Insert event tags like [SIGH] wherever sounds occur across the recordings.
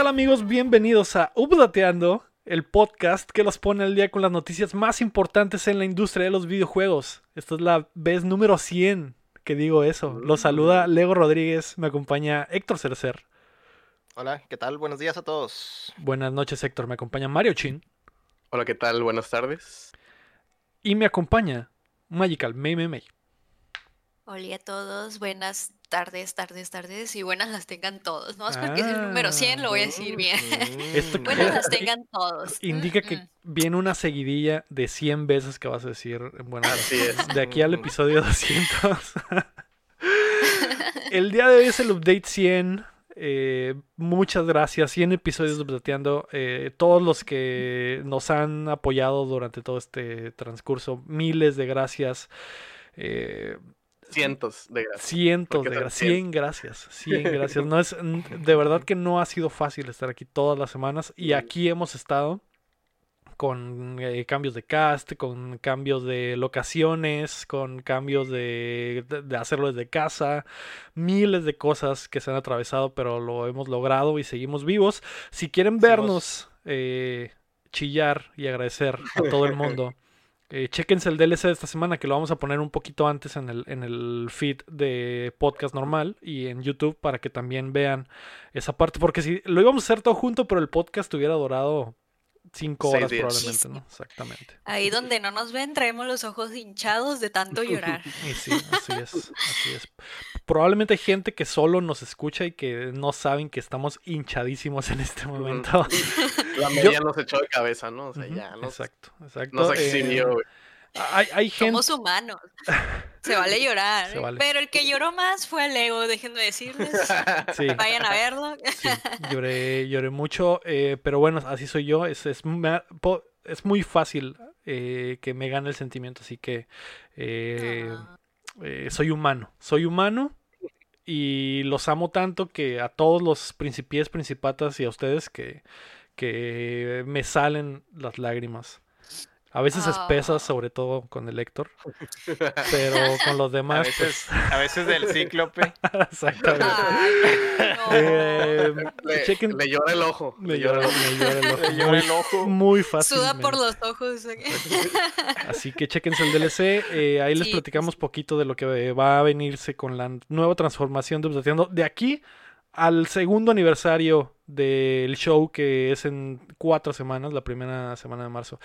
¿Qué tal amigos? Bienvenidos a Updateando, el podcast que los pone al día con las noticias más importantes en la industria de los videojuegos. Esta es la vez número 100 que digo eso. Los saluda Lego Rodríguez, me acompaña Héctor Cercer. Hola, ¿qué tal? Buenos días a todos. Buenas noches Héctor, me acompaña Mario Chin. Hola, ¿qué tal? Buenas tardes. Y me acompaña Magical May May May. Hola a todos, buenas tardes, tardes, tardes y buenas las tengan todos. No es [LAUGHS] porque es el número 100, lo voy a decir bien. Esto [LAUGHS] buenas las tengan todos. [LAUGHS] Indica que Mm, viene una seguidilla de 100 veces que vas a decir bueno, Así es. de aquí al episodio 200. el día de hoy es el update 100. eh, muchas gracias. 100 episodios de Updateando. Eh, todos los que nos han apoyado durante todo este transcurso, miles de gracias. Eh, Cientos de gracias. Cientos de gracias. 100 gracias. [LAUGHS] 100 gracias. No es, de verdad que no ha sido fácil estar aquí todas las semanas. Y aquí hemos estado con eh, cambios de cast, con cambios de locaciones, con cambios de, de- de hacerlo desde casa, miles de cosas que se han atravesado, pero lo hemos logrado y seguimos vivos. Si quieren vernos eh, chillar y agradecer a todo el mundo, [LAUGHS] eh, chéquense el DLC de esta semana que lo vamos a poner un poquito antes en el, en el feed de podcast normal y en YouTube para que también vean esa parte. Porque si lo íbamos a hacer todo junto, pero el podcast hubiera durado cinco horas probablemente. ¿no? Exactamente. Ahí donde no nos ven, traemos los ojos hinchados de tanto [LAUGHS] llorar. Y sí, así es, así es. Probablemente hay gente que solo nos escucha y que no saben que estamos hinchadísimos en este momento. [LAUGHS] La media nos echó de cabeza, ¿no? O sea, ya nos, Exacto, exacto. nos Eh, exhibió, güey. hay, hay gente. Somos humanos. [LAUGHS] Se vale llorar. Se vale. Pero el que lloró más fue el Lego, déjenme decirles. [LAUGHS] Sí. Vayan a verlo. Sí, lloré, lloré mucho, eh, pero bueno, así soy yo. Es, es, es muy fácil eh, que me gane el sentimiento, así que eh, Ah. eh, soy humano. Soy humano y los amo tanto que a todos los principies, principatas y a ustedes que, que me salen las lágrimas. A veces espesas, Ah. sobre todo con el Héctor, [LAUGHS] pero con los A demás, veces, a veces del cíclope. pues, [LAUGHS] exactamente. Ay, no. Eh, Le, chequen- le llora el ojo. Le llora, el ojo. me llora el ojo. Le llora muy, el ojo. muy fácil. Suda por los ojos. [LAUGHS] Así que chequense el DLC. eh, ahí les platicamos poquito de lo que va a venirse con la nueva transformación de Updateando. De aquí al segundo aniversario del show, que es en cuatro semanas, la primera semana de marzo.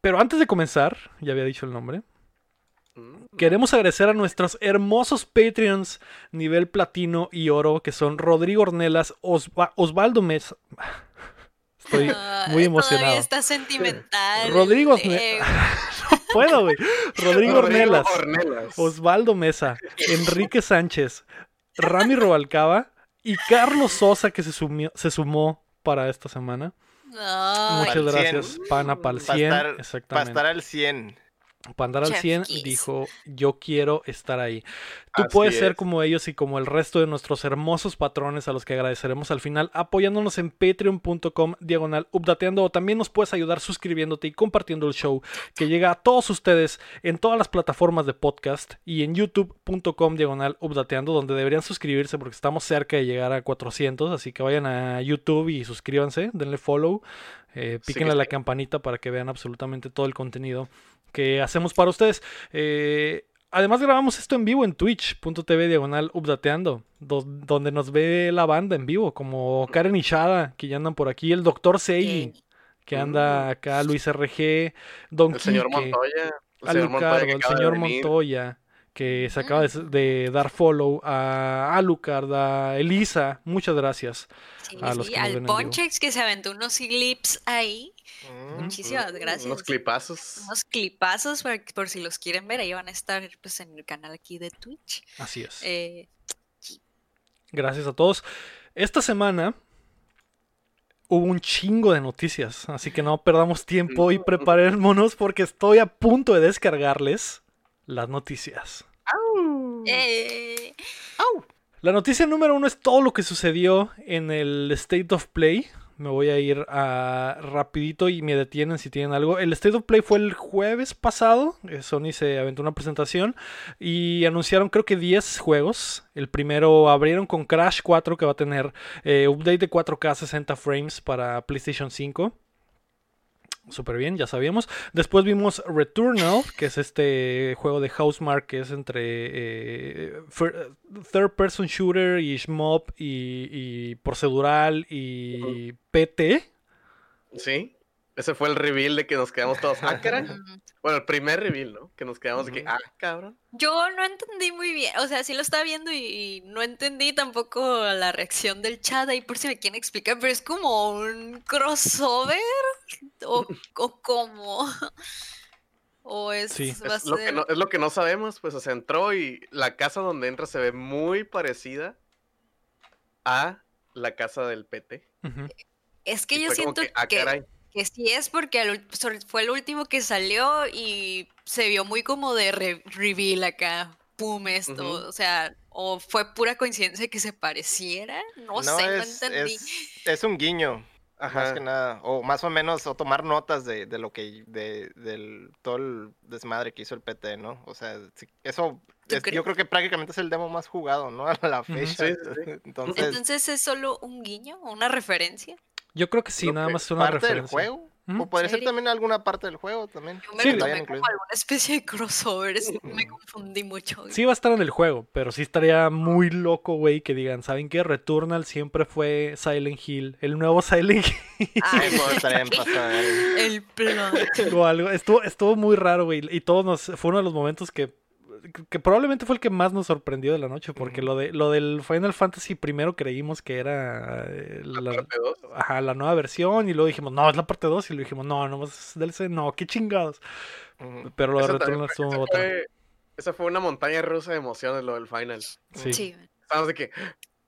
Pero antes de comenzar, ya había dicho el nombre. Mm, Queremos agradecer a nuestros hermosos Patreons nivel platino y oro, que son Rodrigo Ornelas, Osva- Osvaldo Mesa. [LAUGHS] Estoy [LAUGHS] muy emocionado. Está sentimental. Rodrigo. No [LAUGHS] puedo, güey. Rodrigo Ornelas, Ornelas. Osvaldo Mesa, Enrique Sánchez, Rami Robalcaba y Carlos Sosa, que se, sumió- se sumó para esta semana. Ay, Muchas gracias. Pana Para 100. estar, para exactamente. estar al 100. Para andar al Chef 100 Kiss. dijo, yo quiero estar ahí. Tú Así puedes ser es. como ellos y como el resto de nuestros hermosos patrones a los que agradeceremos al final, apoyándonos en patreon.com diagonal updateando o también nos puedes ayudar suscribiéndote y compartiendo el show que llega a todos ustedes en todas las plataformas de podcast y en youtube.com diagonal updateando donde deberían suscribirse porque estamos cerca de llegar a 400, así que vayan a YouTube y suscríbanse, denle follow, eh, píquenle que a la sí. campanita para que vean absolutamente todo el contenido que hacemos para ustedes. Eh, además grabamos esto en vivo en twitch.tv diagonal updateando, do- donde nos ve la banda en vivo, como Karen Ishada, que ya andan por aquí, el doctor Seiji, que anda acá, Luis RG, Don El señor Quique, Montoya. El Alucardo, señor Montoya que el señor. Montoya, que se acaba de, de dar follow a Alucard, a Elisa, muchas gracias. Sí, a los sí, que nos ven al. Ponchex que se aventó unos clips ahí. Mm. Muchísimas Mm, gracias. Unos clipazos. Unos clipazos por si los quieren ver. Ahí van a estar pues, en el canal aquí de Twitch. Así es. Eh, Gracias a todos. Esta semana hubo un chingo de noticias, así que no perdamos tiempo y preparémonos porque estoy a punto de descargarles las noticias. eh, La noticia número uno es todo lo que sucedió en el State of Play Me voy a ir a rapidito y me detienen si tienen algo. El State of Play fue el jueves pasado. eh, Sony se aventó una presentación y anunciaron creo que 10 juegos. El primero abrieron con Crash 4 que va a tener eh, update de 4K 60 frames para PlayStation 5. Súper bien, ya sabíamos. Después vimos Returnal, que es este juego de Housemark que es entre eh, third person shooter y shmup y, y procedural y PT. Sí. Ese fue el reveal de que nos quedamos todos. Ah. Bueno, el primer reveal, ¿no? Que nos quedamos de que, Ujú. ah, cabrón. Yo no entendí muy bien, o sea, sí lo estaba viendo y, no entendí tampoco la reacción del chat ahí por si me quieren explicar, pero es como un crossover o, o cómo. O es, Sí. va a Es lo, que no, es lo que no sabemos, pues, o sea, entró y la casa donde entra se ve muy parecida a la casa del PT. Es que Y yo siento que, ah, que, caray. Que sí es porque sobre- fue el último que salió y se vio muy como de re- reveal acá, pum, esto, o sea, o fue pura coincidencia que se pareciera, no, sé, no es, entendí. es, es un guiño, más Ajá. que nada. O más o menos, o tomar notas de, de lo que, de, del todo el desmadre que hizo el PT, ¿no? O sea, eso, yo creo que prácticamente es el demo más jugado, ¿no? [LAUGHS] A la fecha. Sí, sí, sí. [LAUGHS] Entonces, Entonces es solo un guiño, una referencia. Yo creo que sí, Lo nada que- más es una parte del referencia. juego. Ujú. O podría ser también alguna parte del juego también. Yo me Sí, como alguna especie de crossover, es- me confundí mucho. Sí va a estar en el juego, pero sí estaría muy loco, güey, que digan, ¿saben qué? Returnal siempre fue Silent Hill, el nuevo Silent Ah, estaría en [LAUGHS] pasada. el plot. Hill o algo. Estuvo, estuvo muy raro, güey, y todos nos... Fue uno de los momentos que, que probablemente fue el que más nos sorprendió de la noche, porque lo, de, lo del Final Fantasy primero creímos que era eh, La la, parte dos. ajá, la nueva versión, y luego dijimos, no, es la parte 2, y luego dijimos, no, no más es DLC, no, qué chingados. Pero lo de fue- estuvo esa otra. fue, esa fue una montaña rusa de emociones, lo del final. Sí. Sí. Estábamos de que,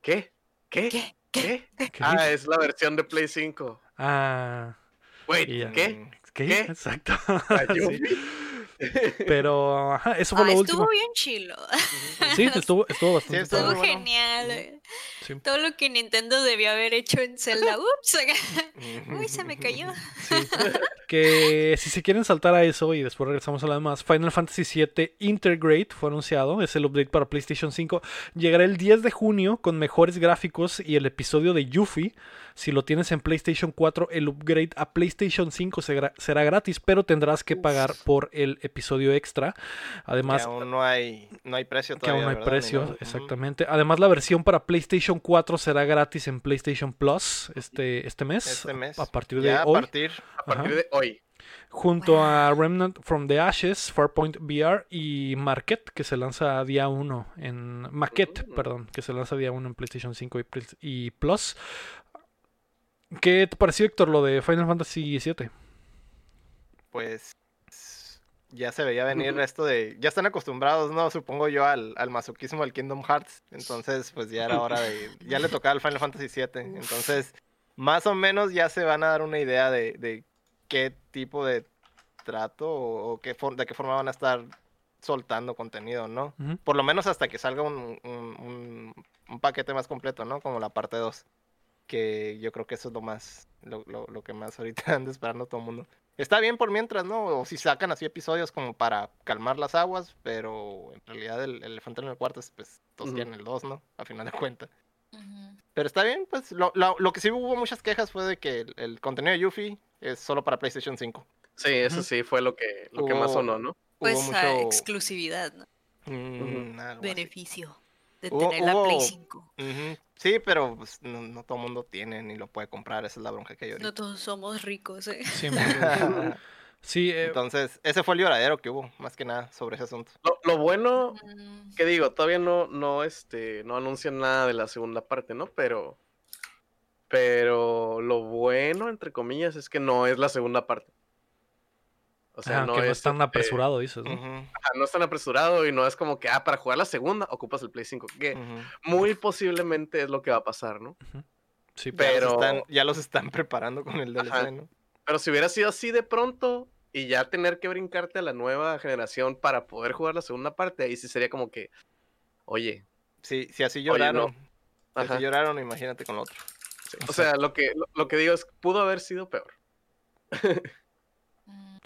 ¿qué? ¿Qué? ¿Qué? ¿Qué? ¿Qué? Ah, es la versión de Play 5. Ah, Wait. ¿qué? ¿qué? ¿Qué? Exacto. [LAUGHS] Sí. [LAUGHS] Pero, ajá, eso fue Ah, lo estuvo último. bien chilo. Sí, estuvo, estuvo [LAUGHS] bastante. Sí, estuvo Estuvo genial. Sí. Todo lo que Nintendo debió haber hecho en Zelda. Ups. [LAUGHS] Uy, se me cayó. Sí. Que si se quieren saltar a eso y después regresamos a lo demás, Final Fantasy VII Intergrade fue anunciado, es el update para PlayStation 5. Llegará el 10 de junio con mejores gráficos y el episodio de Yuffie. Si lo tienes en PlayStation 4, el upgrade a PlayStation 5 será, será gratis, pero tendrás que pagar por el episodio extra. Que Además, aún no hay, no hay precio que todavía. aún no hay ¿verdad? Ni precio, exactamente. Además, la versión para PlayStation 4 será gratis en PlayStation Plus este, este mes. Este mes. A partir de Ya a hoy. partir. A partir Ajá. de hoy. Junto a Remnant from the Ashes, Farpoint VR y Marquette, que se lanza día 1 en. Maquette, Mm. perdón, que se lanza día 1 en PlayStation 5 y, Pl- y Plus. ¿Qué te pareció, Héctor, lo de Final Fantasy VII? pues ya se veía venir esto de, ya están acostumbrados, ¿no? Supongo yo al, al masoquismo del Kingdom Hearts, entonces pues ya era [LAUGHS] hora de, ya le tocaba al Final Fantasy VII, entonces más o menos ya se van a dar una idea de, de qué tipo de trato o, o qué for- de qué forma van a estar soltando contenido, ¿no? Por lo menos hasta que salga un, un, un- un paquete más completo, ¿no? Como la parte 2. Que yo creo que eso es lo más, lo, lo, lo que más ahorita [LAUGHS] anda esperando todo el mundo. Está bien por mientras, ¿no? O si sacan así episodios como para calmar las aguas, pero en realidad el, el elefante en el cuarto es, pues, todos Ujú. quieren el 2, ¿no? A final de cuentas. Pero está bien, pues, lo, lo, lo que sí hubo muchas quejas fue de que el, el contenido de Yuffie es solo para PlayStation 5. Sí, eso sí fue lo que, lo que más sonó, ¿no? Pues hubo a mucho... exclusividad, ¿no? Mm. Beneficio de Hubo- tener la Play hubo- 5. Ujú. Sí, pero pues, no, no todo el mundo tiene ni lo puede comprar, esa es la bronca que hay No todos somos ricos, ¿eh? Sí, [LAUGHS] sí eh, Entonces, ese fue el lloradero que hubo, más que nada, sobre ese asunto. Lo, lo bueno, Mm, que digo, todavía no, no, este, no anuncian nada de la segunda parte, ¿no? Pero, pero lo bueno, entre comillas, es que no es la segunda parte. O sea, ah, no que no es tan este, apresurado, dices, ¿no? No es tan apresurado y no es como que, ah, para jugar la segunda ocupas el Play 5, que muy posiblemente es lo que va a pasar, ¿no? Sí, Ya los Pero- están- ya los están [LAUGHS] preparando con el DLC, Ajá. ¿no? Pero si hubiera sido así de pronto y ya tener que brincarte a la nueva generación para poder jugar la segunda parte, ahí sí sería como que, oye, Sí, si así Oye, lloraron, no. si así lloraron, imagínate con lo otro. Sí, O sea, lo que, lo, lo que digo es, pudo haber sido peor. [LAUGHS]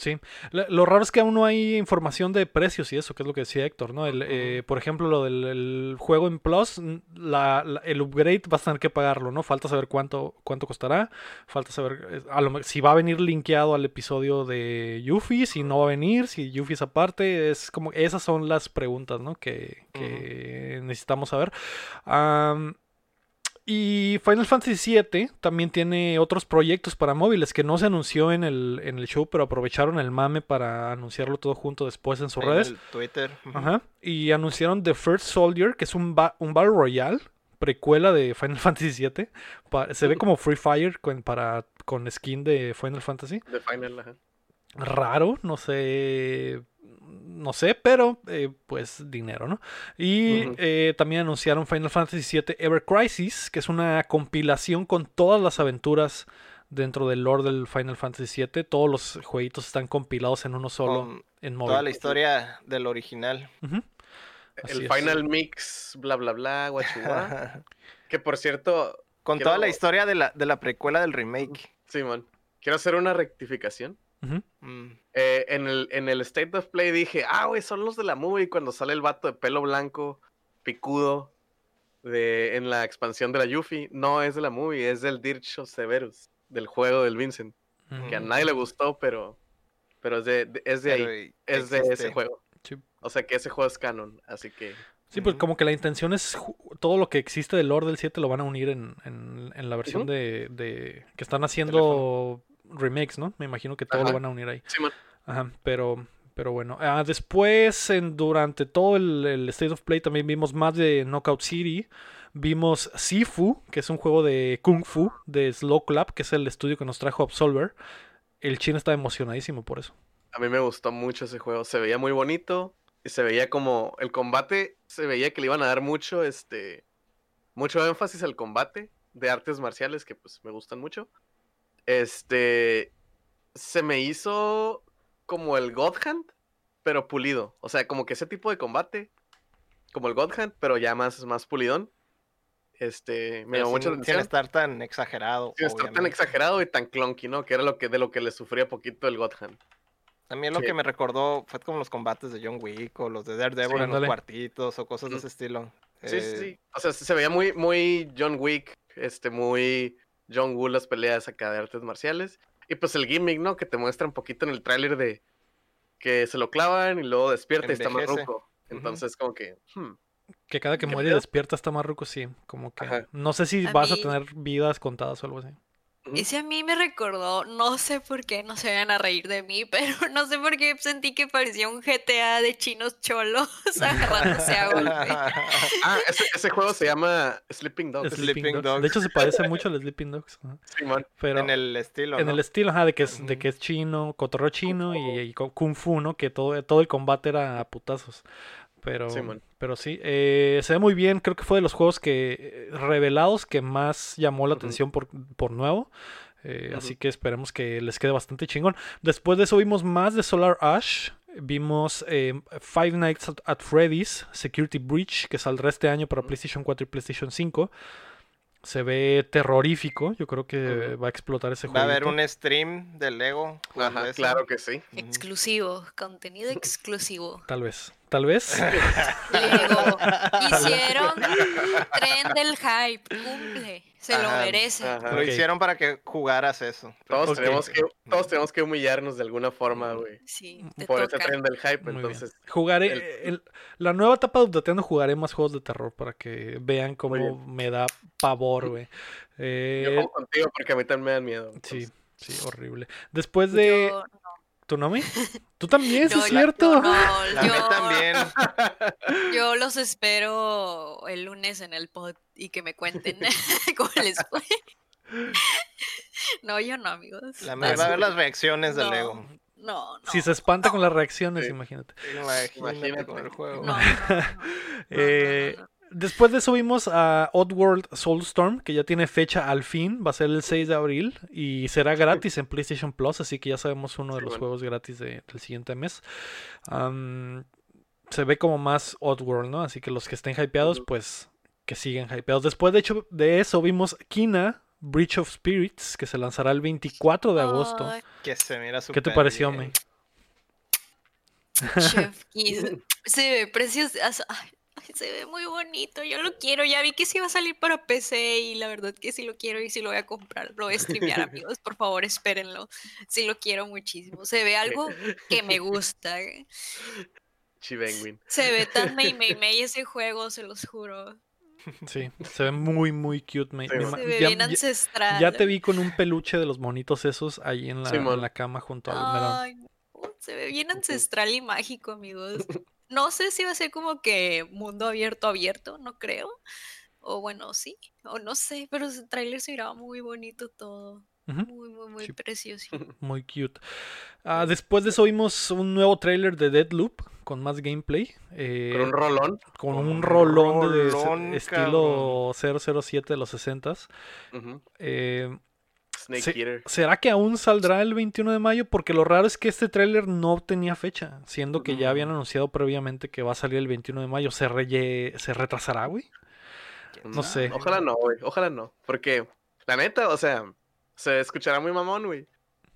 Sí, lo raro es que aún no hay información de precios y eso, que es lo que decía Héctor, ¿no? El, eh, por ejemplo, lo del el juego en Plus, la- la- el upgrade vas a tener que pagarlo, ¿no? Falta saber cuánto, cuánto costará, falta saber a lo me- si va a venir linkeado al episodio de Yuffie, si no va a venir, si Yuffie es aparte, es como, esas son las preguntas, ¿no? Que, que necesitamos saber. Am, y Final Fantasy VII también tiene otros proyectos para móviles que no se anunció en el, en el show, pero aprovecharon el mame para anunciarlo todo junto después en sus en redes. el Twitter. Ajá. Y anunciaron The First Soldier, que es un, ba- un Battle Royale, precuela de Final [LAUGHS] Fantasy VII. Pa- se ve como Free Fire con, para, con skin de Final Fantasy. De Final, ajá. Raro, no sé. No sé, pero eh, pues dinero, ¿no? Y eh, también anunciaron Final Fantasy VII Ever Crisis, que es una compilación con todas las aventuras dentro del lore del Final Fantasy VII. Todos los jueguitos están compilados en uno solo Con en toda la móvil. historia del original. El es. Final Mix, bla, bla, bla, guachua. [LAUGHS] que por cierto, Con Quiero- toda la historia de la, de la precuela del remake. Simón, quiero hacer una rectificación. Mm. Eh, en, el, en el State of Play dije, ah, güey, son los de la movie cuando sale el vato de pelo blanco, picudo, de, en la expansión de la Yuffie. No es de la movie, es del Dirge of Severus, del juego del Vincent, que a Ujú. nadie le gustó, pero, pero es de, de- es de Pero ahí, es de ese juego. Sí. O sea que ese juego es canon, así que... Sí, pues como que la intención es todo lo que existe del Lord del 7 lo van a unir en, en- en la versión de, de- que están haciendo remakes, ¿no? Me imagino que todo lo van a unir ahí. Simón, Ajá, pero, pero bueno. Ah, después, en, durante todo el, el State of Play, también vimos más de Knockout City. Vimos Sifu, que es un juego de Kung Fu de Slow Clap, que es el estudio que nos trajo Absolver. El chino está emocionadísimo por eso. a mí me gustó mucho ese juego, se veía muy bonito y se veía como el combate, se veía que le iban a dar mucho, este, mucho énfasis al combate de artes marciales que pues me gustan mucho. Este, se me hizo como el God Hand, pero pulido, o sea, como que ese tipo de combate, como el God Hand, pero ya más, más pulidón. Este, me llamó mucho la sin, sin atención. estar tan exagerado. Sin estar tan exagerado y tan clunky, ¿no? Que era lo que, de lo que le sufría poquito el God Hand. También lo Sí. que me recordó fue como los combates de John Wick o los de Daredevil en los cuartitos o cosas de ese estilo. Sí, sí, Eh, sí. O sea, se veía muy, muy John Wick, este, muy John Woo las peleas acá de artes marciales. Y pues el gimmick, ¿no? Que te muestra un poquito en el tráiler de que se lo clavan y luego despierta y está más ruco. Entonces, como que, hmm, Que cada que ¿Qué muere y despierta está más ruco, sí. Como que. Ajá. No sé si A vas a tener vidas contadas o algo así. Ese a mí me recordó, no sé por qué, no se vayan a reír de mí, [LAUGHS] pero no sé por qué sentí que parecía un GTA de chinos cholos [LAUGHS] agarrándose a golpe. [LAUGHS] Ah, ese, ese juego se llama Sleeping Dogs. Sleeping Sleeping Dogs. Dogs. De hecho, se parece mucho al Sleeping Dogs. Simón. Pero en el estilo. en ¿no? el estilo, ajá, de que es, de que es chino, cotorreo chino y, kung fu, ¿no? Que todo, todo el combate era a putazos. Pero, Simón. pero sí, eh, se ve muy bien. Creo que fue de los juegos que eh, revelados que más llamó la atención por, por nuevo. Eh, Así que esperemos que les quede bastante chingón. Después de eso vimos más de Solar Ash. Vimos eh, Five Nights at, Freddy's Security Breach, que saldrá este año para. PlayStation 4 y PlayStation 5. Se ve terrorífico. Yo creo que va a explotar ese Va a juego. haber un stream de Lego. Ajá, claro que sí. Exclusivo, contenido exclusivo. Tal vez. Tal vez. Lego, [LAUGHS] hicieron tren del hype, cumple, se lo merece. ajá. Lo hicieron para que jugaras eso. Todos, Ok. tenemos que, todos tenemos que humillarnos de alguna forma, güey. Sí, te Por ese toca. tren del hype, Muy bien. entonces. Jugaré. el- el- la nueva etapa de Updateando jugaré más juegos de terror para que vean cómo me da pavor, güey. Yo Eh, juego contigo porque a mí también me dan miedo. sí, sí, horrible. Después de. Yo, ¿Tu nombre? ¿Tú también? ¿Sí no, es cierto? yo no, yo- también. Yo los espero el lunes en el pod y que me cuenten cómo les fue. No, yo no, amigos. La No, me va a ver las reacciones de No. Lego. No, no. Si se espanta con las reacciones, Sí. imagínate. Imagínate, Imagínate. con el juego. No, no, no, no. Eh, no, no. Después de eso vimos a Oddworld Soulstorm, que ya tiene fecha al fin, va a ser el 6 de abril y será gratis en PlayStation Plus, así que ya sabemos uno de Sí, los bueno. juegos gratis de- del siguiente mes. Se ve como más Oddworld, ¿no? Así que los que estén hypeados, pues que siguen hypeados. Después, de hecho, de eso vimos Kina Breach of Spirits, que se lanzará el 24 de agosto. Que se mira ¿Qué te pareció, bien. May? Se ve precioso. Ay, ay, se ve muy bonito. Yo lo quiero. Ya vi que sí va a salir para PC y la verdad que sí lo quiero y sí lo voy a comprar. Lo voy a streamear, [LAUGHS] amigos. Por favor, espérenlo. Sí lo quiero muchísimo. Se ve algo que me gusta. ¿eh? Chivenguin. Se ve tan Mei Mei [LAUGHS] Mei ese juego, se los juro. Sí, se ve muy, muy cute. May. Sí, Me Se ve ya- bien ancestral. Ya te vi con un peluche de los monitos esos ahí en la, en la cama junto al melón. Ay, no, se ve bien ancestral y mágico, amigos. [LAUGHS] No sé si va a ser como que mundo abierto abierto, no creo. O bueno, sí, o no sé, pero el tráiler se miraba muy bonito todo. Muy, muy, muy Sí. precioso. [LAUGHS] Muy cute. Ah, después de eso vimos un nuevo trailer de Deadloop con más gameplay. eh, Con un rolón. con un un rolón de, rolón, estilo 007 de los 60s. Ujú. Eh, Snake Sí. Eater. ¿Será que aún saldrá el 21 de mayo? Porque lo raro es que este tráiler no tenía fecha, siendo que ya habían Mm. anunciado previamente que va a salir el 21 de mayo. ¿Se, reye- ¿se retrasará, güey? No sé. Ojalá no, güey. Ojalá no. Porque, la neta, o sea, se escuchará muy mamón, güey.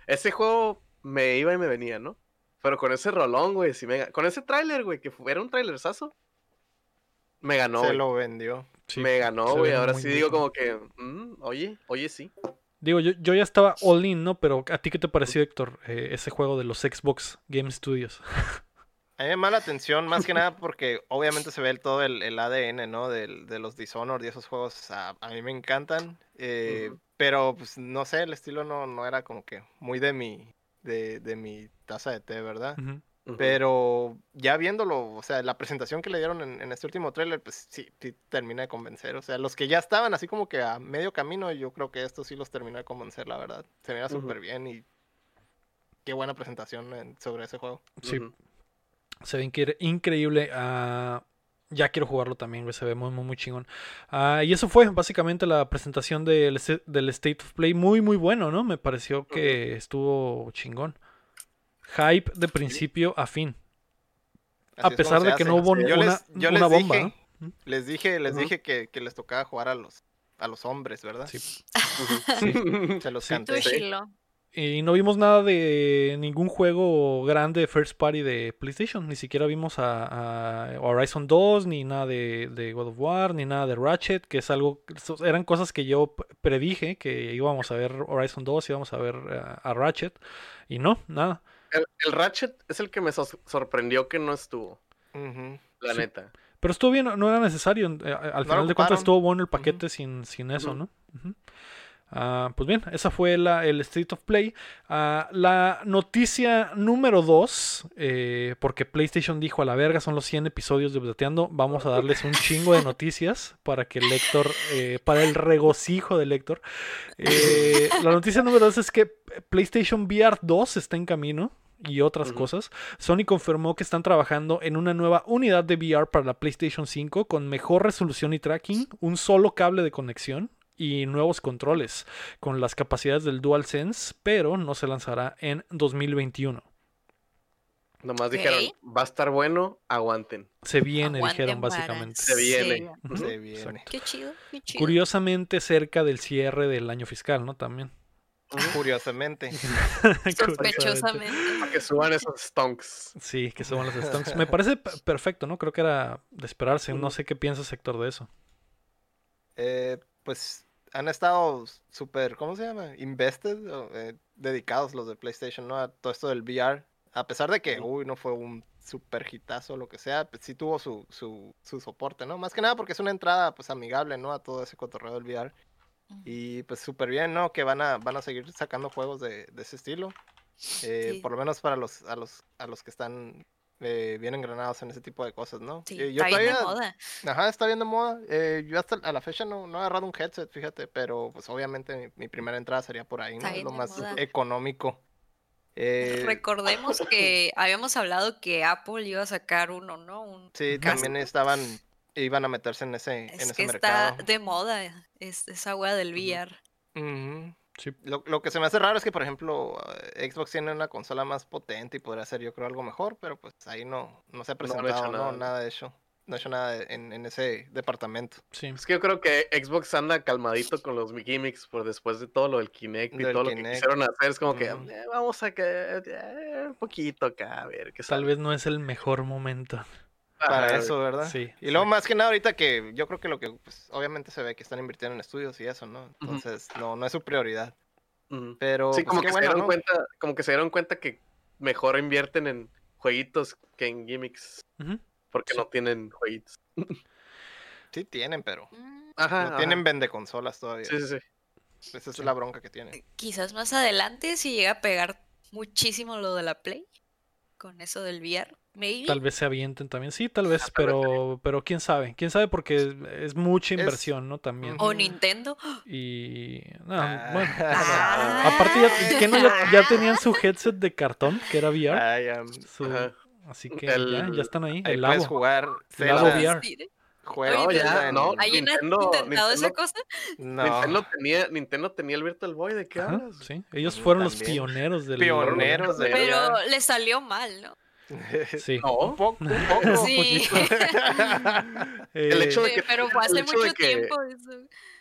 Ese juego me iba y me venía, ¿no? Pero con ese rolón, güey, sí me Con ese tráiler, güey, que era un tráilerzazo. Me ganó, Se lo vendió. Sí, me ganó, güey. Ahora sí digo como que, mm, oye, oye, sí. Digo, yo, yo ya estaba all in, ¿no? Pero ¿a ti qué te pareció, Héctor, eh, ese juego de los Xbox Game Studios? [LAUGHS] A mí me llama la atención más que [LAUGHS] nada porque obviamente se ve el, todo el, el ADN, ¿no? Del- de los Dishonored y esos juegos a, a mí me encantan. eh. Pero pues no sé, el estilo no, no era como que muy de mi, de, de mi taza de té, ¿verdad? Pero ya viéndolo, o sea, la presentación que le dieron en, en este último tráiler, pues sí, sí termina de convencer. O sea, los que ya estaban así como que a medio camino, yo creo que esto sí los termina de convencer, la verdad. Se mira súper bien y qué buena presentación en- sobre ese juego. Sí, Ujú. se ve incre- increíble. ah, ya quiero jugarlo también, güey. Se ve muy, muy, muy chingón. Ah, y eso fue básicamente la presentación del, se- del State of Play. Muy, muy bueno, ¿no? Me pareció que estuvo chingón. Hype de principio a fin. Así A es pesar de que hace. no hubo Yo una, les- yo una les bomba. Les dije, les dije que, que les tocaba jugar a los, a los hombres, ¿verdad? Sí. [LAUGHS] Se los Sí. canté. Y no vimos nada de ningún juego grande first party de PlayStation. Ni siquiera vimos a, a Horizon 2, ni nada de, de God of War, ni nada de Ratchet, que es algo. Eran cosas que yo predije que íbamos a ver Horizon 2, íbamos a ver uh, a Ratchet. Y no, nada. El, el Ratchet es el que me sor- sorprendió que no estuvo, la Sí. neta. Pero estuvo bien, no era necesario. eh, Al final de cuentas estuvo bueno el paquete sin, sin eso. ¿no? Ah, pues bien, esa fue la, el State of Play. Ah, la noticia número 2, porque PlayStation dijo a la verga, son los 100 episodios de Updateando, vamos a darles un chingo de noticias para que el lector, eh, para el regocijo del lector. Eh, la noticia número 2 es que PlayStation VR 2 está en camino y otras cosas. Sony confirmó que están trabajando en una nueva unidad de VR para la PlayStation 5 con mejor resolución y tracking, un solo cable de conexión y nuevos controles con las capacidades del DualSense, pero no se lanzará en 2021. Nomás Ok. dijeron, va a estar bueno, aguanten. Se viene, Aguanten dijeron básicamente. Se viene. Se viene. Qué chido, qué chido. Curiosamente cerca del cierre del año fiscal, ¿no? También. Curiosamente. [LAUGHS] [LAUGHS] Sospechosamente. Para que suban esos stonks. Sí, que son los [LAUGHS] stonks. Me parece perfecto, ¿no? Creo que era de esperarse. No sé qué piensa sector de eso. Eh, pues han estado súper, ¿cómo se llama? Invested, o, eh, dedicados los de PlayStation, ¿no? A todo esto del VR. A pesar de que, uy, no fue un super hitazo o lo que sea, pues sí tuvo su, su, su soporte, ¿no? Más que nada porque es una entrada, pues, amigable, ¿no? A todo ese cotorreo del VR. Y pues súper bien, ¿no? Que van a, van a seguir sacando juegos de, de ese estilo. Eh, Sí. Por lo menos para los, a los, a los que están eh, bien engranados en ese tipo de cosas, ¿no? Sí, Eh, yo está bien de todavía- moda. Ajá, está bien de moda. Eh, yo hasta a la fecha no, no he agarrado un headset, fíjate, pero pues obviamente mi, mi primera entrada sería por ahí, ¿no? Lo más moda. económico. Eh, Recordemos que [LAUGHS] habíamos hablado que Apple iba a sacar uno, ¿no? Un sí, también estaban, iban a meterse en ese, en Es ese que mercado. está de moda es, esa wea del. VR. Sí. Lo, lo que se me hace raro es que, por ejemplo, eh, Xbox tiene una consola más potente y podría ser, yo creo, algo mejor, pero pues ahí no, no se ha No han hecho presentado, no, nada. nada de eso. no ha hecho nada en, en ese departamento. Sí. Es que yo creo que Xbox anda calmadito con los gimmicks por después de todo lo del Kinect y Del todo lo que quisieron hacer. Es como que. "Eh, vamos a que eh, un poquito acá, a ver qué Tal sale". vez no es el mejor momento. Para Ajá, eso, ¿verdad? Sí. Y luego más que nada ahorita que yo creo que lo que, pues, obviamente se ve que están invirtiendo en estudios y eso, ¿no? Entonces, no, no es su prioridad. Pero, Sí, pues, como que se dieron ¿no? cuenta, como que se dieron cuenta que mejor invierten en jueguitos que en gimmicks, porque Sí. no tienen jueguitos. Sí tienen, pero Ajá, no ajá. tienen vende consolas todavía. Sí, sí, sí. Esa es Sí. la bronca que tienen. Quizás más adelante si llega a pegar muchísimo lo de la Play con eso del VR. Maybe. Tal vez se avienten también. Sí, tal vez, Ah, vez pero, pero quién sabe. Quién sabe porque es mucha Es- inversión, ¿no? También. O Nintendo. Y. No, Ah. bueno. Ah. Aparte, ya, ¿qué no? ya, ya tenían su headset de cartón, que era VR. Su- así que El- ya, ya están ahí. ahí El puedes Labo. jugar El Labo Zelda, VR. Sí, juegos No, Oye, ya, no. ¿Alguien Nintendo- ha intentado esa Nintendo- cosa? No. Nintendo, tenía, Nintendo tenía el Virtual Boy, ¿de qué Ajá, hablas? sí. Ellos Ujú, fueron los también. pioneros del. Pioneros de Pero le salió mal, ¿no? [LAUGHS] Sí. No. Un poco, un [LAUGHS] poco. Sí. [LAUGHS] El hecho de Sí, que- pero fue el hace hecho de mucho que- tiempo. eso.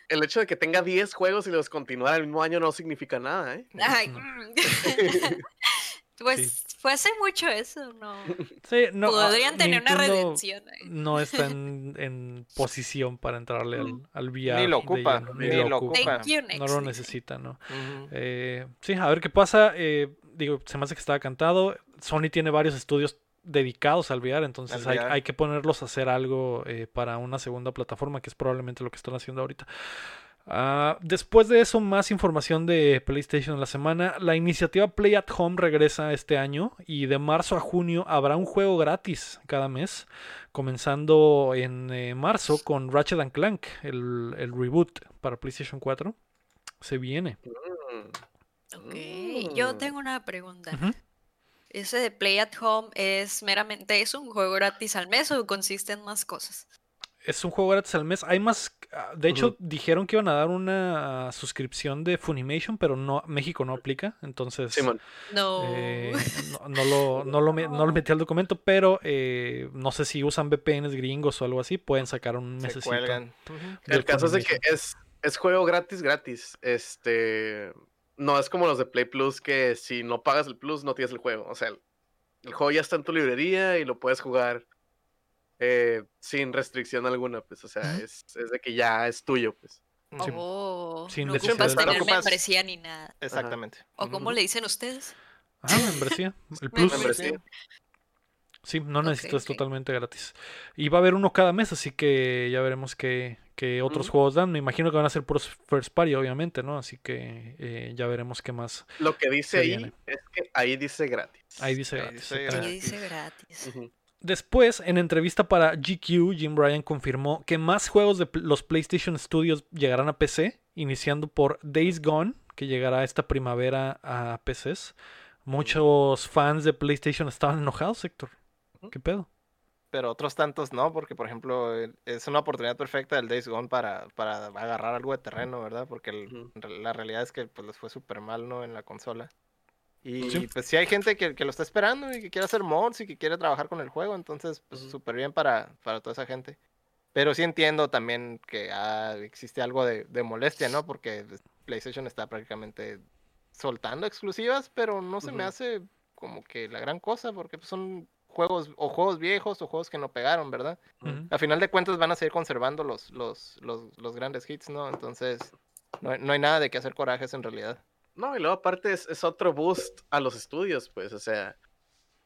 El hecho de que tenga 10 juegos y los continuara el mismo año no significa nada, ¿eh? Ay, mm. Pues fue hace mucho eso, ¿no? [LAUGHS] Sí, no, ah, Podrían tener una redención ahí. No está en, [LAUGHS] en posición para entrarle al, al VR. Ni lo ocupa, ni lo ocupa. Thank you, No lo necesita, ¿no? Eh, sí, a ver qué pasa. eh, digo, se me hace que estaba cantado. Sony tiene varios estudios dedicados al VR, entonces hay, hay que ponerlos a hacer algo eh, para una segunda plataforma, que es probablemente lo que están haciendo ahorita. Ah, después de eso, más información de PlayStation en la semana. La iniciativa Play at Home regresa este año y de marzo a junio habrá un juego gratis cada mes, comenzando en eh, marzo con Ratchet and Clank, el, el reboot para PlayStation 4. Se viene. Ok, yo Mm. tengo una pregunta. ¿Ese de Play at Home es meramente es un juego gratis al mes o consiste en más cosas? Es un juego gratis al mes. Hay más. ah, De hecho, dijeron que iban a dar una suscripción de Funimation, pero no México no aplica. Entonces, Simón. No. eh, [LAUGHS] no, no lo, no, lo, no lo metí al documento, pero eh, no sé si usan VPNs gringos o algo así. Pueden sacar un Se cuelgan. De El caso es de que es, es juego gratis, gratis. Este. No es como los de Play Plus que si no pagas el Plus no tienes el juego. O sea, el, el juego ya está en tu librería y lo puedes jugar eh, sin restricción alguna. Pues, o sea, es, es de que ya es tuyo, pues. Sí. Oh, Sin no ocupas tener Ocupas- membresía ni nada. Exactamente. ¿O cómo le dicen ustedes? Ah, membresía. [LAUGHS] El Plus. Membresía. Sí, no Ok, necesitas totalmente gratis. Y va a haber uno cada mes, así que ya veremos qué, qué otros Ujú. juegos dan. Me imagino que van a ser puros first party, obviamente, ¿no? Así que eh, ya veremos qué más. Lo que dice ahí viene. es que ahí dice gratis. Ahí dice Ahí gratis. dice. Ahí dice gratis. Ujú. Después, en entrevista para GQ, Jim Ryan confirmó que más juegos de los PlayStation Studios llegarán a PC, iniciando por Days Gone, que llegará esta primavera a PCs. Muchos fans de PlayStation estaban enojados, Héctor. ¿Qué pedo? Pero otros tantos no, porque por ejemplo el- es una oportunidad perfecta del Days Gone para, para agarrar algo de terreno, ¿verdad? Porque el- la realidad es que pues les fue súper mal, ¿no? En la consola. Y Sí. pues sí hay gente que, que lo está esperando y que quiere hacer mods y que quiere trabajar con el juego, entonces pues súper bien para, para toda esa gente. Pero sí entiendo también que ah, existe algo de, de molestia, ¿no? Porque PlayStation está prácticamente soltando exclusivas, pero no se me hace como que la gran cosa, porque pues, son juegos o juegos viejos o juegos que no pegaron, ¿verdad? Ujú. A final de cuentas van a seguir conservando los, los, los, los grandes hits, ¿no? Entonces no hay, no hay nada de que hacer corajes en realidad. No, y luego aparte es, es otro boost a los estudios, pues, o sea,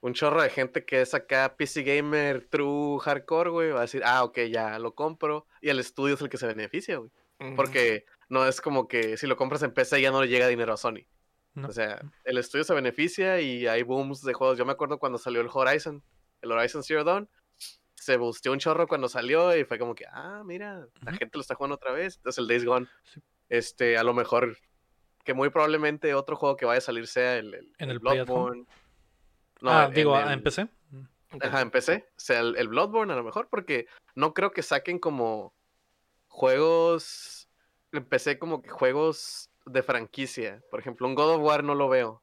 un chorro de gente que es acá PC gamer true hardcore, güey, va a decir, ah, ok, ya lo compro, y el estudio es el que se beneficia, güey, porque no es como que si lo compras en PC ya no le llega dinero a Sony. No. O sea, el estudio se beneficia y hay booms de juegos. Yo me acuerdo cuando salió el Horizon, el Horizon Zero Dawn, se busteó un chorro cuando salió y fue como que, ah, mira, la gente lo está jugando otra vez. Entonces el Days Gone, Sí. este, a lo mejor, que muy probablemente otro juego que vaya a salir sea el, el, ¿En el el Play at Home? Bloodborne. No, ah, en- digo, en ah, en PC. Ajá, en PC. O sea, el, el Bloodborne a lo mejor, porque no creo que saquen como juegos. En PC como que juegos de franquicia. Por ejemplo, un God of War no lo veo.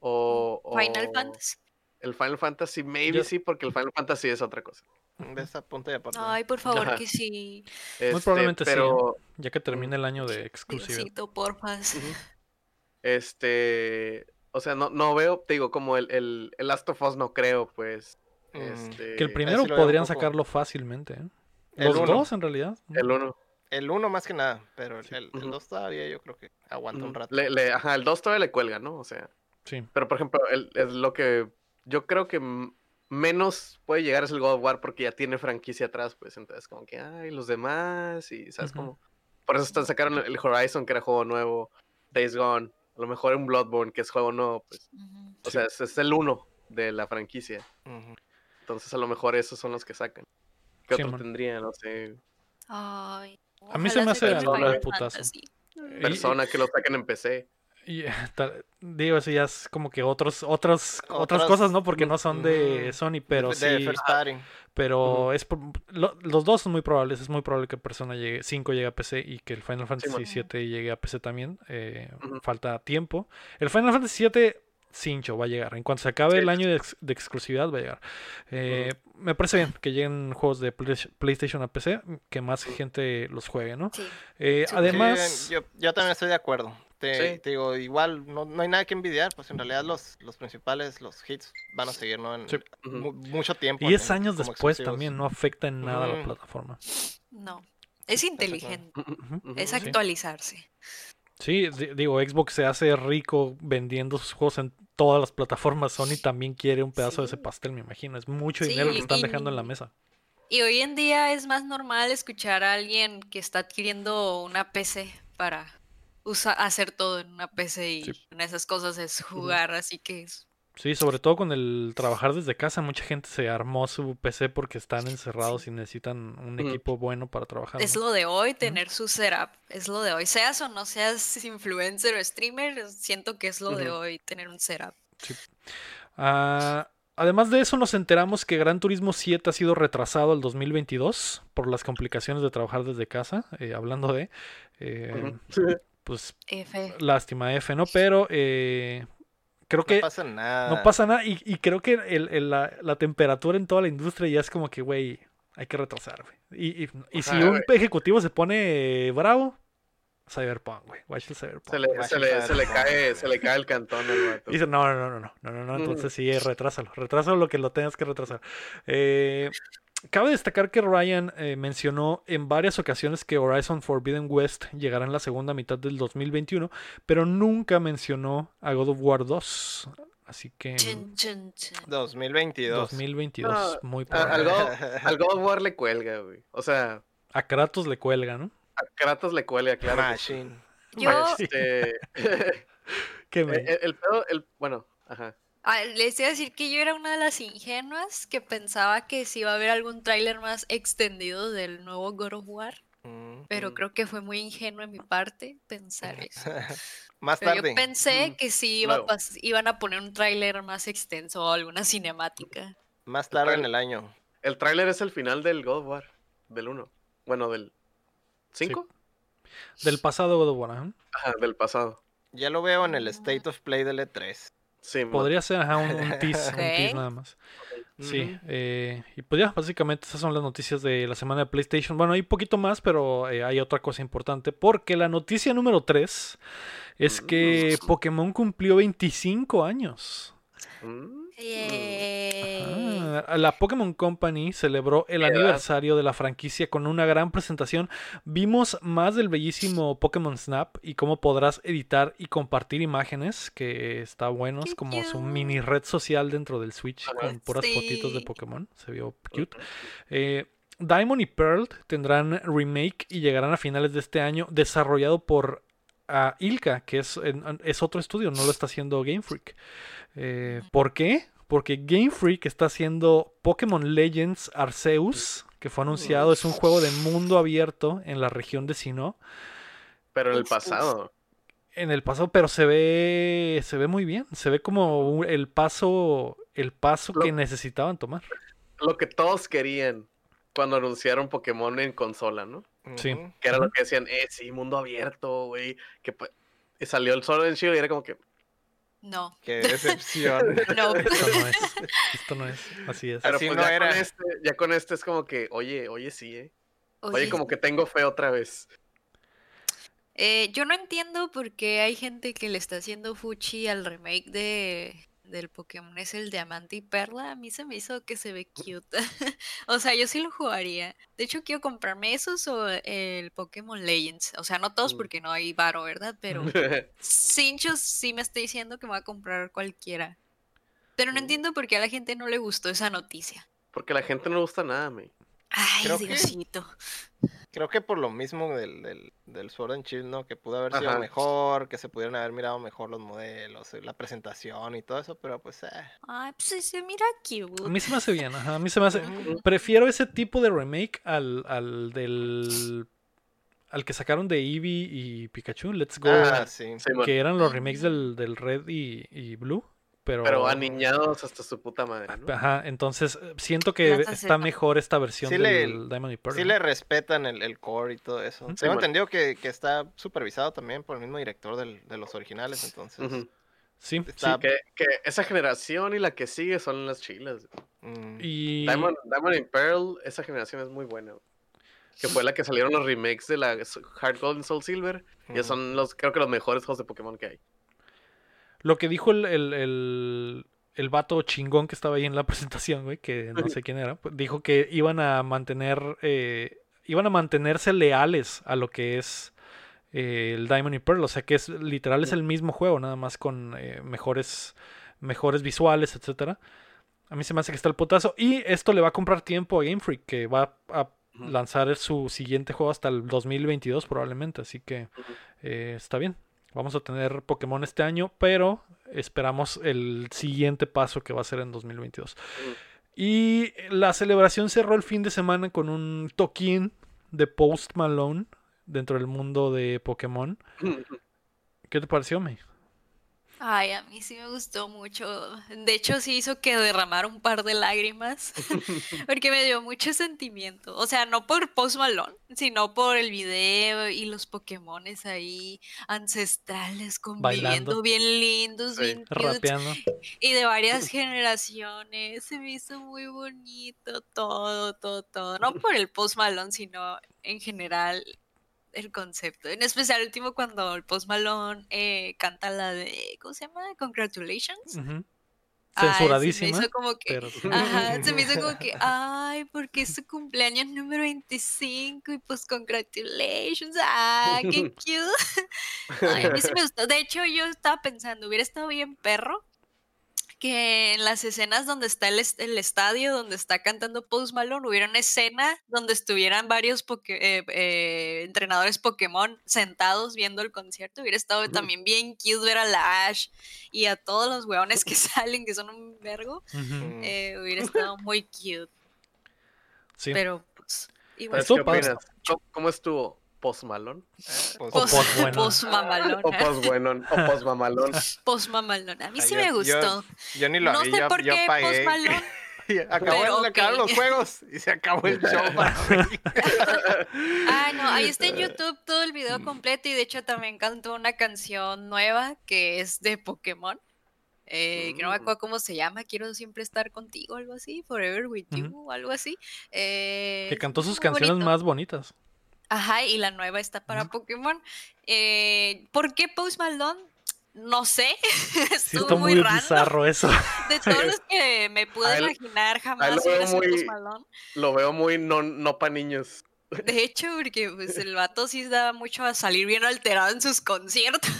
O, Final Fantasy. El Final Fantasy, maybe Yo- sí, porque el Final Fantasy es otra cosa. Ves a punto de apartar. Ay, por [LAUGHS] favor, Ajá. que sí. Este, probablemente sí, ¿eh? pero, Ya que termine el año de exclusividad. Diosito. [LAUGHS] Este, o sea, no, no veo, te digo, como el, el, el Last of Us no creo, pues. Mm. Este, Que el primero sí podrían poco. sacarlo fácilmente. ¿eh? El Los uno. dos, en realidad. el uno. El 1 más que nada, pero Sí. el. 2 todavía yo creo que aguanta un rato. Le, le- ajá, el 2 todavía le cuelga, ¿no? O sea, Sí. pero por ejemplo, el, es lo que yo creo que menos puede llegar es el God of War porque ya tiene franquicia atrás, pues entonces como que, ay, los demás y, ¿sabes Ujú. cómo? Por eso están sacaron el Horizon, que era juego nuevo, Days Gone, a lo mejor un Bloodborne, que es juego nuevo, pues, o sea, es, es el uno de la franquicia. Entonces a lo mejor esos son los que sacan. ¿Qué Sí, otro man. tendría? No sé. Ay. A mí se me hace. Fantasy. Y- Persona que lo saquen en PC. Y, [LAUGHS] tal- digo, eso ya es como que otros, otros, otras Otras- cosas, ¿no? Porque no son de. Sony, pero de sí. First Party. Pero es por- lo- los dos son muy probables. Es muy probable que Persona llegue, 5 llegue a PC y que el Final Fantasy. 7 llegue a PC también. eh. Falta tiempo. El Final Fantasy 7, cincho, va a llegar. En cuanto se acabe Sí. el año de, ex- de exclusividad, va a llegar. Eh, Me parece bien que lleguen juegos de Play- PlayStation a PC, que más gente los juegue, ¿no? Sí. Eh, Sí, además, Sí, yo, yo también estoy de acuerdo. Te, Sí. te digo, igual no, no hay nada que envidiar, pues en realidad los, los principales, los hits, van a seguir ¿no? en Sí. Ujú. mu- mucho tiempo. 10 en- años como después exclusivos. también no afecta en nada a la plataforma. No. Es inteligente. Es actualizarse. Sí, di- digo, Xbox se hace rico vendiendo sus juegos en todas las plataformas. Sony también quiere un pedazo de ese pastel, me imagino. Es mucho Sí, dinero que están y- dejando en la mesa. Y hoy en día es más normal escuchar a alguien que está adquiriendo una PC para usa- hacer todo en una PC y Sí. una de esas cosas es jugar, así que es- Sí, sobre todo con el trabajar desde casa, mucha gente se armó su PC porque están encerrados y necesitan un equipo bueno para trabajar. es lo de hoy tener su setup, es lo de hoy. Seas o no seas influencer o streamer, siento que es lo de hoy tener un setup. Ah, además de eso, nos enteramos que Gran Turismo 7 ha sido retrasado al 2022 por las complicaciones de trabajar desde casa. eh, hablando de, eh pues lástima F, ¿no? Pero eh, creo que... No pasa nada. No pasa nada y, creo que la, temperatura en toda la industria ya es como que, güey, hay que retrasar, güey. Y, y, si un ejecutivo se pone bravo, Cyberpunk, güey. Watch el Cyberpunk. Se le, cae, se le cae el cantón al Dice, no, no, no, no, no, no, no, entonces mm. sí, retrásalo, retrásalo lo que lo tengas que retrasar. Eh, cabe destacar que Ryan eh, mencionó en varias ocasiones que Horizon Forbidden West llegará en la segunda mitad del 2021, pero nunca mencionó a God of War 2. Así que Chun, chun, chun. 2022. 2022, Ah, muy A- probable. al, God, of War le cuelga, güey. O sea, A Kratos le cuelga, ¿no? a Kratos le cuelga, claro. Machine. Yo, Este, [LAUGHS] Que [LAUGHS] me- el, el pedo, el, bueno, ajá. Ah, les iba a decir que yo era una de las ingenuas que pensaba que sí iba a haber algún tráiler más extendido del nuevo God of War, Mm. pero Mm. creo que fue muy ingenuo en mi parte pensar [LAUGHS] eso. Más Pero tarde. yo pensé Mm, que sí iba a iban a poner un tráiler más extenso o alguna cinemática. Más tarde en el año. El tráiler es el final del God of War, del 1. Bueno, del 5. Del pasado God of War, ajá. Ajá, del pasado. Ya lo veo en el State of Play del E E3. Sí, Podría ser ajá, un, un tease, [LAUGHS] un tease nada más. Sí, eh, y pues ya, básicamente esas son las noticias de la semana de PlayStation. Bueno, hay poquito más, pero eh, hay otra cosa importante, porque la noticia número 3 es que Mm. Pokémon cumplió 25 años. Mm. La Pokémon Company celebró el aniversario de la franquicia con una gran presentación. Vimos más del bellísimo Pokémon Snap y cómo podrás editar y compartir imágenes, que está bueno, es como su mini red social dentro del Switch con puras fotitos de. Pokémon. Se vio cute. Eh, Diamond y Pearl tendrán remake y llegarán a finales de este año, desarrollado por ah, Ilka, que es, en- es otro estudio, no lo está haciendo Game Freak. Eh, ¿Por qué? Porque Game Freak está haciendo Pokémon Legends Arceus, que fue anunciado, es un juego de mundo abierto en la región de Sinnoh Pero en el pasado. en el paso, pero se ve se ve muy bien, se ve como el paso el paso Lo- que necesitaban tomar. Lo que todos querían cuando anunciaron Pokémon en consola, ¿no? Sí. Que era lo que decían, eh, sí, mundo abierto, güey. Que pues, y salió el solo en Shield y era como que. No, Qué decepción. [LAUGHS] no. Esto no es. [LAUGHS] Esto no es. Así es. Pero Así pues no ya, era. Con este, ya con este es como que, oye, oye, sí, eh. Oye, Oye, como que tengo fe otra vez. eh, yo no entiendo por qué hay gente que le está haciendo fuchi al remake de del Pokémon es el Diamante y Perla. A mí se me hizo que se ve cute. [LAUGHS] o sea, yo sí lo jugaría. De hecho, quiero comprarme esos o el Pokémon Legends. O sea, no todos Mm. porque no hay varo, ¿verdad? Pero [LAUGHS] Cinchos sí me está diciendo que me va a comprar cualquiera. Pero no Mm. entiendo por qué a la gente no le gustó esa noticia. Porque a la gente no le gusta nada, me. Ay, Creo que- Diosito. Creo que por lo mismo del, del, del Sword and Shield, ¿no? Que pudo haber sido Ajá. mejor, que se pudieran haber mirado mejor los modelos, eh, la presentación y todo eso, pero pues, eh. Ay, pues sí, se mira cute. A mí se me hace bien, ajá. A mí se me hace. Prefiero ese tipo de remake al, al del. al que sacaron de Eevee y Pikachu, Let's Go. Ah, sí. Que eran los remakes del, del Red y, y Blue. Pero. Pero aniñados hasta su puta madre, ¿no? Ajá, entonces eh, siento que está mejor esta versión Sí le- del Diamond y Pearl. Sí le respetan el, el core y todo eso. Tengo Sí, entendido que, que está supervisado también por el mismo director del- de los originales, entonces. Sí, Está- sí. Que, que esa generación y la que sigue son las chilas. mm, Y. Diamond, Diamond and Pearl, esa generación es muy buena. Que fue la que salieron los remakes de la Hard Gold y Soul Silver. Y ujú. son los, creo que los mejores juegos de Pokémon que hay. Lo que dijo el, el, el, el vato chingón que estaba ahí en la [LAUGHS] presentación, güey, que no sé quién era, pues, dijo que iban a mantener, eh, iban a mantenerse leales a lo que es eh, el Diamond y Pearl, o sea que es literal es el mismo juego, nada más con eh, mejores, mejores visuales, etcétera. A mí se me hace que está el putazo. Y esto le va a comprar tiempo a Game Freak, que va a lanzar su siguiente juego hasta el 2022 probablemente. Así que eh, está bien. Vamos a tener Pokémon este año, pero esperamos el siguiente paso que va a ser en 2022. Ujú. Y la celebración cerró el fin de semana con un toquín de Post Malone dentro del mundo de Pokémon. [LAUGHS] ¿Qué te pareció, May? Ay, a mí sí me gustó mucho. De hecho, sí hizo que derramara un par de lágrimas. [LAUGHS] porque me dio mucho sentimiento. O sea, no por Post Malone, sino por el video y los Pokémones ahí ancestrales conviviendo, Bailando. bien lindos, Sí. bien cute. Rapeando. Y de varias [LAUGHS] generaciones. Se me hizo muy bonito todo, todo, todo. No por el Post Malone, sino en general el concepto. En especial el último cuando el Post Malone eh, canta la de, ¿cómo se llama? Congratulations. Ujú. Ay, sí, Censuradísima. me hizo como que, pero- [LAUGHS] ajá, se me hizo como que, ay, porque es su cumpleaños número 25 y pues congratulations, ah, qué [LAUGHS] cute. [LAUGHS] Ay, a mí sí me gustó. De hecho, yo estaba pensando, hubiera estado bien perro que en las escenas donde está el, est- el estadio, donde está cantando Post Malone, hubiera una escena donde estuvieran varios poke- eh, eh, entrenadores Pokémon sentados viendo el concierto. Hubiera estado también bien cute ver a la Ash y a todos los weones que [LAUGHS] salen, que son un vergo. Mm. Eh, hubiera [LAUGHS] estado muy cute, Sí. pero pues... Igual. ¿Cómo, cómo estuvo? ¿Post Malone? O post, post bueno. post mamalón. ¿O post? ¿O post mamalón? [LAUGHS] Post mamalón. A mí Ah, sí yo- me gustó. yo ni lo No vi, sé yo, por yo qué. Post Malone. [LAUGHS] Y acabó, Pero, acabaron los [LAUGHS] juegos y se acabó el show. Ah, no, ahí está en YouTube todo el video completo y de hecho también cantó una canción nueva que es de Pokémon. eh, que no me Mm. acuerdo cómo se llama, quiero siempre estar contigo, algo así, Forever with you, algo así. eh, Que cantó sus canciones bonito. más bonitas. Ajá, y la nueva está para Pokémon. Eh, ¿Por qué Post Malone? No sé, [LAUGHS] Sí, estuvo está muy, bizarro eso. [LAUGHS] De todos los que me pude él- imaginar, jamás lo veo Post muy- Malone. Lo veo muy no, no para niños. De hecho, porque pues, el vato sí da mucho a salir bien alterado en sus conciertos.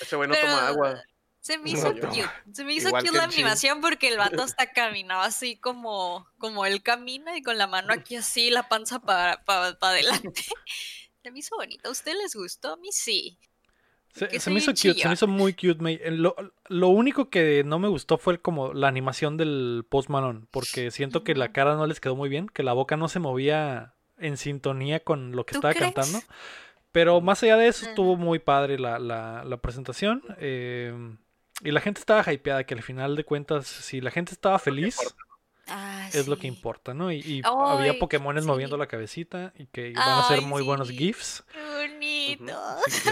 Ese güey no Pero- toma agua. Se me hizo cute. Se me hizo igual cute la animación porque el vato [LAUGHS] hasta caminaba así como, como él camina y con la mano aquí así, la panza para adelante. [LAUGHS] Se me hizo bonito. ¿A ustedes les gustó? A mí sí. Se, me hizo cute, se me hizo muy cute. me- Lo, lo único que no me gustó fue como la animación del Post Malone, porque siento que la cara no les quedó muy bien, que la boca no se movía en sintonía con lo que ¿Tú estaba crees? cantando. Pero más allá de eso, estuvo muy padre la, la- la presentación. eh, y la gente estaba hypeada, que al final de cuentas, si la gente estaba feliz, Ah, es lo que importa, ¿no? Y, y había Pokémones sí. moviendo la cabecita y que van a ser muy buenos. GIFs. Qué [LAUGHS]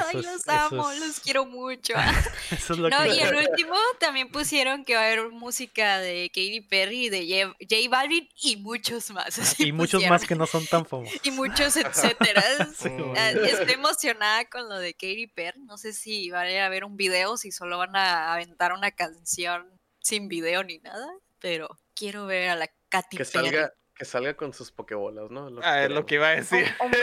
Ay, los amo, es- los quiero mucho. [LAUGHS] Eso es lo No, que... y el último también pusieron que va a haber música de Katy Perry, de J, J Balvin y muchos más. así Y muchos más que no son tan famosos. Y muchos etcétera. [LAUGHS] Ah, Estoy emocionada con lo de Katy Perry. No sé si van a ver un video, si solo van a aventar una canción sin video ni nada, pero quiero ver a la Katy Que Perry. salga, que salga con sus pokebolas, ¿no? Lo Ah, es lo que iba a decir. [LAUGHS] Un de.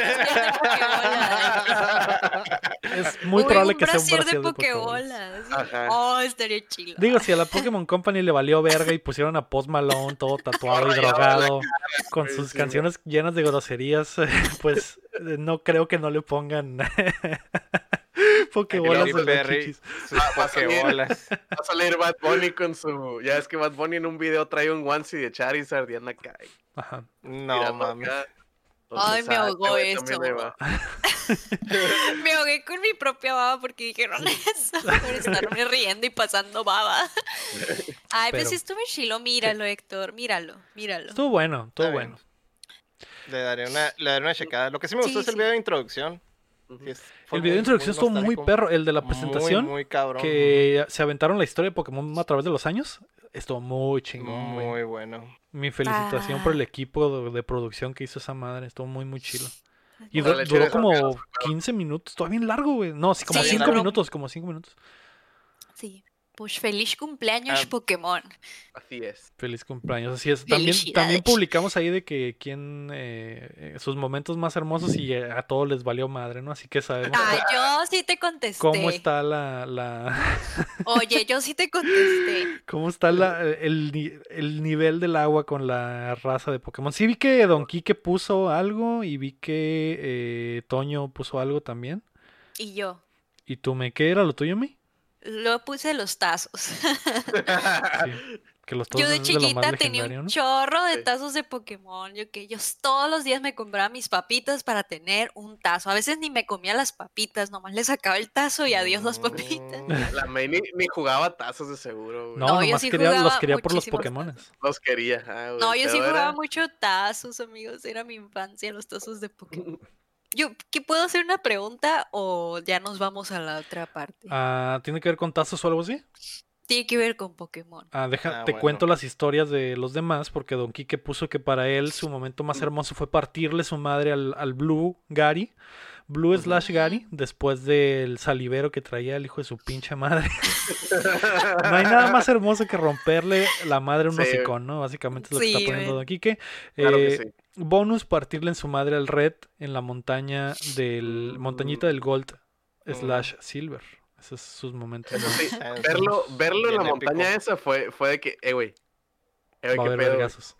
Es muy Uy, probable un que sea un brasier de. Ajá. Oh, estaría chido. Digo, si a la Pokémon Company le valió verga y pusieron a Post Malone todo [LAUGHS] tatuado y drogado con sus canciones llenas de groserías, [LAUGHS] pues eh, no creo que no le pongan [LAUGHS] Pokébolas Katy en las Perry, sus pokebolas. [LAUGHS] Va a salir Bad Bunny con su. Ya es que Bad Bunny en un video trae un onesie de Charizard y anda acá. Ajá. No mames. Ay, me ah, ahogó eso. va. [LAUGHS] Me ahogué con mi propia baba porque dijeron eso por estarme riendo y pasando baba. Ay, pues Pero- estuve chilo, míralo, Héctor, míralo, míralo. Estuvo bueno, estuvo bueno. Le daré una, le daré una checada. Lo que sí me gustó Sí, es el sí. video de introducción. Sí, es- fue El video de introducción estuvo muy perro. El de la presentación, Muy, cabrón. que se aventaron la historia de Pokémon a través de los años, estuvo muy chingón. Muy bueno. Mi felicitación por Ah. el equipo de, de producción que hizo esa madre. Estuvo muy, muy chido. Y duró como ganas, 15 minutos. Todavía bien largo, güey. No, sí, como Sí, 5 duró- minutos, como 5 minutos. Sí. Pues feliz cumpleaños, Ah. Pokémon. Así es. Feliz cumpleaños. Así es. También, publicamos ahí de que quién eh, eh, sus momentos más hermosos y eh, a todos les valió madre, ¿no? Así que sabemos Ah, yo sí te contesté. cómo está la, la [LAUGHS] Oye, yo sí te contesté. cómo está la, el, ni- el nivel del agua con la raza de Pokémon. Sí vi que Don Quique puso algo y vi que eh, Toño puso algo también. Y yo. ¿Y tú me qué era lo tuyo, mi? Lo puse los tazos. [LAUGHS] Sí, que los Yo tazos de chiquita tenía un ¿no? chorro de tazos de Pokémon. Yo que yo todos los días me compraba mis papitas para tener un tazo. A veces ni me comía las papitas, nomás le sacaba el tazo y adiós las papitas. La May ni, ni jugaba tazos de seguro, güey. No, No, yo nomás sí quería, los quería por los Pokémones. Los quería. ah, güey, No, yo sí jugaba era- mucho tazos, amigos. Era mi infancia, los tazos de Pokémon. [LAUGHS] Yo, ¿qué puedo hacer una pregunta o ya nos vamos a la otra parte? Ah, ¿Tiene que ver con tazos o algo así? Tiene que ver con Pokémon. Ah, deja, Ah, te bueno. cuento las historias de los demás, porque Don Quique puso que para él su momento más hermoso fue partirle su madre al, al Blue Gary, Blue slash Gary, después del salivero que traía el hijo de su pinche madre. [LAUGHS] no hay nada más hermoso que romperle la madre a un Sí. hocicón, ¿no? Básicamente es lo que está poniendo. Don Quique. Claro que Eh, sí. Bonus, partirle en su madre al Red en la montaña del... montañita del Gold slash Silver. Esos son sus momentos. Eso sí, Ah, eso verlo, verlo en la épico. montaña esa fue, fue de que, eh, güey. Eh, Va a haber vergazos.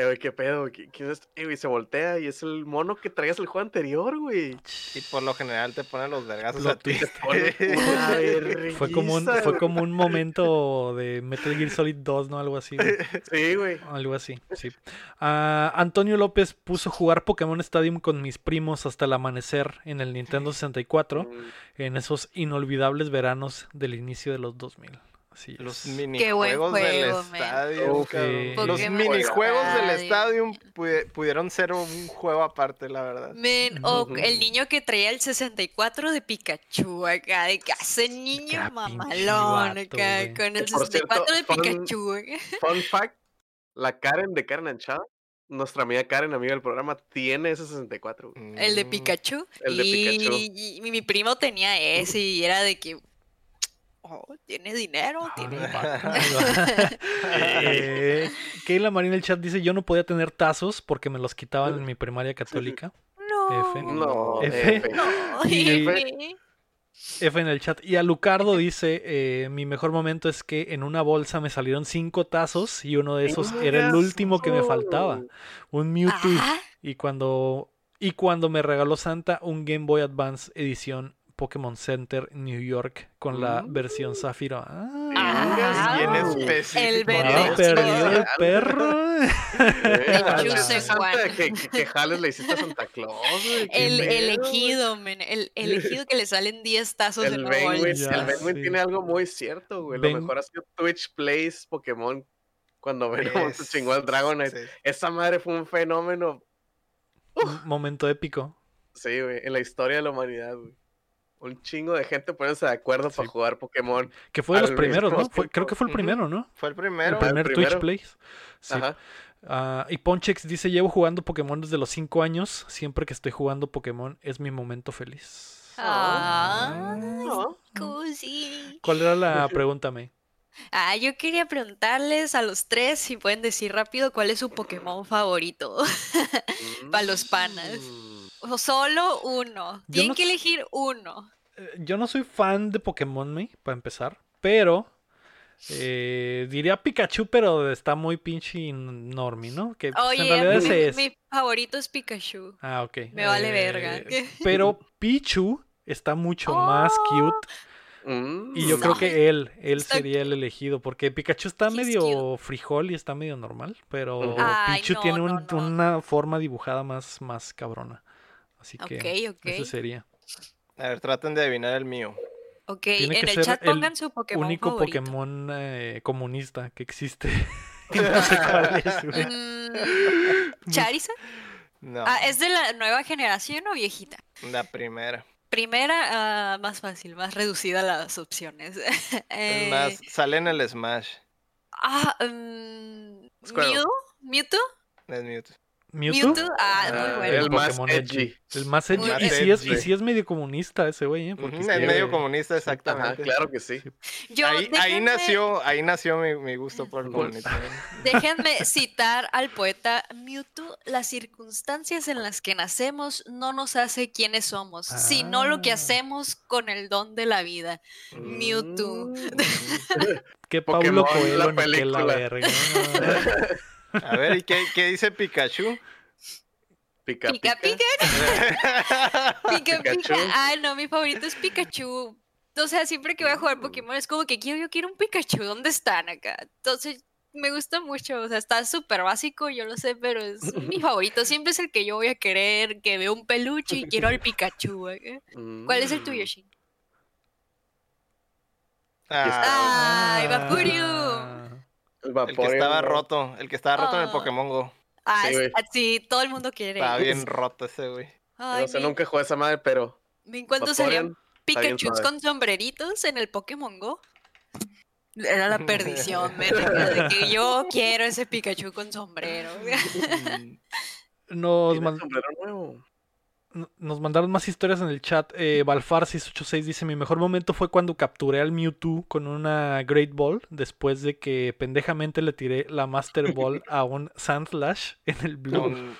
Eh, güey, qué pedo, güey. ¿Qui- ¿Quién es? Eh, güey, se voltea y es el mono que traías el juego anterior, güey. Y por lo general te ponen los vergazos a ti. una [LAUGHS] [LAUGHS] [LAUGHS] Fue como un, fue como un momento de Metal Gear Solid 2, ¿no? Algo así. güey. Sí, güey. Algo así, sí. Ah, Antonio López puso jugar Pokémon Stadium con mis primos hasta el amanecer en el Nintendo 64 Mm, en esos inolvidables veranos del inicio de los 2000. Así es. Los minijuegos del estadio. Eh, Los minijuegos del estadio pu- pudieron ser un juego aparte, la verdad. Men, o el niño que traía el 64 de Pikachu acá, de que niño Ah, pinche mamalón vato, acá, con el Por cierto, 64 de fun- Pikachu. acá. [LAUGHS] Fun fact: la Karen de Karen Anchada, nuestra amiga Karen, amiga del programa, tiene ese 64. güey. El de Mm, Pikachu. El de y, Pikachu. y mi primo tenía ese y era de que, oh, tiene dinero, tiene... Eh, [LAUGHS] Keila Marín en el chat dice: Yo no podía tener tazos porque me los quitaban en mi primaria católica. No. F. No, F. F. No, Y- F. F en el chat. Y a Lucardo dice: eh, Mi mejor momento es que en una bolsa me salieron cinco tazos y uno de esos era el último que me faltaba. Un Mewtwo. Ah, Y cuando, y cuando me regaló Santa un Game Boy Advance edición Pokémon Center New York con la Mm. versión Zafiro. Ah, Ah, Y en Ah, específico. el perdido el perro. [LAUGHS] Que, jales le hiciste a Santa Claus, güey. el güey. elegido, men, el elegido que le salen 10 tazos El en una Benwin, bolsa. Ya el Benwin sé. tiene algo muy cierto, güey. Ben- Lo mejor ha sido Twitch Plays Pokémon cuando Venom se Es- chingó al Dragonite. sí. Esa madre fue un fenómeno. Momento épico. Sí, güey, en la historia de la humanidad, güey. Un chingo de gente poniéndose de acuerdo Sí. para jugar Pokémon. Que fue de los primeros, ¿no? Fue- creo que fue el primero, ¿no? Fue el El primero. primer Twitch primero. Plays. Sí. Ajá. Ah, y Ponchex dice, llevo jugando Pokémon desde los 5 años. Siempre que estoy jugando Pokémon es mi momento feliz. Ah, No. cozy. ¿Cuál era la [LAUGHS] pregunta, May? Ah, yo quería preguntarles a los tres si pueden decir rápido cuál es su Pokémon favorito. [LAUGHS] Pa' los panas. Mm. O solo uno. Tienen no que elegir uno. Eh, Yo no soy fan de Pokémon, May, para empezar. Pero eh, diría Pikachu, pero está muy pinche normie, ¿no? Que pues, Oye, en realidad mi, ese es. mi favorito es Pikachu. Ah, ok. Me vale verga. Eh, Pero [LAUGHS] Pichu está mucho más Oh, cute. Mm. Y yo creo que él, él Está sería el elegido. Porque Pikachu está He's medio frijol y está medio normal. Pero. Ay, Pichu no, tiene no, un- no. una forma dibujada más, más cabrona. Así que ese sería. A ver, traten de adivinar el mío. Ok, Tiene en que el ser chat el pongan su Pokémon Único favorito. Pokémon eh, comunista que existe. [LAUGHS] No sé cuál es, güey. Mm, [LAUGHS] ¿Charizard? No, Ah, ¿es de la nueva generación o viejita? la primera. Primera, ah, más fácil, más reducida las opciones. [LAUGHS] Es Eh, más, sale en el Smash. ah, mm, Squirtle. Mew, Mewtwo, Es Mewtwo. ¿Mewtwo? Mewtwo, ah, Ah, muy bueno. el más Pokémon edgy. El más edgy. Y edgy. sí, es, y sí es medio comunista ese güey, ¿eh? Porque es sí, medio eh, comunista, Ajá, exactamente. claro que sí. Yo, ahí, nació, ahí nació mi, mi gusto por el comunismo. [LAUGHS] Déjenme citar al poeta Mewtwo, las circunstancias en las que nacemos no nos hace quienes somos, sino lo que Ah. hacemos con el don de la vida. Mewtwo. Mm. [LAUGHS] Que Paulo la Coelho ni que la película. verga. [LAUGHS] A ver, ¿y qué, qué dice Pikachu? Pica, Pica, pica. pica, [LAUGHS] pica, Pikachu. pica. Ah, no, mi favorito es Pikachu. O sea, siempre que voy a Mm. jugar Pokémon es como que quiero, yo quiero un Pikachu. ¿Dónde están acá? Entonces, me gusta mucho. O sea, está súper básico, yo lo sé, pero es mi [LAUGHS] favorito. Siempre es el que yo voy a querer, que veo un peluche y quiero al Pikachu. acá. ¿Cuál es el tuyo, Mm. Shin? Ah, Ay, Vaporeon. El, el que estaba roto, el que estaba roto en el. Pokémon Go. Ah, Sí, es- ah, sí, todo el mundo quiere. Estaba bien [LAUGHS] roto ese, güey. Ay, No sé, nunca jugué esa madre, pero me- cuando salían está Pikachu con sombreritos en el Pokémon Go. Era la [LAUGHS] perdición, men, de que yo quiero ese Pikachu con sombrero. [LAUGHS] Nos, tiene man- sombrero nuevo. Nos mandaron más historias en el chat. Eh, Balfar686 dice: Mi mejor momento fue cuando capturé al Mewtwo con una Great Ball. Después de que pendejamente le tiré la Master Ball [LAUGHS] a un Sandslash en el Blue. Un-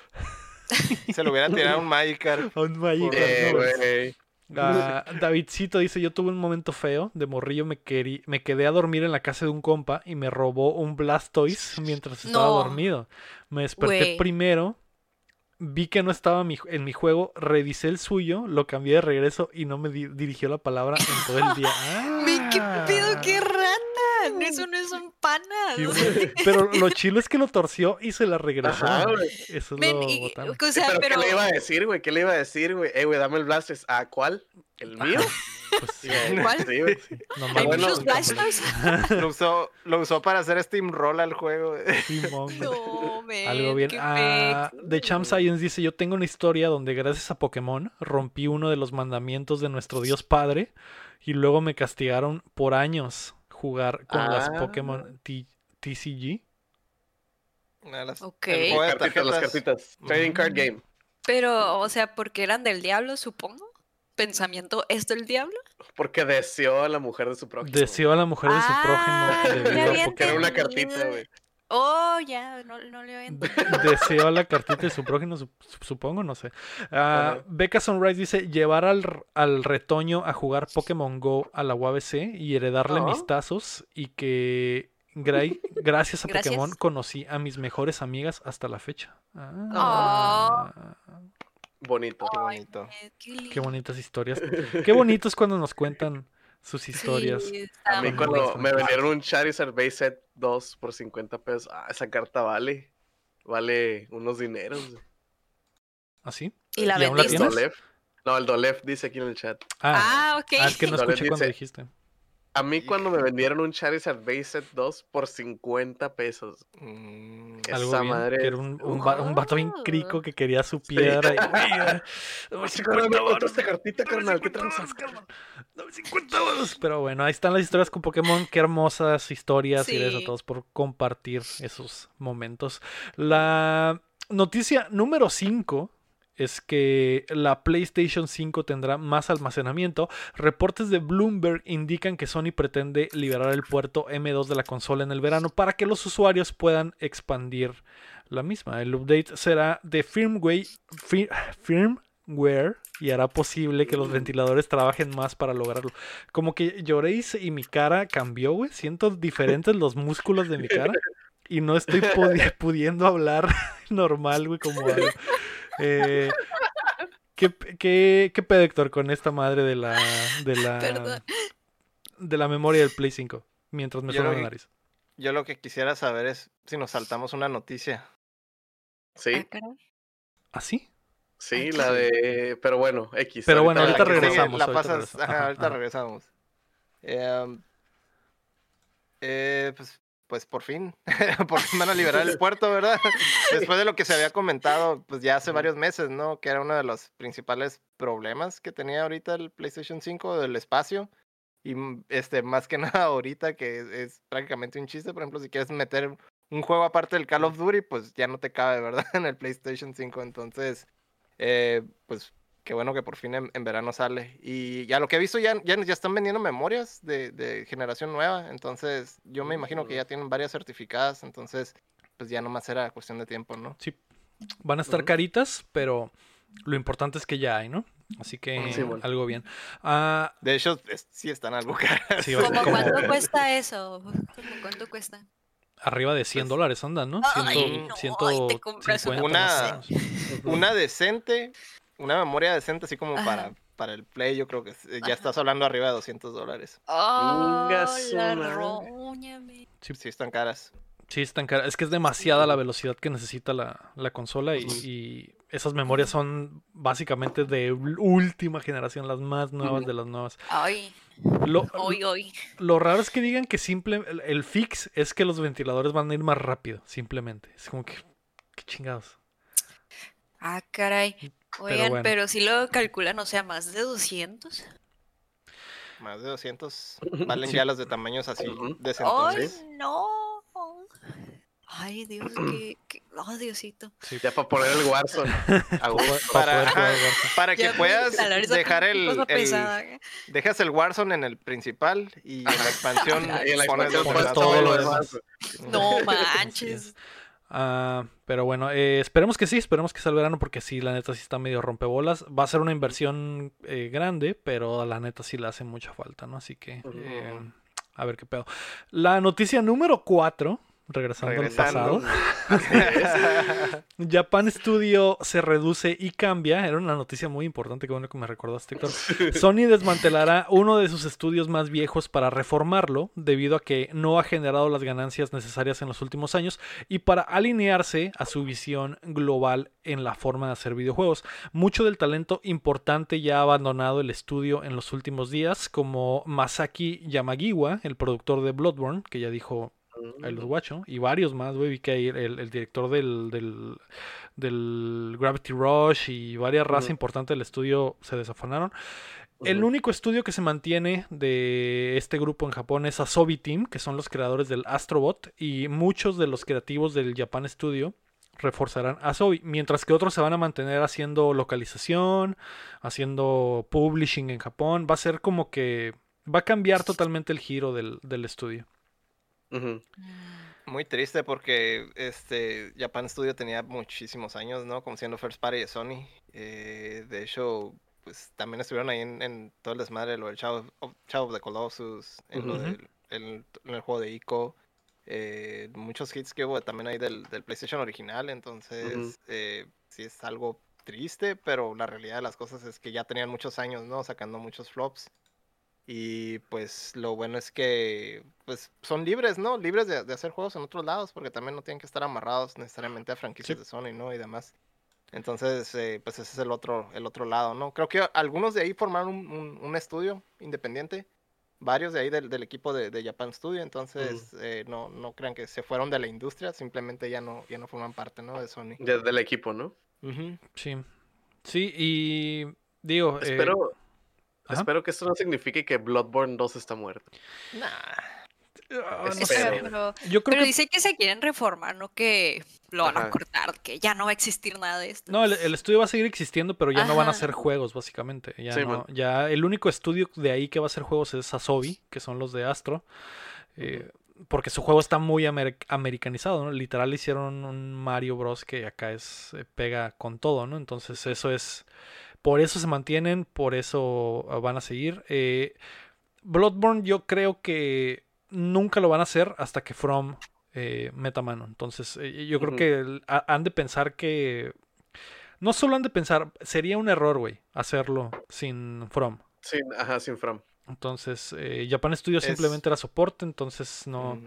[LAUGHS] Se lo hubiera tirado un Magikarp. [LAUGHS] A un Magikarp, Eh. Ah, Davidcito dice, yo tuve un momento feo, de morrillo me, querí- me quedé a dormir en la casa de un compa y me robó un Blastoise mientras estaba No. dormido. Me desperté primero, vi que no estaba mi- en mi juego, revisé el suyo, lo cambié de regreso y no me di- dirigió la palabra en todo el día. Men, ¿Qué pedo? ¡Qué Eso no son panas. Sí, güey. Pero lo chilo es que lo torció y se la regresó. Ajá. Eso es Men, lo y- o sea, pero, pero. ¿qué le iba a decir, güey? ¿Qué le iba a decir, güey? Eh, güey, dame el Blastoise. ¿A cuál? ¿El mío? Pues, sí, ¿Cuál? Sí, güey. nomás Hay bueno, muchos Blastoise. [LAUGHS] Lo usó, lo usó para hacer Steamroll al juego. Simón. No, men. Algo bien. qué Ah. The Champ Science dice: Yo tengo una historia donde, gracias a Pokémon, rompí uno de los mandamientos de nuestro Dios Padre y luego me castigaron por años jugar con las Ah. Pokémon T- TCG. Las- Ok. el de Cartitas, las cartitas. Trading card game. Pero, o sea, porque eran del diablo, supongo. Pensamiento, ¿es del diablo? Porque deseó a la mujer de su prójimo. Deseó a la mujer de su Ah, prójimo debido Porque era una cartita, güey. Oh, ya, no, no le [LAUGHS] entendido. Deseó a la cartita de su prójimo, sup- supongo, no sé. Ajá. Becca Sunrise dice: Llevar al, al retoño a jugar Pokémon Go a la UABC y heredarle Ah. mis tazos y que gra- gracias a Gracias. Pokémon conocí a mis mejores amigas hasta la fecha. Ah, Bonito. Qué bonito. Qué lindo. qué bonitas historias. Qué bonito es cuando nos cuentan sus historias. Sí, A mí cuando me vendieron un Charizard Base Set 2 por 50 pesos, ah, esa carta vale. Vale unos dineros. ¿Así? ¿Y la ¿Y la vendiste? Dolef. No, el Dolef dice aquí en el chat. Ah, Ah, ok. ah, es que no [LAUGHS] escuché cuando dijiste. A mí cuando me vendieron un Charizard Base Set 2 por 50 pesos. Mm, Esa Algo bien, madre que era un, un, va- un vato bien crico que quería su piedra. y, [LAUGHS] "Güey, dame Oye, 50 carnal, me varos, encontré esta cartita, dame carnal, ¿qué 50 tranza? varos, carnal, dame 50 varos". Pero bueno, ahí están las historias con Pokémon. Qué hermosas historias. Y gracias a Sí. todos por compartir esos momentos. La noticia número 5 es que la PlayStation 5 tendrá más almacenamiento. Reportes de Bloomberg indican que Sony pretende liberar el puerto M2 de la consola en el verano para que los usuarios puedan expandir la misma. El update será de firmware, fir- firmware y hará posible que los ventiladores trabajen más para lograrlo. Como que lloré y, mi cara cambió, güey. Siento diferentes los músculos de mi cara y no estoy pudi- pudiendo hablar [LAUGHS] normal, güey, como [LAUGHS] hablo. Eh, ¿qué, qué, ¿Qué pedo, Héctor, con esta madre de la, de la, Perdón. de la memoria del Play 5? Mientras me suena la nariz. Yo lo que quisiera saber es si nos saltamos una noticia. Sí, Ah, caray. ¿Así? sí, la de. Pero bueno, X. Pero bueno, ahorita regresamos, La ahorita pasas, regresamos. ajá, Ajá, ahorita ajá. regresamos. Em, eh, pues, pues por fin, [LAUGHS] por fin van a liberar el [LAUGHS] puerto, ¿verdad? [LAUGHS] Después de lo que se había comentado, pues ya hace varios meses, ¿no? Que era uno de los principales problemas que tenía ahorita el PlayStation 5 del espacio. Y mm, este, más que nada ahorita que es, es prácticamente un chiste, por ejemplo, si quieres meter un juego aparte del Call of Duty, pues ya no te cabe, ¿verdad? En el PlayStation 5. Entonces, eh, pues qué bueno que por fin en, en verano sale. Y ya lo que he visto, ya, ya, ya están vendiendo memorias de, de generación nueva. Entonces, yo me imagino que ya tienen varias certificadas. Entonces, pues ya nomás era cuestión de tiempo, ¿no? Sí. Van a estar caritas, pero lo importante es que ya hay, ¿no? Así que Sí, bueno. algo bien. Ah, De hecho, es- sí están algo caras. Sí, ¿Cómo como- cuánto cuesta eso? ¿Cómo cuánto cuesta? arriba de 100 Pues- dólares andan, ¿no? Ay, Ciento- no, ciento ay, te una- más o menos. Una decente, una memoria decente, así como Ajá. para, para el Play, yo creo que es- ya estás hablando arriba de 200 dólares. ¡Oh, la roñame! Sí, están caras. Sí, es tan cara. Es que es demasiada la velocidad que necesita la, la consola y, y esas memorias son básicamente de última generación, las más nuevas de las nuevas. ¡Ay! Lo, ¡Hoy, hoy! lo raro es que digan que simple, el, el fix es que los ventiladores van a ir más rápido, simplemente. Es como que, qué chingados. ¡Ah, caray! Oigan, bueno. pero si lo calculan, o sea, más de 200. Más de 200. [LAUGHS] Valen Sí. ya las de tamaños así Ujú. ¡Ay, no! ¡Ay, Dios! qué, qué- ¡Oh, Diosito! Ya para poner el Warzone. [LAUGHS] Para, que Ya puedas dejar el. ¿eh? dejas el Warzone en el principal y en la [LAUGHS] expansión Y en la pones expansión pones pones todo lo demás. No manches. Ah, pero bueno, eh, esperemos que sí, esperemos que sea el verano porque sí, la neta sí está medio rompebolas. Va a ser una inversión eh, grande, pero la neta sí le hace mucha falta, ¿no? Así que eh, a ver qué pedo. La noticia número 4, regresando, Regresando. al pasado. [LAUGHS] Japan Studio se reduce y cambia. Era una noticia muy importante, que bueno que me recordaste, Héctor. Sony desmantelará uno de sus estudios más viejos para reformarlo, debido a que no ha generado las ganancias necesarias en los últimos años y para alinearse a su visión global en la forma de hacer videojuegos. Mucho del talento importante ya ha abandonado el estudio en los últimos días, como Masaki Yamagiwa, el productor de Bloodborne, que ya dijo Ahí los guacho. Y varios más, güey. Vi que ahí el, el director del, del, del Gravity Rush y varias razas Ujú. importantes del estudio se desafanaron. El único estudio que se mantiene de este grupo en Japón es Asobi Team, que son los creadores del Astrobot. Y muchos de los creativos del Japan Studio reforzarán Asobi. Mientras que otros se van a mantener haciendo localización, haciendo publishing en Japón. Va a ser como que... Va a cambiar totalmente el giro del, del estudio. Ujú. Muy triste porque este Japan Studio tenía muchísimos años, ¿no? Como siendo first party de Sony. Eh, de hecho, pues también estuvieron ahí en, en todo el desmadre, lo del Shadow of, Shadow of the Colossus, en, lo del- en- en el juego de Ico. eh, muchos hits que hubo también ahí del, del PlayStation original, entonces eh, sí es algo triste, pero la realidad de las cosas es que ya tenían muchos años, ¿no? Sacando muchos flops. Y pues lo bueno es que pues son libres, ¿no? Libres de, de hacer juegos en otros lados, porque también no tienen que estar amarrados necesariamente a franquicias Sí. de Sony, ¿no? Y demás. Entonces, eh, pues ese es el otro, el otro lado, ¿no? Creo que algunos de ahí formaron un, un- un estudio independiente varios de ahí del, del equipo de, de Japan Studio, entonces eh, no, no crean que se fueron de la industria, simplemente ya no, ya no forman parte, ¿no? De Sony. Desde el equipo, ¿no? Sí. Sí, y digo. eh, Espero, ajá. espero que esto no signifique que Bloodborne 2 está muerto. Nah. ah, no espero. sé. Pero, Yo creo pero que dice que se quieren reformar, no que lo van a cortar, que ya no va a existir nada de esto. No, el, el estudio va a seguir existiendo, pero ya no van a hacer juegos, básicamente. Ya Sí, no, ya el único estudio de ahí que va a hacer juegos es Asobi, que son los de Astro. eh, porque su juego está muy amer- americanizado, ¿no? Literal hicieron un Mario Bros. que acá es eh, pega con todo, ¿no? Entonces eso es. Por eso se mantienen, por eso ah, van a seguir. Eh, Bloodborne yo creo que nunca lo van a hacer hasta que From eh, meta mano. Entonces eh, yo creo que el- han de pensar que... No solo han de pensar, sería un error, güey, hacerlo sin From. Sin, ajá, sin From. Entonces, eh, Japan Studio Es- simplemente era soporte, entonces no...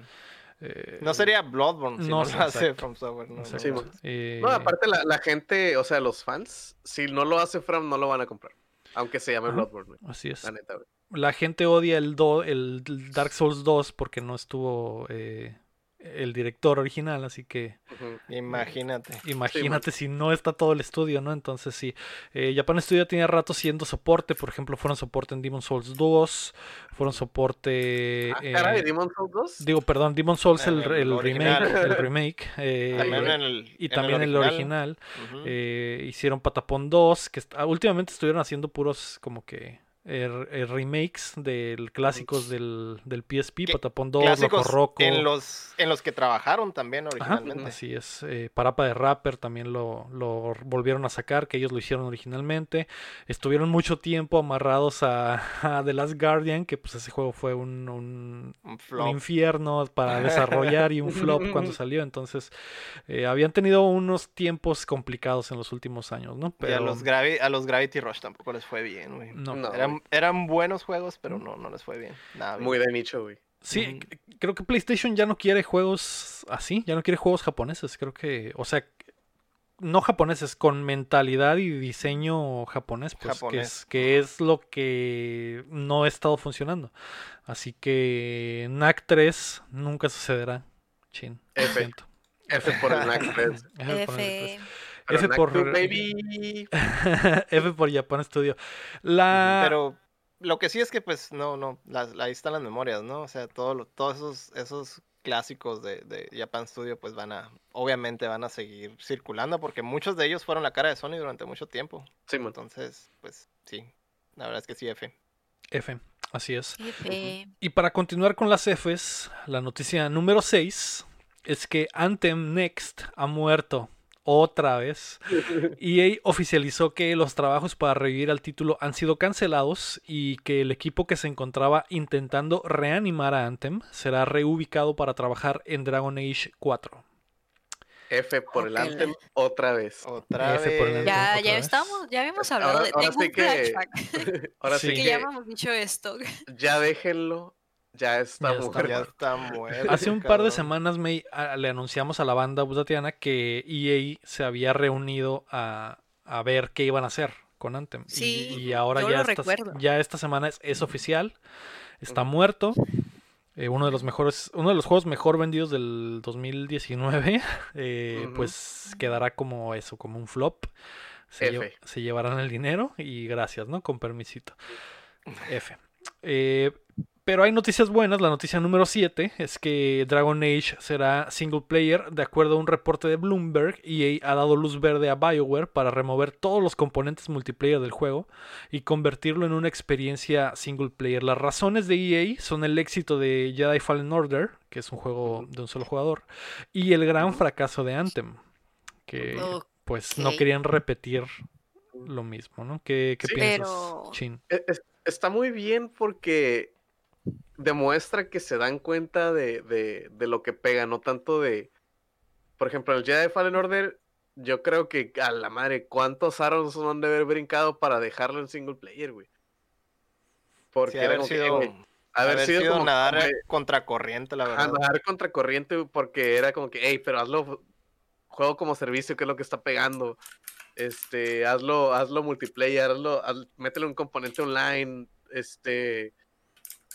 eh, No sería Bloodborne si no lo hace. From Software. No, exacto. Sí, no. man. No, aparte la, la gente, o sea, los fans, si no lo hace From, no lo van a comprar. Aunque se llame Ajá. Bloodborne, güey. Así es. La neta. La gente odia el, do- el Dark Souls 2 porque no estuvo eh, el director original, así que... Ujú. Imagínate. Imagínate si no está todo el estudio, ¿no? Entonces sí. Eh, Japan Studio tenía rato siendo soporte, por ejemplo, fueron soporte en Demon Souls 2, fueron soporte... Ah, eh, caray, Demon Souls 2. digo, perdón, Demon Souls el, El remake, el [LAUGHS] remake. eh, También en el, y en también el original. Eh, hicieron Patapon 2, que ah, últimamente estuvieron haciendo puros como que... eh, eh, remakes del clásicos del, del PSP, Patapon 2, Loco Roco. en los, en los que trabajaron también Ajá, originalmente. así es. Eh, Parapa de Rapper también lo, lo volvieron a sacar, que ellos lo hicieron originalmente. Estuvieron mucho tiempo amarrados a, [LAUGHS] a The Last Guardian, que pues ese juego fue un, un- Un un flop. infierno para desarrollar y un [LAUGHS] flop cuando salió. Entonces, eh, habían tenido unos tiempos complicados en los últimos años, ¿no? Y a Pero los, Gravi- a los Gravity Rush tampoco les fue bien, güey. no. No, Eran, eran buenos juegos, pero no, no les fue bien. Nada bien. Muy de nicho, güey. Sí, creo que PlayStation ya no quiere juegos así, ya no quiere juegos japoneses. Creo que, o sea, no japoneses, con mentalidad y diseño japonés, pues, que es, que es lo que no ha estado funcionando. Así que NAC 3 nunca sucederá. Chin, F. F por el NAC 3. [LAUGHS] F por el F. Pero F por- 2, baby. 3. [LAUGHS] F por Japan Studio. La... Pero lo que sí es que, pues, no, no, ahí están las memorias, ¿no? O sea, todo todos esos, esos clásicos de, de Japan Studio, pues van a, obviamente van a seguir circulando, porque muchos de ellos fueron la cara de Sony durante mucho tiempo. Sí, man. Entonces, pues, sí, la verdad es que sí, F. F, así es. F. Y para continuar con las Fs, la noticia número 6 es que Anthem Next ha muerto otra vez. [LAUGHS] EA oficializó que los trabajos para revivir al título han sido cancelados y que el equipo que se encontraba intentando reanimar a Anthem será reubicado para trabajar en Dragon Age 4. F por el. Anthem otra vez. Otra F por el. Ya, otra ya vez. estamos, ya habíamos hablado Ahora- de ahora tengo sí un que- flashback. [LAUGHS] Ahora Sí. sí que que ya habíamos dicho esto. ya déjenlo. Ya está Ya está muerto. Ya está muerto. Hace un par de semanas me, a- le anunciamos a la banda Busatiana que EA se había reunido a, a ver qué iban a hacer con Anthem. Y- Sí, y, ahora yo ya lo esta, recuerdo. ya esta semana es, es oficial. Está muerto. Eh, uno de los mejores, uno de los juegos mejor vendidos del 2019. [LAUGHS] eh. Pues quedará como eso, como un flop. Se, lle- se llevarán el dinero y gracias, ¿no? Con permisito. [LAUGHS] F. Eh, pero hay noticias buenas. La noticia número 7 es que Dragon Age será single player. De acuerdo a un reporte de Bloomberg, EA ha dado luz verde a BioWare para remover todos los componentes multiplayer del juego y convertirlo en una experiencia single player. Las razones de EA son el éxito de Jedi Fallen Order, que es un juego de un solo jugador, y el gran fracaso de Anthem, que pues no querían repetir lo mismo, ¿no? ¿Qué, qué Sí. piensas, Pero- Chin? Es- está muy bien porque demuestra que se dan cuenta de, de- de lo que pega, no tanto de. Por ejemplo, el Jedi Fallen Order, yo creo que a la madre, ¿cuántos arrows no han de haber brincado para dejarlo en single player, güey? Porque Sí, era haber como que, sido, güey, haber, haber sido, sido como nadar como contracorriente, la verdad. nadar contracorriente, porque era como que, hey, pero hazlo juego como servicio, que es lo que está pegando. Este, hazlo, hazlo multiplayer, hazlo, haz- métele un componente online, este,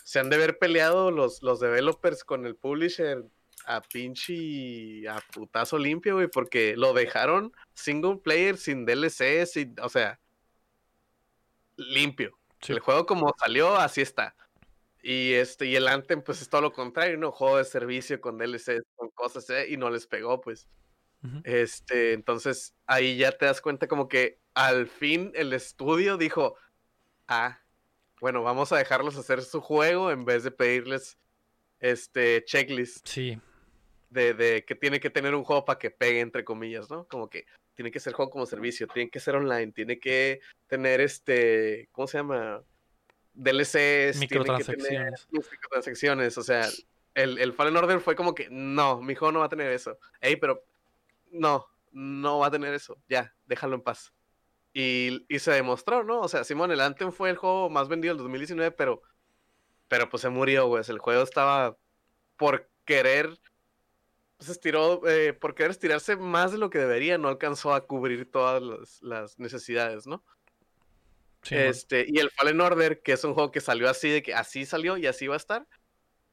se han de haber peleado los, los developers con el publisher a pinche a putazo limpio, güey, porque lo dejaron single player sin DLC, sin, o sea, limpio. Sí. El juego como salió, así está. Y este, y el Anthem, pues es todo lo contrario, ¿no? Juego de servicio con DLC, con cosas, ¿eh? y no les pegó, pues. Este, entonces ahí ya te das cuenta como que al fin el estudio dijo, ah, bueno, vamos a dejarlos hacer su juego en vez de pedirles este checklist Sí, de, de que tiene que tener un juego para que pegue, entre comillas, ¿no? Como que tiene que ser juego como servicio, tiene que ser online, tiene que tener este, ¿cómo se llama? DLCs, tiene que tener Microtransacciones. microtransacciones, o sea, el, el Fallen Order fue como que, no, mi juego no va a tener eso. Ey, pero no, no va a tener eso, ya, déjalo en paz. Y, y se demostró, ¿no? O sea, Simón, el Anthem fue el juego más vendido del 2019, pero, pero pues se murió, güey. El juego estaba por querer, se estiró, eh, por querer estirarse más de lo que debería, no alcanzó a cubrir todas las, las necesidades, ¿no? sí, man. Este, y el Fallen Order, que es un juego que salió así, de que así salió y así va a estar.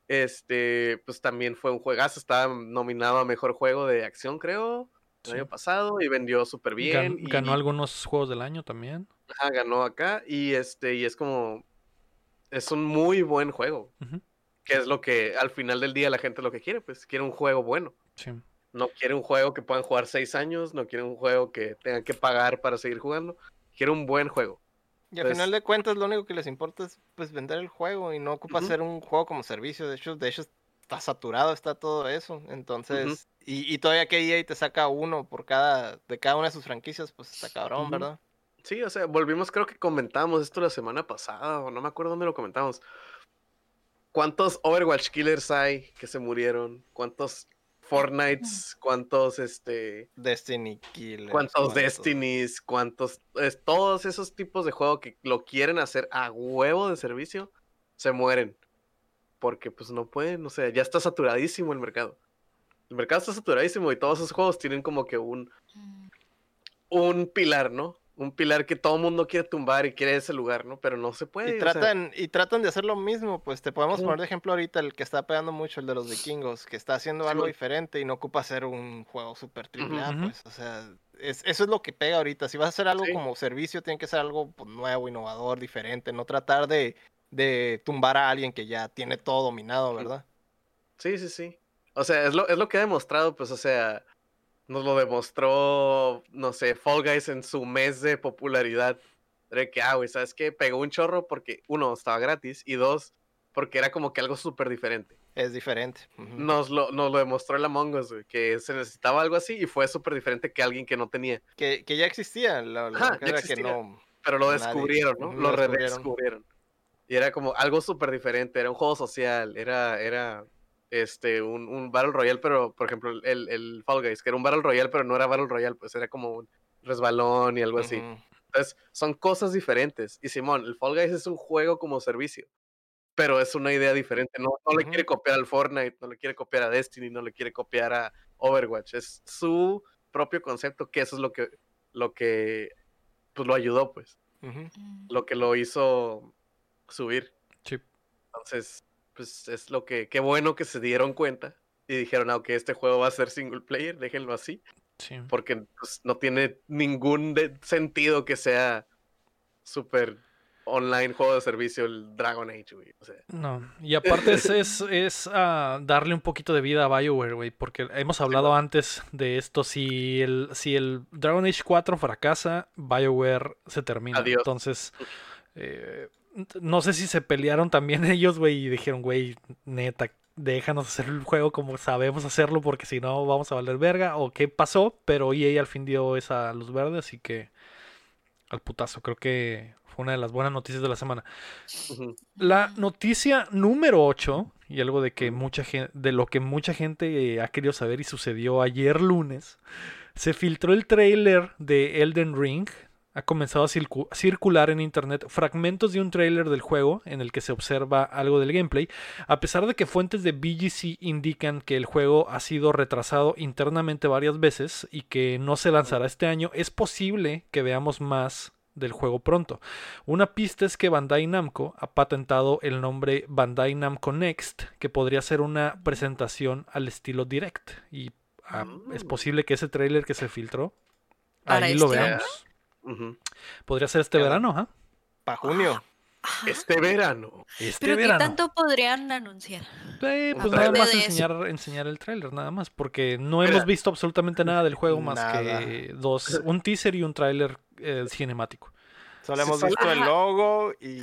Este, pues también fue un juegazo, estaba nominado a mejor juego de acción, creo, el Sí. año pasado, y vendió súper Gan- bien. y, ganó algunos juegos del año también. ajá, ganó acá, y este, y es como, es un muy buen juego, que es lo que al final del día la gente lo que quiere, pues quiere un juego bueno. Sí. No quiere un juego que puedan jugar seis años, no quiere un juego que tengan que pagar para seguir jugando, quiere un buen juego. Y al Pues- final de cuentas lo único que les importa es pues vender el juego y no ocupa ser un juego como servicio. De hecho, de hecho está saturado, está todo eso. Entonces, y, y todavía que EA te saca uno por cada, de cada una de sus franquicias, pues está cabrón. ¿verdad? Sí, o sea, volvimos, creo que comentamos esto la semana pasada, o no me acuerdo dónde lo comentamos. ¿Cuántos Overwatch Killers hay que se murieron? ¿Cuántos Fortnites? [CLEARS THROAT] ¿Cuántos, este, Destiny Killers. cuántos cuántos- Destinies? ¿Cuántos, es, todos esos tipos de juego que lo quieren hacer a huevo de servicio, se mueren. Porque pues no pueden, o sea, ya está saturadísimo el mercado. El mercado está saturadísimo y todos esos juegos tienen como que un, Mm, un pilar, ¿no? Un pilar que todo mundo quiere tumbar y quiere ese lugar, ¿no? Pero no se puede. Y o sea, tratan, y tratan de hacer lo mismo, pues te podemos poner de ejemplo ahorita el que está pegando mucho, el de los vikingos, que está haciendo algo diferente y no ocupa ser un juego super triple A, pues, o sea, es- eso es lo que pega ahorita. Si vas a hacer algo Sí. como servicio, tiene que ser algo pues, nuevo, innovador, diferente, no tratar de, de tumbar a alguien que ya tiene todo dominado, ¿verdad? Sí, sí, sí. O sea, es lo, es lo que ha demostrado, pues, o sea, nos lo demostró, no sé, Fall Guys en su mes de popularidad. De que, ah, güey, ¿sabes qué? Pegó un chorro porque, uno, estaba gratis y dos, porque era como que algo súper diferente. Es diferente. Nos lo, nos lo demostró el Among Us, güey, que se necesitaba algo así y fue súper diferente que alguien que no tenía. Que, que ya existía, la, la Ajá, ya era que no. Pero lo Nadie. descubrieron, ¿no? Lo descubrieron. redescubrieron. Y era como algo súper diferente, era un juego social, era, era este, un, un Battle Royale, pero, por ejemplo, el, el Fall Guys, que era un Battle Royale, pero no era Battle Royale, pues era como un resbalón y algo así. Entonces, son cosas diferentes. Y Simón, el Fall Guys es un juego como servicio, pero es una idea diferente. No, no le quiere copiar al Fortnite, no le quiere copiar a Destiny, no le quiere copiar a Overwatch. Es su propio concepto, que eso es lo que, lo que, pues lo ayudó, pues mm. lo que lo hizo subir. Sí. Entonces, pues es lo que, qué bueno que se dieron cuenta y dijeron, ah, ok, este juego va a ser single player, déjenlo así, Sí. porque pues, no tiene ningún sentido que sea súper online juego de servicio el Dragon Age, güey. O sea, No, y aparte es, es, es, ah, darle un poquito de vida a BioWare, güey, porque hemos hablado antes de esto, si el, si el Dragon Age 4 fracasa, BioWare se termina. Adiós. Entonces, eh, no sé si se pelearon también [LAUGHS] ellos, güey, y dijeron, güey, neta, déjanos hacer el juego como sabemos hacerlo, porque si no vamos a valer verga, o qué pasó, pero EA al fin dio esa luz verde, así que al putazo, creo que fue una de las buenas noticias de la semana. La noticia número 8, y algo de que mucha gente, de lo que mucha gente eh, ha querido saber y sucedió ayer lunes, se filtró el tráiler de Elden Ring. Ha comenzado a circu- circular en internet fragmentos de un tráiler del juego en el que se observa algo del gameplay, a pesar de que fuentes de BGC indican que el juego ha sido retrasado internamente varias veces y que no se lanzará este año, es posible que veamos más del juego pronto. Una pista es que Bandai Namco ha patentado el nombre Bandai Namco Next, que podría ser una presentación al estilo Direct. Y ah, es Mm. posible que ese trailer que se filtró, ahí lo este Podría ser este verano, ¿ah? Para junio. Ajá. Este verano. Este Pero ¿qué verano. tanto podrían anunciar? Eh, pues nada más enseñar, enseñar el tráiler, nada más, porque no hemos visto absolutamente nada del juego más que dos, [LAUGHS] un teaser y un tráiler eh, cinemático. Solo hemos visto el logo y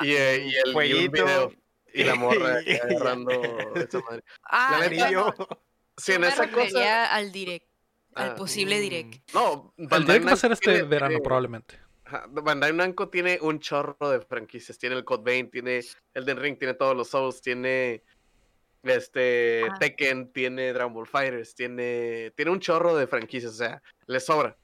Y, eh, y el Jueguito. Y la morra [LAUGHS] agarrando esa madre. Ah, La Sí, yo en me esa cosa. al direct, al Ah, posible mm, direct. No, El Bandai direct va a ser este tiene- verano, tiene- probablemente. Bandai Namco tiene un chorro de franquicias. Tiene el Code Vein, tiene Elden Ring, tiene todos los Souls, tiene este Ah. Tekken, tiene Dragon Ball Fighters, tiene tiene un chorro de franquicias, o sea, le sobra.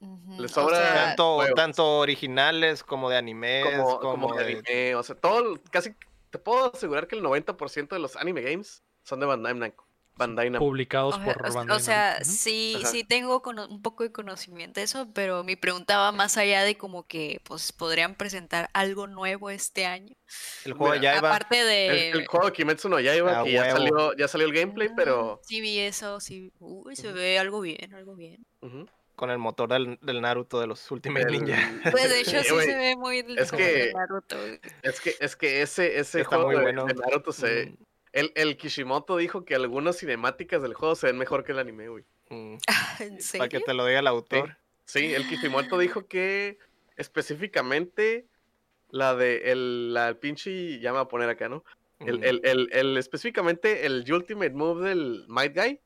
Ujú, le o sobra sea, tanto, originales como de animes, Como, como, de- anime, o sea, todo, casi te puedo asegurar que el 90% de los anime games son de Bandai Namco. Bandai Namco. Publicados o por o- Bandai o sea, sí, Ajá. sí tengo un poco de conocimiento de eso, pero mi pregunta va más allá de como que pues podrían presentar algo nuevo este año. el juego de Mira, Yaiba. Aparte de El, el juego de Kimetsu no Yaiba, que ya salió, ya salió el gameplay, Ah, pero sí vi eso, sí. Uy, se ve algo bien, algo bien. ujú, con el motor del, del Naruto de los Ultimate el- Ninja. [LAUGHS] Pues de hecho Sí, se ve muy es como de que- Naruto. Es que, es que ese, ese Está juego muy de, bueno. de Naruto se. Mm, El, el Kishimoto dijo que algunas cinemáticas del juego se ven mejor que el anime, güey. mm, [LAUGHS] ¿En Para que te lo diga el autor. Sí, el Kishimoto dijo que específicamente la de el, la el pinche, ya me voy a poner acá, ¿no? El, Mm, el, el, el- específicamente el Ultimate Move del Might Guy,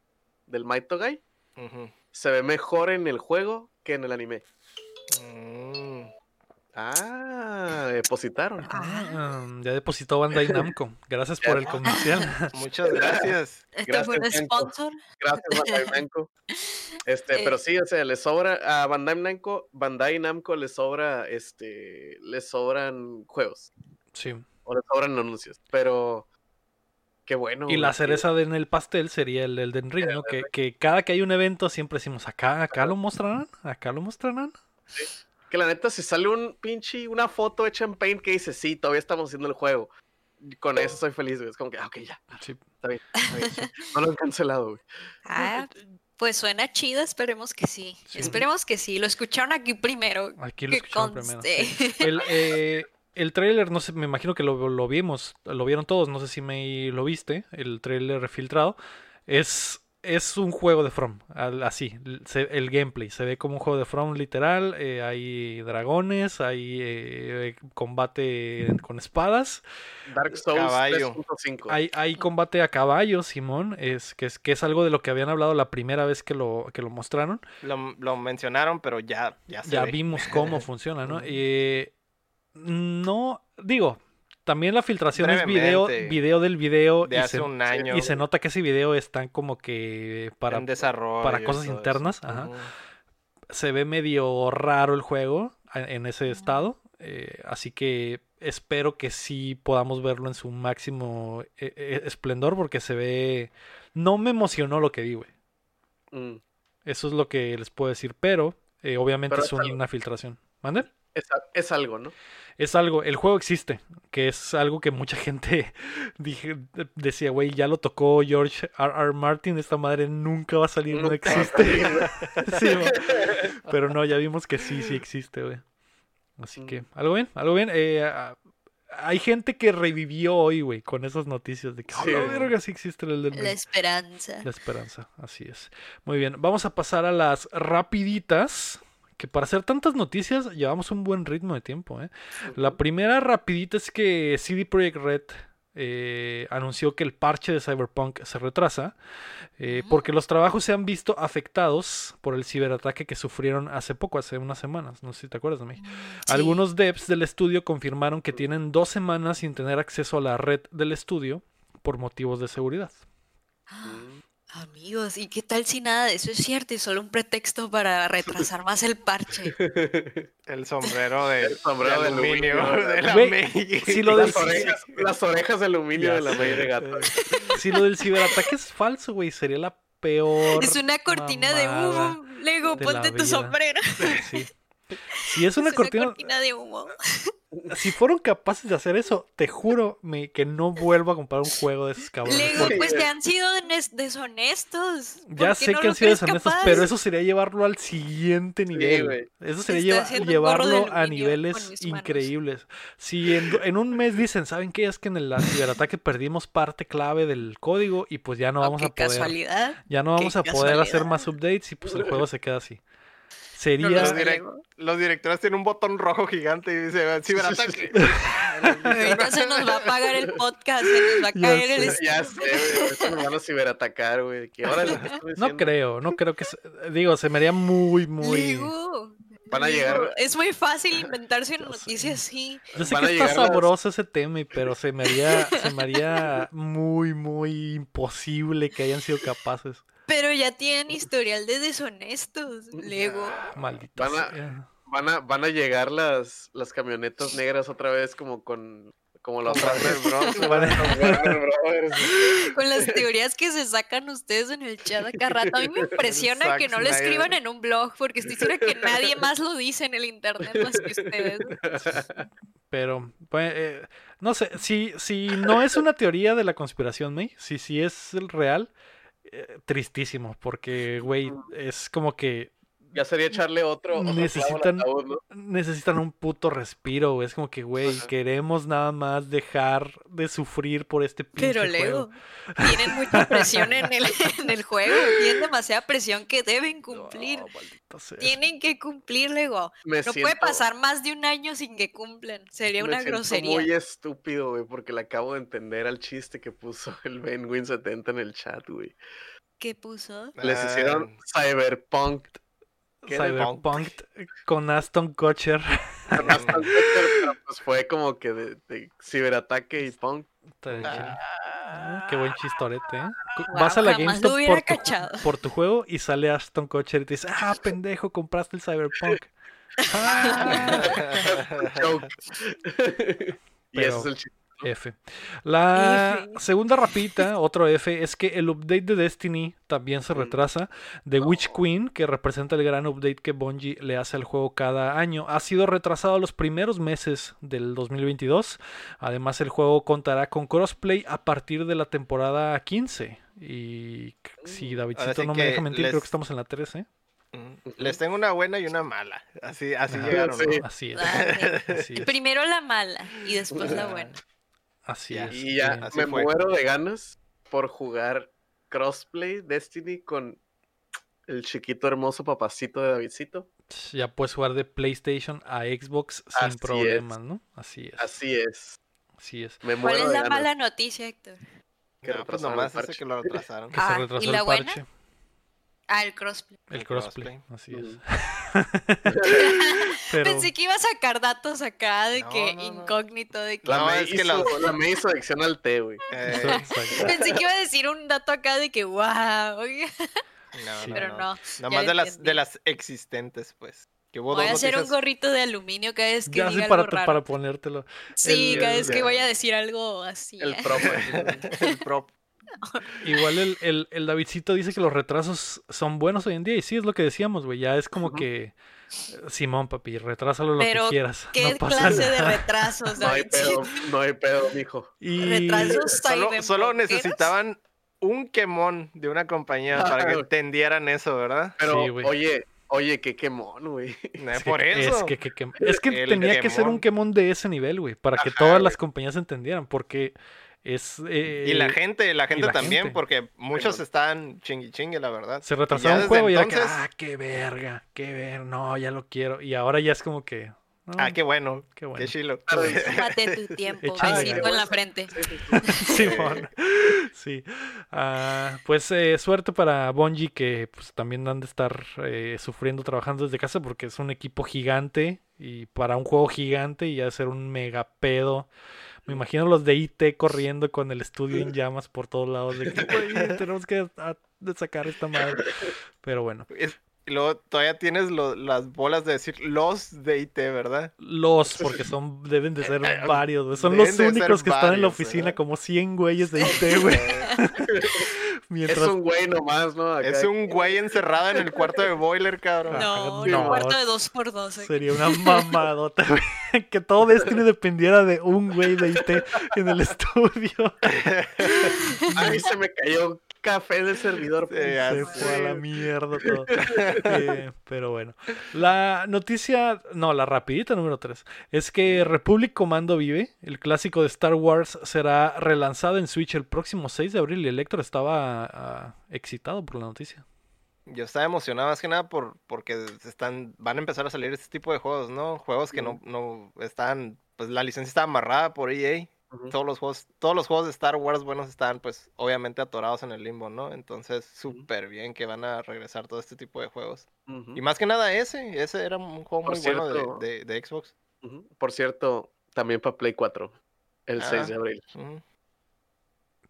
del Mighto Guy, se ve mejor en el juego que en el anime. Mm, Ah, depositaron. Ah, ya depositó Bandai Namco. Gracias [LAUGHS] por el comercial. [LAUGHS] Muchas gracias. ¿Este fue Franco. sponsor? Gracias, Bandai Namco. [LAUGHS] Este, Eh. pero sí, o sea, le sobra a Bandai Namco, Bandai Namco le sobra, este, le sobran juegos Sí. o le sobran anuncios, pero qué bueno. Y la que- cereza de en el pastel sería el Elden Ring, ¿no? Que, que cada que hay un evento siempre decimos, acá, acá lo mostrarán, acá lo mostrarán. Que la neta, si sale un pinche, una foto hecha en Paint que dice, sí, todavía estamos haciendo el juego. Con eso soy feliz, güey. Es como que, ah, ok, ya, Sí. está bien. está bien, sí. No lo han cancelado, güey. Ah, pues suena chido, esperemos que sí. Sí. Esperemos que sí. Lo escucharon aquí primero. Aquí lo escucharon primero. sí. El, eh, el trailer, no sé, me imagino que lo, lo vimos, lo vieron todos, no sé si me lo viste, el trailer filtrado. Es, es un juego de From, así, se- el gameplay, se ve como un juego de From literal, eh, hay dragones, hay eh, combate con espadas, Dark Souls Caballo. 3.5. hay, hay combate a caballo, Simón, es, que, es, que es algo de lo que habían hablado la primera vez que lo, que lo mostraron. Lo, lo mencionaron, pero ya, ya se ya ve. vimos cómo [LAUGHS] funciona, ¿no? Eh, no, digo, también la filtración es video, video del video de y, hace se, un año. y se nota que ese video está como que para en desarrollo. para cosas internas, ajá. Se ve medio raro el juego en ese estado, eh, así que espero que sí podamos verlo en su máximo eh, eh, esplendor porque se ve no me emocionó lo que vi, güey. Mm. Eso es lo que les puedo decir, pero eh, obviamente Pero es una filtración. ¿Mande? Es, es algo, ¿no? Es algo, el juego existe, que es algo que mucha gente [LAUGHS] dije, decía, güey, ya lo tocó George R. R. Martin, esta madre nunca va a salir, no existe. [LAUGHS] Sí, pero no, ya vimos que sí, sí existe, güey. Así que, Mm. algo bien, algo bien. Eh, hay gente que revivió hoy, güey, con esas noticias de que, Sí. oh, verga, sí existe el del La esperanza. la esperanza, así es. Muy bien, vamos a pasar a las rapiditas. Que para hacer tantas noticias llevamos un buen ritmo de tiempo. ¿eh? La primera rapidita es que CD Projekt Red eh, anunció que el parche de Cyberpunk se retrasa eh, porque los trabajos se han visto afectados por el ciberataque que sufrieron hace poco, hace unas semanas. No sé si te acuerdas de mí. Sí. Algunos devs del estudio confirmaron que tienen dos semanas sin tener acceso a la red del estudio por motivos de seguridad. Amigos, ¿y qué tal si nada de eso es cierto y solo un pretexto para retrasar más el parche? [LAUGHS] El sombrero de, El sombrero de de aluminio de la May. si lo del- las, orejas, las orejas de aluminio Ya de la sé. May de gato. Si lo del ciberataque es falso, güey, sería la peor. Es una cortina de humo. Lego, ponte tu vida. sombrero. Sí. Si es [LAUGHS] una Es cortina, de humo. [LAUGHS] si fueron capaces de hacer eso, te juro me, que no vuelvo a comprar un juego de esos cabrones. Luego, porque pues te han sido des- deshonestos. ¿Por ya sé no que han sido deshonestos, capaz? pero eso sería llevarlo al siguiente nivel. eso sería lleva- llevarlo a niveles increíbles. Si en, en un mes dicen, ¿saben qué? Es que en el ciberataque perdimos parte clave del código y pues ya no Oh, vamos a poder. casualidad. Ya no vamos a poder hacer más updates y pues el juego se queda así. Sería. Los, directores tienen un botón rojo gigante y dice ciberataque. Ahorita se nos va a [LAUGHS] apagar el podcast, se nos va a Ya caer el sé. Ya sé, güey. A ciberatacar, güey. ¿Qué hora lo que estoy No creo, no creo que. se- Digo, se me haría muy, muy. Van a llegar- Es muy fácil inventarse [LAUGHS] una noticia así. Yo sé Van que a está llegar las- sabroso ese tema, pero se me haría, se me haría muy, muy imposible que hayan sido capaces. Pero ya tienen historial de deshonestos, Lego. Maldita Van a- sea. Van a, van a llegar las, las camionetas negras otra vez como con como otra [LAUGHS] Warner. Bros. Con las teorías que se sacan ustedes en el chat acá rato. A mí me [LAUGHS] impresiona Zack que no lo escriban en un blog, porque estoy segura que nadie más lo dice en el internet más que ustedes. [LAUGHS] Pero, pues, eh, no sé, si, si no es una teoría de la conspiración, May, si, si es el real, eh, tristísimo, porque, güey, es como que Ya sería echarle otro, Necesitan- necesitan un puto respiro, güey. Es como que, güey, queremos nada más dejar de sufrir por este pinche Pero juego. Lego, tienen mucha presión en el, [LAUGHS] en el juego. Tienen demasiada presión que deben cumplir. No, maldita sea. Tienen que cumplir, Lego. Me No puede pasar más de un año sin que cumplan. Sería me una siento grosería. muy estúpido, güey, porque le acabo de entender al chiste que puso el Benwin70 en el chat, güey. ¿Qué puso? Les Ah, hicieron Cyberpunk. Cyberpunk con Aston Kutcher. Con Aston Kutcher, pero pues fue como que de, de ciberataque y punk. Ah. Ah, Qué buen chistorete, ¿eh? Vas a la GameStop por tu, cachado. por tu juego y sale Aston Kutcher y te dice, ah, pendejo, compraste el Cyberpunk. [LAUGHS] Ah, [LAUGHS] Joke. y Pero- ese es el chiste. F. La F. segunda rapita, otro F, es que el update de Destiny también se Mm. retrasa. The Witch Queen, que representa el gran update que Bungie le hace al juego cada año, ha sido retrasado los primeros meses del 2022. Además, el juego contará con crossplay a partir de la temporada 15. Y c- si Davidcito no me deja mentir, creo que estamos en la 13. Mm, Les tengo una buena y una mala. Así, así Ajá. llegaron, ¿no? Sí. Así es. Dale. Así es. Primero la mala y después la [LAUGHS] buena. Así Ya. es. Y ya así me fue. muero de ganas por jugar crossplay Destiny con el chiquito hermoso papacito de Davidcito. ya puedes jugar de PlayStation a Xbox sin Así es. problemas, ¿no? Así es. Así es. Así es. Me ¿Cuál es de la ganas. mala noticia, Héctor? que No, pues el nomás parche. que lo retrasaron. Que Ah, se ¿y retrasó la el buena? Ah, el crossplay. El El crossplay, crossplay. así es. [LAUGHS] [LAUGHS] Pero Pensé que iba a sacar datos acá de No, que no, no. incógnito, de que... La, me es que la- la me hizo adicción al té, güey. Eh. [LAUGHS] Pensé que iba a decir un dato acá de que wow, [LAUGHS] no, Sí. no, pero no. no. Nomás de las, de las existentes, pues. Que Voy a hacer un gorrito de aluminio cada vez que Ya diga para, algo raro. para ponértelo. Sí, el- cada el- vez que voy a decir algo así. El promo. el prop. Igual el, el, el Davidcito dice que los retrasos son buenos hoy en día. Y sí, es lo que decíamos, güey. Ya es como que. Simón, papi, retrásalo lo Pero, que quieras. ¿Qué no pasa clase de retrasos, No hay pedo, no hay pedo, mijo. Y Retrasos Solo, solo necesitaban un quemón de una compañía para que Ah. entendieran eso, ¿verdad? Pero, Sí, güey. oye, oye, qué quemón, güey. [LAUGHS] No es es que- por eso. Es que, que- que- es que El tenía que ser un quemón. de ese nivel, güey. Para que todas güey. las compañías entendieran. Porque es. eh, Y la gente, la gente la también, gente. porque muchos Pero- están chingui chingue, la verdad. Se Y retrasó un juego y era entonces- que, ah, qué verga, qué ver, no, ya lo quiero. Y ahora ya es como que, no, Ah, qué bueno. qué bueno. Qué chilo. [LAUGHS] [LAUGHS] Tómate tu tiempo, besito en la frente. [LAUGHS] Simón. Sí. Ah, pues eh, suerte para Bungie que pues, también han de estar eh, sufriendo trabajando desde casa porque es un equipo gigante y para un juego gigante y ha de ser un mega pedo. Me imagino los de IT corriendo con el estudio en llamas por todos lados de que "Güey, tenemos que sacar esta madre. Pero bueno, Es- y luego todavía tienes lo- las bolas de decir los de IT, ¿verdad? los porque son deben de ser varios, güey. son Deben los únicos que están en la varios, oficina ¿eh? como 100 güeyes de IT, güey. [LAUGHS] [LAUGHS] Mientras... Es un güey nomás, ¿no? Acá Es un que- güey encerrado en el cuarto de boiler, cabrón. No, no, un cuarto de dos por dos. ¿eh? Sería una mamadota. [LAUGHS] Que todo Destiny dependiera de un güey de IT en el estudio. [LAUGHS] Ay, se me cayó café del servidor. Ya Se fue a la mierda [LAUGHS] todo. Eh, pero bueno. La noticia, no, la rapidita número 3, es que Republic Commando vive. El clásico de Star Wars será relanzado en Switch el próximo 6 de abril y el Héctor estaba ah, excitado por la noticia. Yo estaba emocionado más que nada por, porque están, van a empezar a salir este tipo de juegos, ¿no? Juegos que no, no están, pues la licencia está amarrada por EA. Todos los juegos, todos los juegos de Star Wars buenos están, pues, obviamente atorados en el limbo, ¿no? Entonces, súper bien que van a regresar todo este tipo de juegos. Y más que nada ese, ese era un juego Por muy bueno de, de- de Xbox. Por cierto, también para Play 4, el Ah. 6 de abril.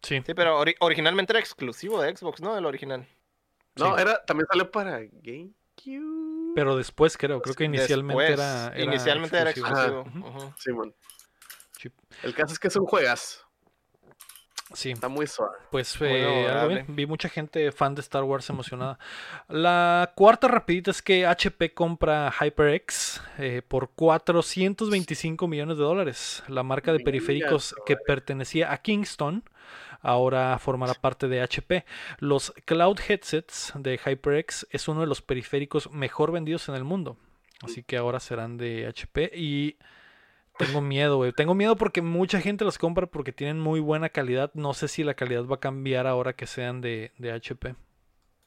Sí. Sí, pero ori- originalmente era exclusivo de Xbox, ¿no? El original. No, Sí. era, también salió para GameCube. Pero después creo, creo que inicialmente Después, era, era Inicialmente era exclusivo. exclusivo. Ajá. El caso es que es un juegazo. Sí. Está muy suave. Pues Muy eh, algo bien. vi mucha gente fan de Star Wars emocionada. La cuarta rapidita es que HP compra HyperX eh, por 425 millones de dólares. La marca de periféricos que pertenecía a Kingston ahora formará parte de HP. Los Cloud Headsets de HyperX es uno de los periféricos mejor vendidos en el mundo. Así que ahora serán de HP y tengo miedo, güey. Tengo miedo porque mucha gente los compra porque tienen muy buena calidad. No sé si la calidad va a cambiar ahora que sean de, de HP.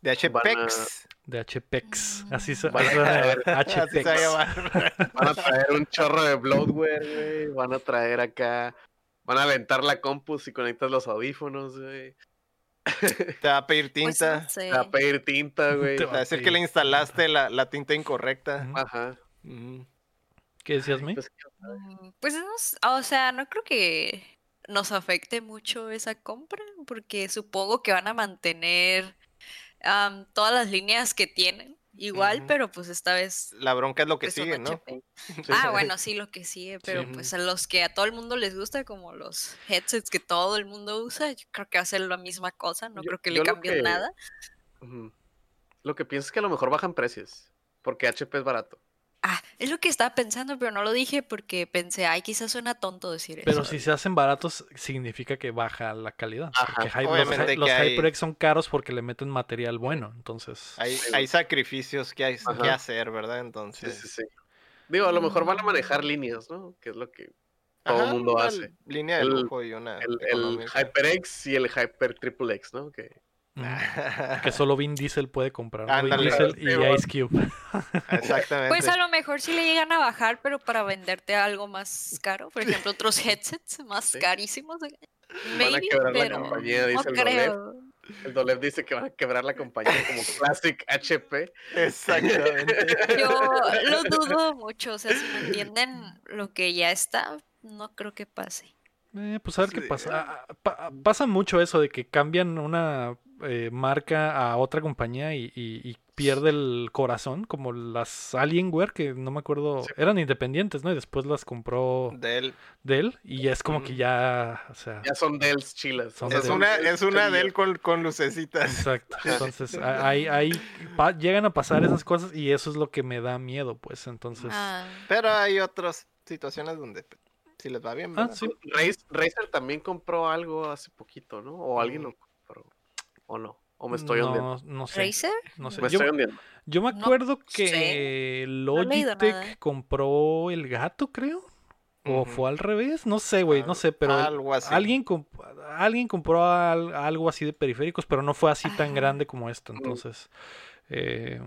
De HPX. De HPX. Así se Van a [LAUGHS] a traer- llamar, Así se va a HPX. llamar. Van a traer un chorro de bloatware, güey. Van a traer acá. Van a aventar la compu si conectas los audífonos, güey. [LAUGHS] Te va a pedir Pues tinta. no sé. Te va a pedir tinta, [LAUGHS] güey. Te va a decir que le instalaste la, la tinta incorrecta. Ajá. ¿Qué decías, May? Pues, Mm, Pues no, o sea, no creo que nos afecte mucho esa compra, porque supongo que van a mantener todas las líneas que tienen igual, pero pues esta vez La bronca es lo que pues, sigue, ¿no? [LAUGHS] Sí. Ah, bueno, sí, lo que sigue, pero Sí. pues a los que a todo el mundo les gusta, como los headsets que todo el mundo usa, yo creo que va a ser la misma cosa, no Yo- creo que le cambien que- nada. Lo que pienso es que a lo mejor bajan precios. Porque HP es barato. Ah, es lo que estaba pensando, pero no lo dije porque pensé, ay, quizás suena tonto decir Pero eso. si se hacen baratos, significa que baja la calidad. Ajá. Porque los, hay- HyperX son caros porque le meten material bueno. Entonces, Hay, hay sacrificios que hay que hacer, ¿verdad? Entonces. sí, sí. Digo, a lo mejor van a Mm. manejar líneas, ¿no? Que es lo que todo el Ajá, mundo hace. Línea de El- lujo y una El. HyperX y el Hyper Triple X, ¿no? Que que [LAUGHS] solo Vin Diesel puede comprar. ¿no? Vin. Diesel y. Ice Cube. Exactamente. Pues a lo mejor sí le llegan a bajar, pero para venderte algo más caro, por ejemplo, otros headsets más Sí. carísimos. eh, van a Maybe, quebrar la pero compañía, no dice el Dolev. creo. El Dolev dice que van a quebrar la compañía como [LAUGHS] Classic HP. Exactamente. Yo lo [LAUGHS] dudo mucho, o sea, si me entienden lo que ya está, no creo que pase. Eh, pues a ver qué pasa. Ah, ah, pa- pasa mucho eso de que cambian una eh, marca a otra compañía y, y- y pierde el corazón, como las Alienware, que no me acuerdo, Sí. eran independientes, ¿no? Y después las compró De él. Dell y es como que ya, o sea, Ya son Dells chilas. Son Es una, es una de Dells él con, con lucecitas. exacto. [LAUGHS] Entonces, ahí, ahí pa- llegan a pasar esas cosas y eso es lo que me da miedo, pues. Entonces, Ah, Pero hay otras situaciones donde si les va bien. ah, ¿verdad? sí. Razer, Razer también compró algo hace poquito, ¿no? O alguien Mm. lo compró. ¿O no? ¿O me estoy hundiendo? no, no sé. ¿Razer? No sé. Me Yo, estoy hundiendo. yo me No acuerdo que sé. Logitech compró el gato, creo. O fue al revés, no sé, güey, no sé, pero algo así. alguien, comp- alguien compró al- algo así de periféricos, pero no fue así tan Ah. grande como esto, entonces. eh,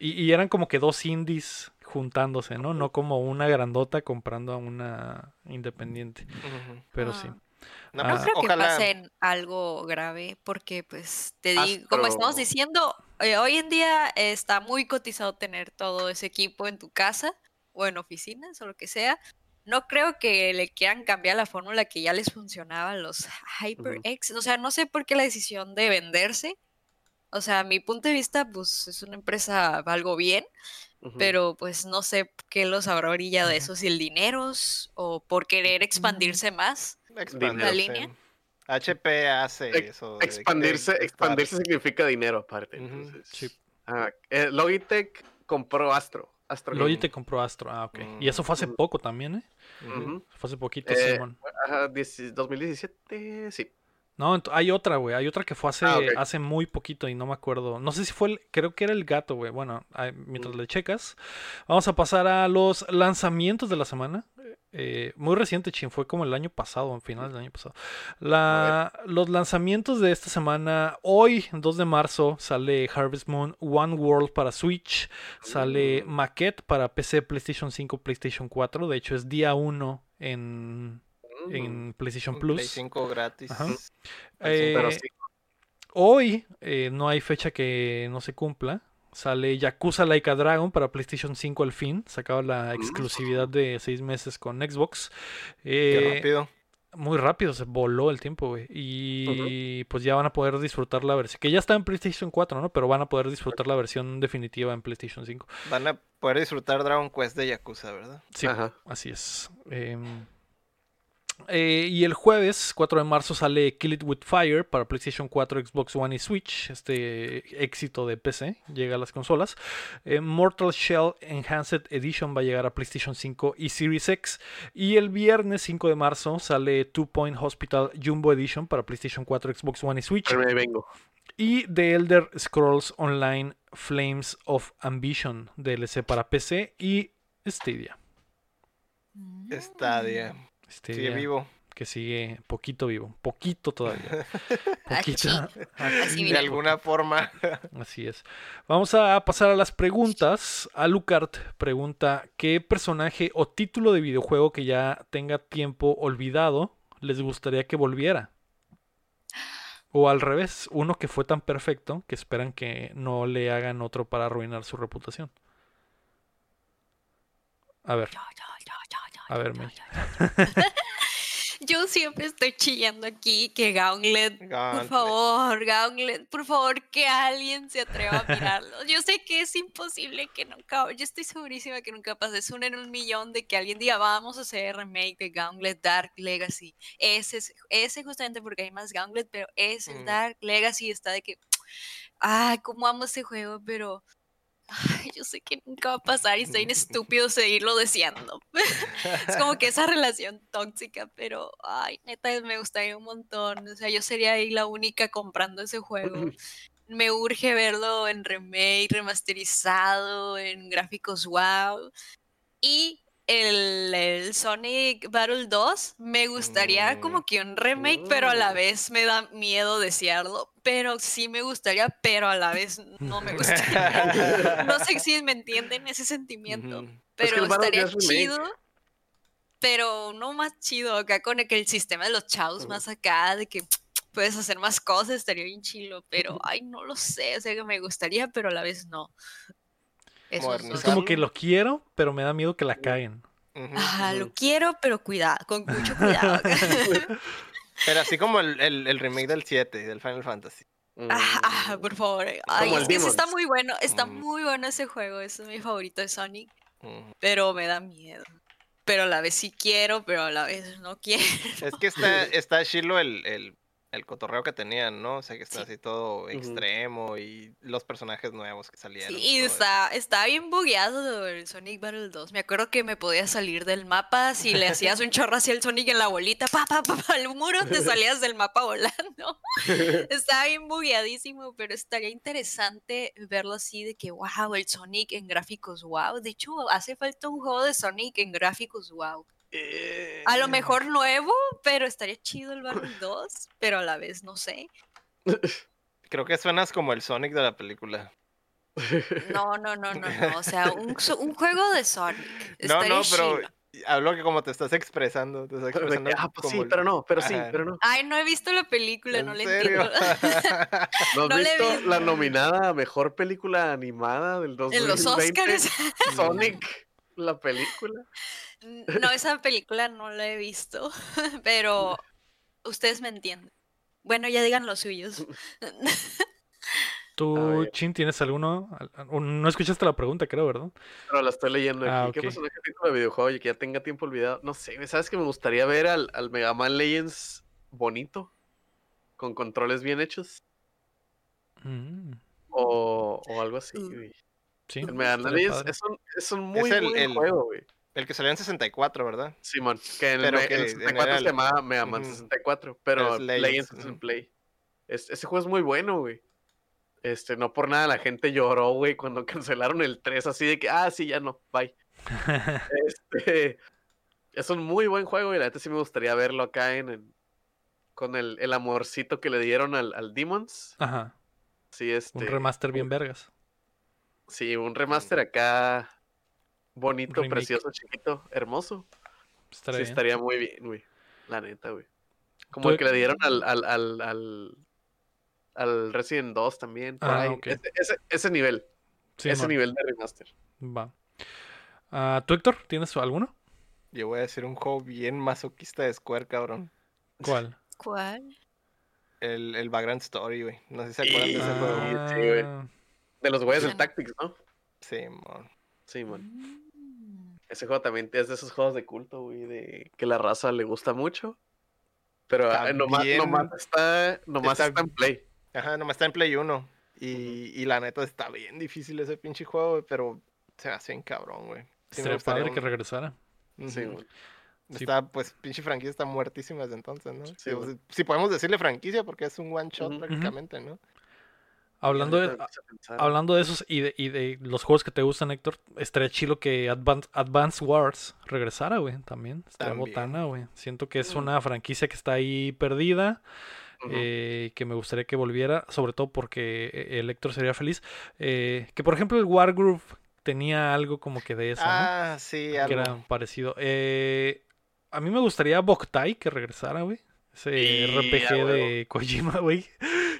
y, y eran como que dos indies juntándose, ¿no? No como una grandota comprando a una independiente, pero sí. Ah. No, Ah. No pues, creo que ojalá. pasen algo grave, porque pues te digo, como estamos diciendo, eh, hoy en día está muy cotizado tener todo ese equipo en tu casa o en oficinas o lo que sea. No creo que le quieran cambiar la fórmula que ya les funcionaba a los HyperX. O sea, no sé por qué la decisión de venderse. O sea, a mi punto de vista, pues es una empresa algo bien, Pero pues no sé qué los habrá orillado de eso, si el dinero o por querer expandirse más. Expandirse. línea. HP hace eso. de- Expandirse, de- expandirse significa dinero aparte. Ujú. entonces. Sí. Ah, eh, Logitech compró Astro. Astro Logitech compró Astro. Ah, ok. Mm. Y eso fue hace Ujú. poco también, ¿eh? Fue hace poquito, Eh, Simón. Ajá, 10 2017, sí. No, hay otra, güey. Hay otra que fue hace, Ah, hace muy poquito y no me acuerdo. No sé si fue el. Creo que era el gato, güey. Bueno, mientras Mm. le checas. Vamos a pasar a los lanzamientos de la semana. Eh, muy reciente, Chin. Fue como el año pasado, en final del año pasado. La, los lanzamientos de esta semana. Hoy, 2 de marzo, sale Harvest Moon One World para Switch. Sale Mm. Maquette para PC, PlayStation 5, PlayStation 4. De hecho, es día 1 en, Mm. en PlayStation Plus. Play 5 gratis. Ajá. Eh, Pero sí. Hoy eh, no hay fecha que no se cumpla. Sale Yakuza Laika Dragon para PlayStation 5 al fin. Sacaba la exclusividad de seis meses con Xbox. Qué Eh, rápido. muy rápido, se voló el tiempo, güey. Y pues ya van a poder disfrutar la versión. Que ya está en PlayStation 4, ¿no? Pero van a poder disfrutar la versión definitiva en PlayStation 5. Van a poder disfrutar Dragon Quest de Yakuza, ¿verdad? Sí, Ajá. así es. Em, eh, y el jueves 4 de marzo sale Kill It With Fire para PlayStation 4, Xbox One y Switch. Este éxito de PC llega a las consolas. Eh, Mortal Shell Enhanced Edition va a llegar a PlayStation 5 y Series X. Y el viernes 5 de marzo sale Two Point Hospital Jumbo Edition para PlayStation 4, Xbox One y Switch. Pero me vengo. Y The Elder Scrolls Online Flames of Ambition DLC para PC y Stadia. Mm. Stadia. Stadia. Sigue vivo. que sigue poquito vivo, poquito todavía. [LAUGHS] Poquito. Así De alguna forma. [LAUGHS] Así es. Vamos a pasar a las preguntas. Alucard pregunta, ¿qué personaje o título de videojuego que ya tenga tiempo olvidado les gustaría que volviera? O al revés, uno que fue tan perfecto que esperan que no le hagan otro para arruinar su reputación. A ver, yo, yo, A ver, yo, May. yo, yo. Siempre estoy chillando aquí que Gauntlet, por favor, Gauntlet, por favor, que alguien se atreva a mirarlo. Yo sé que es imposible que nunca, yo estoy segurísima que nunca pase. Es uno en un millón de que alguien diga, vamos a hacer remake de Gauntlet Dark Legacy. Ese es, ese justamente porque hay más Gauntlet, pero ese Mm. Dark Legacy está de que, ay, cómo amo ese juego, pero ay, yo sé que nunca va a pasar y está bien estúpido seguirlo deseando. [LAUGHS] es como que esa relación tóxica, pero ay, neta, me gustaría un montón. O sea, yo sería ahí la única comprando ese juego. [LAUGHS] Me urge verlo en remake, remasterizado, en gráficos wow. Y el, el Sonic Battle 2, me gustaría como Mm. que un remake, pero a la Mm. vez me da miedo desearlo. Pero sí me gustaría, pero a la vez no me gustaría. [LAUGHS] no sé si me entienden ese sentimiento. Ujú. Es que Pero estaría chido. Pero no más chido acá con el, que el sistema de los chavos más acá, de que puedes hacer más cosas, estaría bien chilo. Pero, ay, no lo sé. O sea que me gustaría, pero a la vez no. Modernizar. es como que lo quiero, pero me da miedo que la caguen. Ajá, lo quiero, pero cuidado, con mucho cuidado. [LAUGHS] Pero así como el, el, el remake del 7, del Final Fantasy. Ah, ah, por favor. Ay, es que ese está muy bueno, está Mm. muy bueno ese juego, es mi favorito de Sonic, Ujú. pero me da miedo. Pero a la vez sí quiero, pero a la vez no [LAUGHS] quiero. Es que está, está chilo el, el, el cotorreo que tenían, ¿no? O sea, que está Sí. así todo extremo y los personajes nuevos que salieron. Sí, y todo eso. está, está bien bugueado el Sonic Battle 2. Me acuerdo que me podía salir del mapa si le hacías un chorro hacia el Sonic en la bolita, pa, pa, pa, pa, al muro, te [LAUGHS] salías del mapa volando. [LAUGHS] Está bien bugueadísimo, pero estaría interesante verlo así de que, wow, el Sonic en gráficos, wow. De hecho, hace falta un juego de Sonic en gráficos, wow. Eh, A lo mejor nuevo, pero estaría chido el Battle 2, pero a la vez no sé. [LAUGHS] Creo que suenas como el Sonic de la película. No, no, no, no, no. O sea, un, un juego de Sonic. No, Estaría no, pero chido. hablo que como te estás expresando. Te estás [LAUGHS] expresando ah, pues sí, el- pero no, pero sí, Ajá. pero no. Ay, no he visto la película, ¿En no le serio? entiendo. [LAUGHS] ¿No has No visto la visto. nominada a mejor película animada del 2020? en los Oscars. Sonic, la película. No, esa película no la he visto, [LAUGHS] pero ustedes me entienden. Bueno, ya digan los suyos. [LAUGHS] A ¿Tú. Chin, tienes alguno? Al- al- No escuchaste la pregunta, creo, ¿verdad? Pero la estoy leyendo aquí. Ah, ¿Qué ok. personaje título de videojuego y que ya tenga tiempo olvidado? No sé, ¿sabes que me gustaría ver al, al Mega Man Legends bonito? con controles bien hechos. Mm, O, o algo así, Mm. güey. sí, El Mega Man padre. es un, es un muy el- buen el- juego, güey. El que salió en 64, ¿verdad? Simón, que en el, Pero me- en que el en 64 se el- llamaba Mega Man Ujú. 64, pero es en. Play. Es- ese juego es muy bueno, güey. Este, no por nada la gente lloró, güey, cuando [LAUGHS] cancelaron el 3, así de que, ah, sí, ya no, bye. [LAUGHS] Este, es un muy buen juego y la neta sí me gustaría verlo acá en, en- con el, el amorcito que le dieron al, al Demons. Ajá, Sí, este, un remaster bien vergas. sí, un remaster acá bonito, Remake. precioso, chiquito, hermoso. Estaría sí, bien. estaría muy bien, güey. La neta, güey. Como el que le dieron al, al, al, al, al Resident 2 también. Por Ah, ahí. ok. Ese, ese, ese nivel. Sí, ese man, nivel de remaster. Va. Ah, ¿Tú, Héctor, tienes alguno? Yo voy a decir un juego bien masoquista de Square, cabrón. ¿Cuál? [LAUGHS] ¿Cuál? El, el Vagrant Story, güey. No sé si se acuerdan de ese Ah. juego. sí, güey. Ah, De los güeyes del. Tactics, ¿no? Sí, mon. Sí, man. Mm. Ese juego también es de esos juegos de culto, güey, de que la raza le gusta mucho. Pero ah, nomás, bien- nomás está, nomás está- está en play. Ajá, nomás está en Play 1. Y, y la neta está bien difícil ese pinche juego, güey, pero se me hace bien cabrón, güey. Sí gustaría padre que un- regresara. Sí. Sí. Está, pues, pinche franquicia está muertísima desde entonces, ¿no? Sí, si, güey. si podemos decirle franquicia porque es un one shot Ujú. prácticamente, ¿no? Hablando de, Ahorita me puse a pensar, hablando de esos y de, y de los juegos que te gustan, Héctor, estaría chido que Advance, Advance Wars regresara, güey, también. Estaría botana, güey. Siento que es una franquicia que está ahí perdida, eh, que me gustaría que volviera, sobre todo porque eh, el Héctor sería feliz. Eh, que, por ejemplo, el Wargroove tenía algo como que de eso, ¿no? Ah, sí, que algo. era parecido. Eh, a mí me gustaría Boktai que regresara, güey. Ese Y, RPG de Kojima, güey.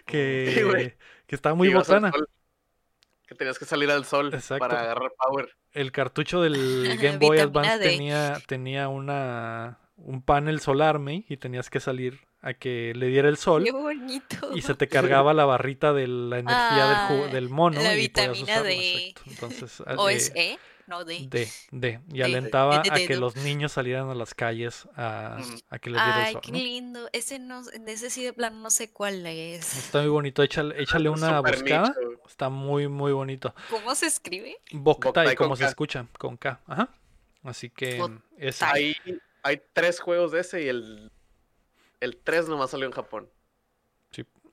Que, Sí, güey. Que estaba muy botana. Que tenías que salir al sol Exacto. para agarrar power. El cartucho del [LAUGHS] Game Boy Advance D. tenía, tenía una, un panel solar, me, y tenías que salir a que le diera el sol. Qué bonito. Y se te cargaba la barrita de la energía del, Ah, del mono. la y podías vitamina usarlo, D. exacto. Entonces, [LAUGHS] ¿O eh, es E? No, D. D, D. Y alentaba de a que los niños salieran a las calles a, Ujú. a que les diera el Ay, sol. qué ¿no? lindo. Ese no, de ese sí de plano no sé cuál es. Está muy bonito. Échale, échale una Super buscada. nicho. Está muy, muy bonito. ¿Cómo se escribe? Boktai, como se K. escucha, con K. Ajá. Así que Boktai. ese. Hay, hay tres juegos de ese y el, el 3 nomás salió en Japón.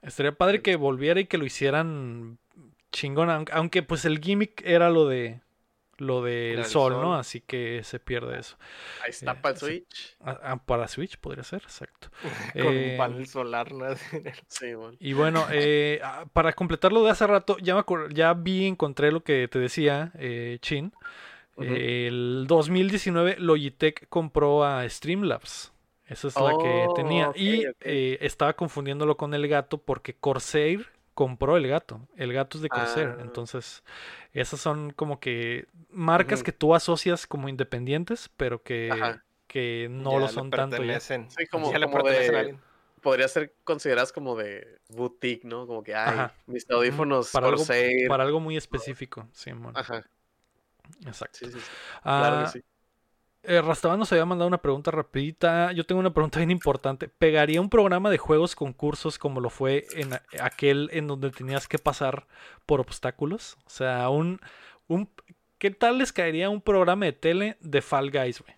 Estaría padre que volviera y que lo hicieran chingón, aunque, pues el gimmick era lo de lo del del sol, sol. ¿no? Así que se pierde eso. Ahí está Eh, para el. Switch. Ah, para Switch podría ser, exacto. [LAUGHS] Con Eh, un panel solar, ¿no? [LAUGHS] Sí. Y bueno, eh, para completar lo de hace rato, ya me ya vi, encontré lo que te decía, eh, Chin. El 2019 Logitech compró a Streamlabs. Esa es la que Oh, tenía. ok, y eh, estaba confundiéndolo con el gato porque Corsair compró el gato. El gato es de Corsair. Ah. Entonces, esas son como que marcas que tú asocias como independientes, pero que, Ajá. que no Ya lo le son tanto ya. Sí, como- ya le a alguien. Podría ser consideradas como de boutique, ¿no? Como que, ay, Ajá. mis audífonos Para algo, Corsair. para algo muy específico. Simón. Ajá, Exacto. sí, sí, sí. Ah, Claro que sí. Eh, Rastaban nos había mandado una pregunta rapidita. Yo tengo una pregunta bien importante. ¿Pegaría un programa de juegos concursos como lo fue en aquel en donde tenías que pasar por obstáculos? O sea, un, un ¿qué tal les caería un programa de tele de Fall Guys, güey?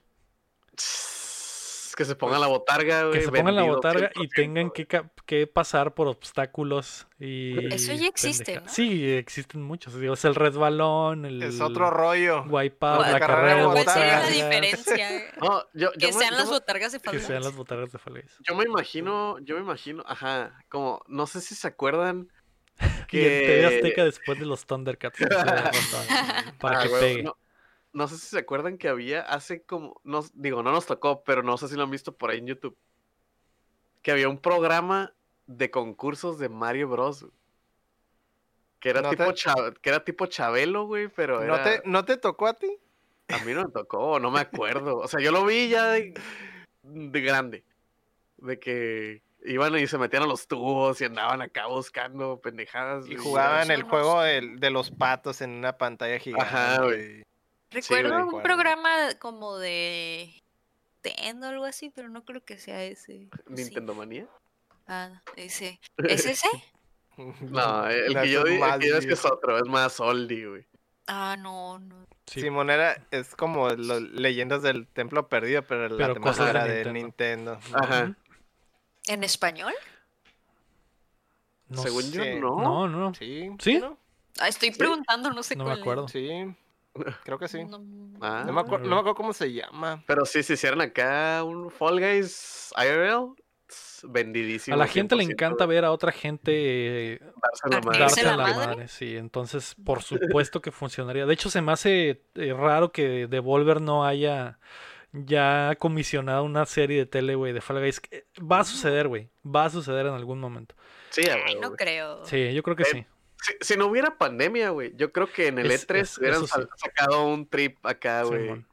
Que se pongan la botarga, güey. Que se pongan la botarga y 100%, tengan que, que pasar por obstáculos y Eso ya existe, ¿no? Sí, existen muchos. Digo, es el red balón, el Es otro rollo. wipeout, Guay- la carrera carrera de de ¿Cuál sería la diferencia? No, yo, yo Que me- sean yo las botargas de que Fall sean las botargas de Fall Guys. Yo me imagino, yo me imagino, ajá, como, no sé si se acuerdan [LAUGHS] Y en TV que... Azteca después de los Thundercats. [LAUGHS] para Ah, que pegue. No, no sé si se acuerdan que había hace como, no, digo, no nos tocó, pero no sé si lo han visto por ahí en YouTube. Que había un programa de concursos de Mario Bros. Que era, No tipo, te- que era tipo Chabelo, güey, pero ¿No te, ¿No te tocó a ti? A mí no me tocó, no me acuerdo. O sea, yo lo vi ya de, de grande. De que iban y se metían a los tubos y andaban acá buscando pendejadas. Y jugaban el juego del- de los patos en una pantalla gigante. Ajá, güey. Recuerdo un programa como de Nintendo o algo así, pero no creo que sea ese. Nintendo Manía. Ah, ese. ¿Es [LAUGHS] ese? [LAUGHS] No, el No, que yo, el que yo es que es otro, es más oldie, güey. Ah, no, no. Sí. Simonera es como lo- leyendas del templo perdido, pero la Pero temática cosas de era de Nintendo. Nintendo. Ajá. ¿En español? No Según sé. yo, no. No, no. Sí. ¿Sí? ¿no? Ah, estoy preguntando, no sé No me cuál es. acuerdo. Sí. Creo que sí. No, Ah. No me, acuer- no me acuerdo cómo se llama. Pero sí, si hicieran acá un Fall Guys IRL, vendidísimo. A la gente le 100%, encanta ver a otra gente eh, darse la madre. darse la a la madre? Sí, entonces por supuesto que funcionaría. De hecho, se me hace eh, raro que Devolver no haya ya comisionado una serie de tele, güey, de Fall Guys. Eh, Va a suceder, güey. Va a suceder en algún momento. Sí, a Ay, no creo. Sí, yo creo que Eh, sí. Si, si no hubiera pandemia, güey, yo creo que en el Es- E3 es- hubieran sí. sacado un trip acá, güey.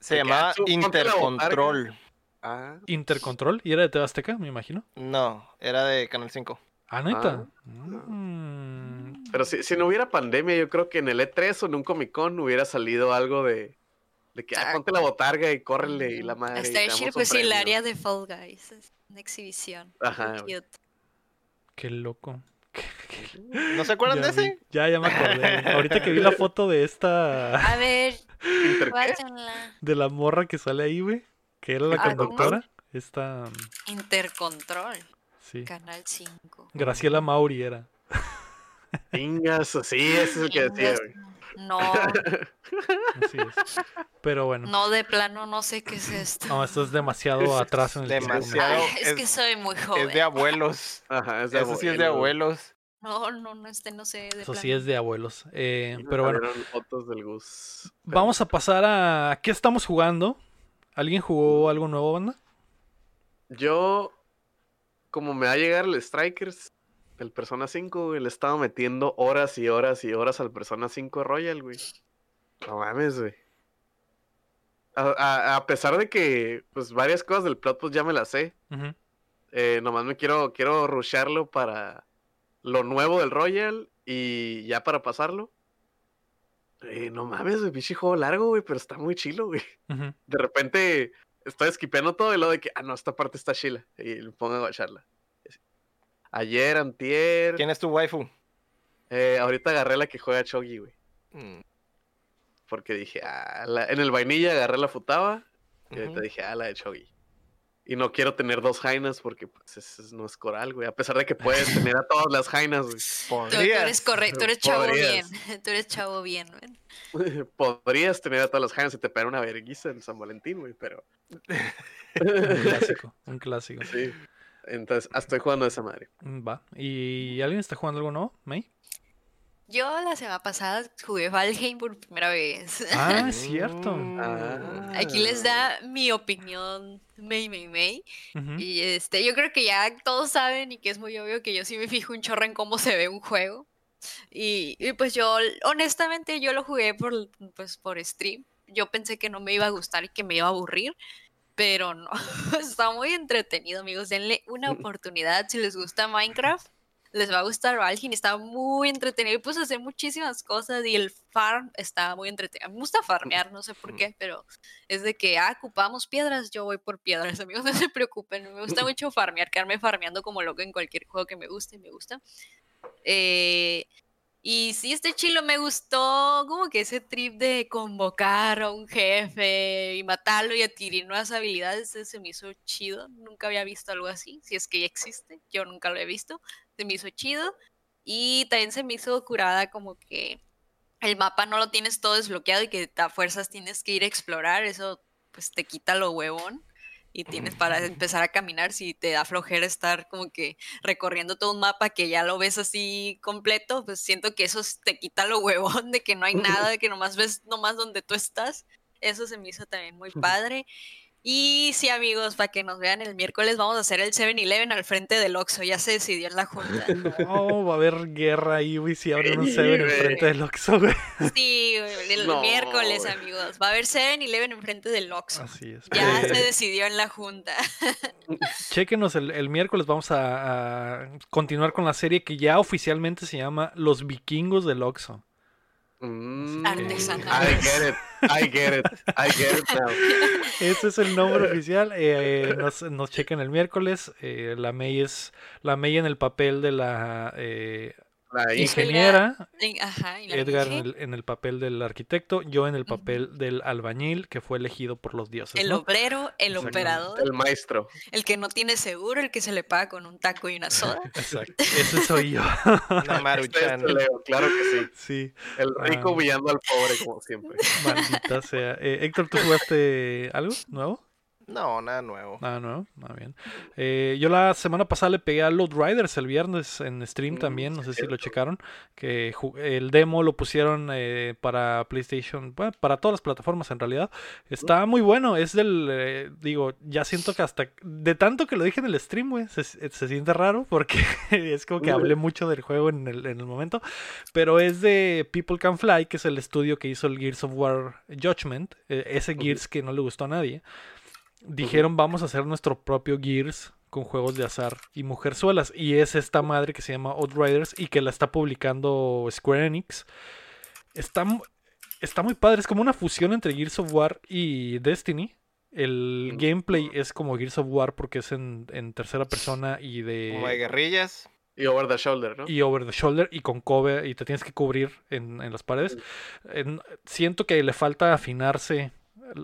Se De llamaba ah, Intercontrol. Ah, Intercontrol. ¿Y era de TV Azteca, me imagino? No, era de Canal 5. Ah, neta. Ah. Mm. pero si, si no hubiera pandemia, yo creo que en el E3 o en un Comic Con hubiera salido algo de, de que, ah, ponte la botarga y córrele y la madre. Está chido, pues sí, la área de Fall Guys. Es una exhibición. Ajá, cute. Qué loco. ¿No se acuerdan Ya de ese? Ya, ya me acordé. Ahorita que vi la foto de esta, A ver, de la morra que sale ahí, güey, que era la Ah, ¿cómo? conductora, esta, Intercontrol, sí, Canal 5. Graciela Mauri era. Pingas, sí, ese es el que decía, güey. No, [LAUGHS] Así es. Pero bueno, no, de plano no sé qué es esto. no, esto es demasiado atrás en el tiempo. Demasiado. Ay, es, es- que soy muy joven. Es de abuelos. Ajá, es de Eso sí es de abuelo. abuelos. No, no, no, este no sé. De Eso sí es de abuelos. Eh, pero bueno, fotos del Gus. Pero vamos a pasar a ¿qué estamos jugando? ¿Alguien jugó algo nuevo, banda? Yo, como me va a llegar el Strikers, el Persona 5, güey, le estaba metiendo horas y horas y horas al Persona 5 Royal, güey. No mames, güey. A, a- a pesar de que, pues, varias cosas del plot, pues, ya me las sé. Ujú. eh, nomás me quiero, quiero rusharlo para lo nuevo del Royal y ya para pasarlo. Eh, no mames, güey, pinche juego largo, güey, pero está muy chilo, güey. De repente estoy esquipeando todo y lo de que, ah, no, esta parte está chila. Y me pongo a guacharla. Ayer, antier. ¿Quién es tu waifu? eh, ahorita agarré la que juega Chogi, güey. Mm, Porque dije, ah, la- en el vainilla agarré la Futaba. Y ahorita dije, ah, la de Chogi. Y no quiero tener dos jainas porque pues es- es- no es coral, güey. A pesar de que puedes tener a todas las jainas, güey. [LAUGHS] Tú, eres correcto, tú eres chavo Podrías. bien. [LAUGHS] Tú eres chavo bien, güey. [LAUGHS] Podrías tener a todas las jainas y te pegar una verguiza en San Valentín, güey, pero Un clásico, un clásico. sí. Entonces, ah, estoy jugando a esa madre. Mm, Va. ¿Y alguien está jugando algo nuevo? ¿May? Yo la semana pasada jugué Valheim por primera vez. Ah, [LAUGHS] es cierto. Ah. Aquí les da mi opinión, May May May. Ujú. Y este, yo creo que ya todos saben y que es muy obvio que yo sí me fijo un chorro en cómo se ve un juego. Y, y pues yo, honestamente, yo lo jugué por, pues, por stream. Yo pensé que no me iba a gustar y que me iba a aburrir, pero no. [LAUGHS] Está muy entretenido, amigos. Denle una [LAUGHS] oportunidad. Si les gusta Minecraft, les va a gustar Valheim. Está muy entretenido. Y puse a hacer muchísimas cosas y el farm está muy entretenido. Me gusta farmear, no sé por qué, pero es de que, ah, ocupamos piedras, yo voy por piedras, [LAUGHS] amigos, no se preocupen. Me gusta mucho farmear, quedarme farmeando como loco en cualquier juego que me guste, me gusta. Eh, y sí, este chilo me gustó como que ese trip de convocar a un jefe y matarlo y adquirir nuevas habilidades, se me hizo chido. Nunca había visto algo así, si es que ya existe, yo nunca lo he visto, se me hizo chido. Y también se me hizo curada como que el mapa no lo tienes todo desbloqueado y que a fuerzas tienes que ir a explorar, eso pues te quita lo huevón y tienes para empezar a caminar si te da flojera estar como que recorriendo todo un mapa que ya lo ves así completo, pues siento que eso te quita lo huevón de que no hay [LAUGHS] nada, de que nomás ves nomás donde tú estás. Eso se me hizo también muy padre. Y sí, amigos, para que nos vean el miércoles vamos a hacer el 7-Eleven al frente del Oxxo, ya se decidió en la junta. [LAUGHS] No, va a haber guerra ahí, güey, si abren un Sí, 7 güey. enfrente del Oxxo, güey. Sí, güey, el No, miércoles, güey. amigos. Va a haber 7-Eleven enfrente del Oxxo. Así es. Ya Eh, se decidió en la junta. [LAUGHS] Chéquenos el, el miércoles, vamos a, a continuar con la serie que ya oficialmente se llama Los Vikingos del Oxxo. Mm, Artesanales. I get it. I get it. I get it now. [LAUGHS] Ese es el nombre oficial. eh, nos, nos checan el miércoles. eh, la May es la May en el papel de la eh, La ingeniera. En- Ajá, y la Edgar en el, en el papel del arquitecto, yo en el papel del albañil que fue elegido por los dioses. el ¿no? obrero, el operador, El maestro. el que no tiene seguro, el que se le paga con un taco y una soda. [LAUGHS] Exacto. Ese soy yo. Una [LAUGHS] Este es maruchan. Leo, claro que sí. sí, El rico Ah. humillando al pobre, como siempre. maldita sea. Eh, Héctor, ¿tú jugaste algo nuevo? No, nada nuevo. Nada nuevo, nada bien. Eh, yo la semana pasada le pegué a Load Riders el viernes en stream Mm, también, no sé si lo cierto. checaron, que el demo lo pusieron eh, para PlayStation, bueno, para todas las plataformas en realidad. Está muy bueno, es del, eh, digo, ya siento que hasta, de tanto que lo dije en el stream, güey, se, se siente raro porque [LAUGHS] es como que hablé mucho del juego en el, en el momento, pero es de People Can Fly, que es el estudio que hizo el Gears of War Judgment, eh, ese. Gears que no le gustó a nadie. Dijeron, vamos a hacer nuestro propio Gears con juegos de azar y mujerzuelas. Y es esta madre que se llama Outriders y que la está publicando Square Enix. Está, está muy padre, es como una fusión entre Gears of War y Destiny. El Mm. gameplay es como Gears of War porque es en, en tercera persona y Como de de, guerrillas. Y over the shoulder, ¿no? y over the shoulder y con cover y te tienes que cubrir en, en las paredes. En- siento que le falta afinarse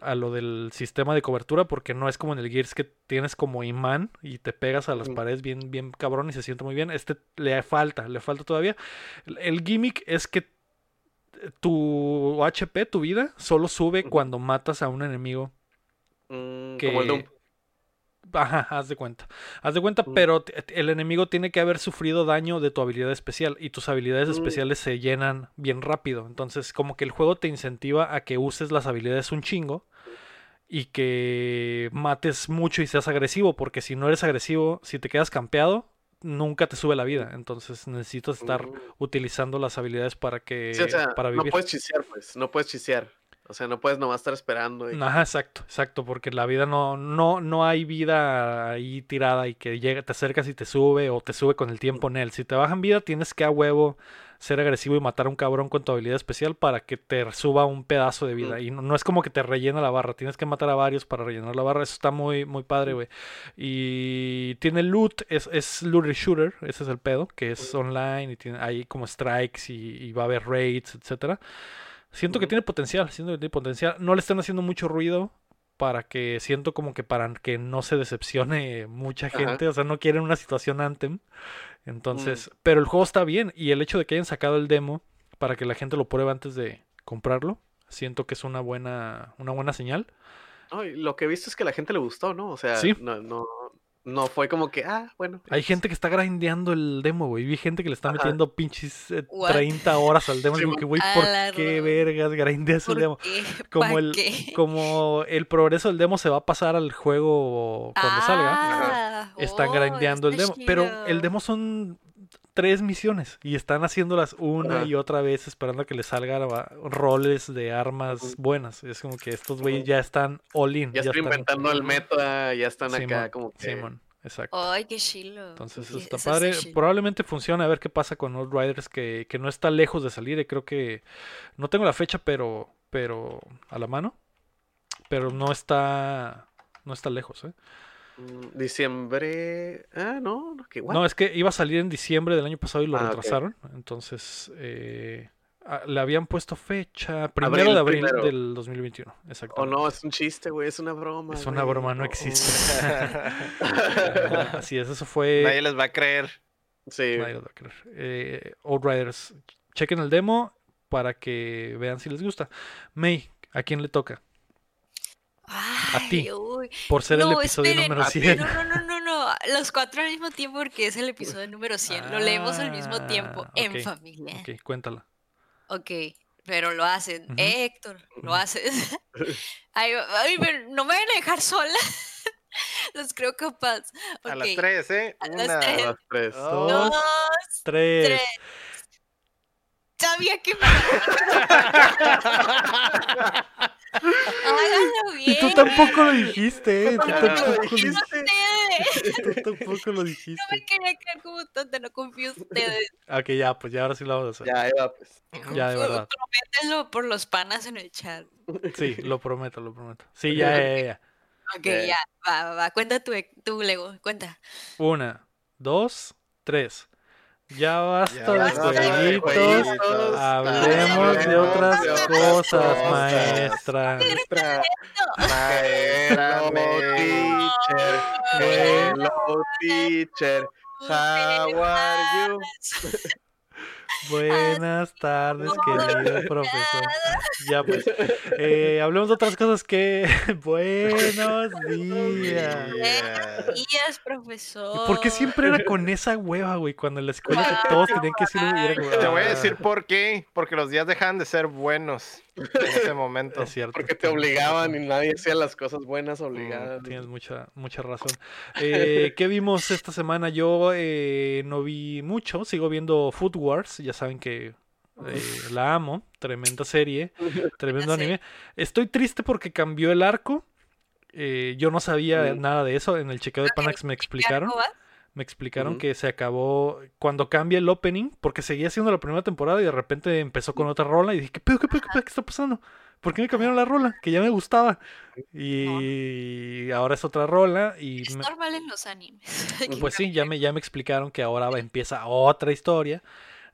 a lo del sistema de cobertura porque no es como en el Gears que tienes como imán y te pegas a las paredes bien, bien cabrón y se siente muy bien. Este le falta, le falta todavía. El- gimmick es que tu HP, tu vida, solo sube cuando matas a un enemigo Mm, que... Como el Doom. Ajá, haz de cuenta. Haz de cuenta, Mm. pero el enemigo tiene que haber sufrido daño de tu habilidad especial y tus habilidades Mm. especiales se llenan bien rápido. Entonces, como que el juego te incentiva a que uses las habilidades un chingo y que mates mucho y seas agresivo, porque si no eres agresivo, si te quedas campeado, nunca te sube la vida. Entonces, necesitas estar Mm. utilizando las habilidades para que Sí, o sea, para no vivir. puedes chisear, pues. No puedes chisear. O sea, no puedes nomás estar esperando. y- Ajá, exacto, exacto, porque la vida no, no, no hay vida ahí tirada y que llega, te acercas y te sube o te sube con el tiempo en él. Si te bajan vida, tienes que a huevo ser agresivo y matar a un cabrón con tu habilidad especial para que te suba un pedazo de vida. Y no, no es como que te rellena la barra, tienes que matar a varios para rellenar la barra. Eso está muy, muy padre, güey. Y tiene loot, es, es loot shooter, ese es el pedo, que es online y tiene ahí como strikes y, y va a haber raids, etcétera. Siento que tiene potencial, siento que tiene potencial. No le están haciendo mucho ruido para que siento como que para que no se decepcione [LAUGHS] mucha Ajá. gente, o sea, no quieren una situación Anthem. Entonces, pero el juego está bien y el hecho de que hayan sacado el demo para que la gente lo pruebe antes de comprarlo, siento que es una buena una buena señal. No, y lo que he visto es que a la gente le gustó, ¿no? O sea, Sí. no, no, no fue como que, ah, bueno. Hay gente que está grindeando el demo, güey. Vi gente que le está Ajá. metiendo pinches eh, What? 30 horas al demo. Sí, Digo mo- que, güey, ¿por qué ro- vergas grindeas el ¿Por demo? qué? [LAUGHS] Como ¿Pa' el, qué? como el progreso del demo se va a pasar al juego cuando salga, Ah, están oh, grindeando el demo. Pero el demo son tres misiones y están haciéndolas una Ajá. y otra vez esperando a que les salgan roles de armas buenas. Es como que estos güeyes ya están all in. Ya están están inventando el meta, ya están acá Simón, como que. Exacto. Ay, qué chilo. Entonces está eso padre. Probablemente funcione a ver qué pasa con Outriders que, que no está lejos de salir. Y creo que no tengo la fecha, pero pero a la mano. Pero no está no está lejos, ¿eh? Mm, Diciembre. Ah, no, no, que igual. No, es que iba a salir en diciembre del año pasado y lo Ah, retrasaron. Entonces eh, ah, le habían puesto fecha primero Abril, de abril primero. del 2021. Exacto. O no, es un chiste, güey, es una broma. Es una broma, no existe. [LAUGHS] Así es, eso fue. Nadie les va a creer. sí. Nadie lo va a creer. Eh, Outriders, chequen el demo para que vean si les gusta. May, ¿a quién le toca? Ay, ti. Uy. Por ser el No, episodio esperen. número a ti. 100. No, no, no, no, no. Los cuatro al mismo tiempo porque es el episodio número 100. Lo leemos al mismo tiempo Ah, en familia. Ok, cuéntala. Ok, pero lo hacen. Ujú. Héctor, lo haces. [LAUGHS] [LAUGHS] ay, ay, no me van a dejar sola. [LAUGHS] Los creo capaz. A las tres, ¿eh? A las Una, tres. las tres. dos, Dos, Dos, tres. tres. Sabía que me. Háganlo bien. Y tú tampoco lo dijiste, ¿eh? Tú tampoco lo dijiste. dijiste. dije. Tú tampoco lo No me quería quedar como tonta, no confío en ustedes. Ok, ya, pues ya ahora sí lo vamos a hacer. Ya, pues. Ya, de verdad. Prométenlo por los panas en el chat. Sí, lo prometo, lo prometo. Sí, ya, ya, ya. Ok, Ok. ya, va, va, va. Cuenta tu, tu Lego, cuenta. Una, dos, tres. Ya basta Ya de jueguitos. Hablemos de otras cosas, maestra. Maestra. Maestra, Hello, me- teacher. Hello, teacher. How are you? Buenas tardes, querido profesor. Ya pues, eh, hablemos de otras cosas que... [LAUGHS] [LAUGHS] Buenos días. Yeah. Días, profesor. ¿Por qué siempre era con esa hueva, güey? Cuando en la escuela que todos tenían que decir... como, Te voy a "Ah". decir por qué. Porque los días dejan de ser buenos en ese [LAUGHS] momento. Es cierto. Porque te obligaban y nadie hacía las cosas buenas Mm, obligadas. Tienes mucha, mucha razón. Eh, ¿Qué vimos esta semana? Yo eh, no vi mucho, sigo viendo Food Wars, ya saben que eh, la amo, tremenda serie, [LAUGHS] tremendo Ya sé. anime. Estoy triste porque cambió el arco. eh, yo no sabía nada de eso, en el chequeo de Panax me explicaron. Me explicaron que se acabó cuando cambia el opening, porque seguía siendo la primera temporada y de repente empezó con otra rola y dije, ¿qué pedo, qué pedo, qué pedo, qué está pasando? ¿Por qué me cambiaron la rola? Que ya me gustaba. Y ahora es otra rola y Es me- normal en los animes. [LAUGHS] pues sí, ya me, ya me explicaron que ahora empieza otra historia.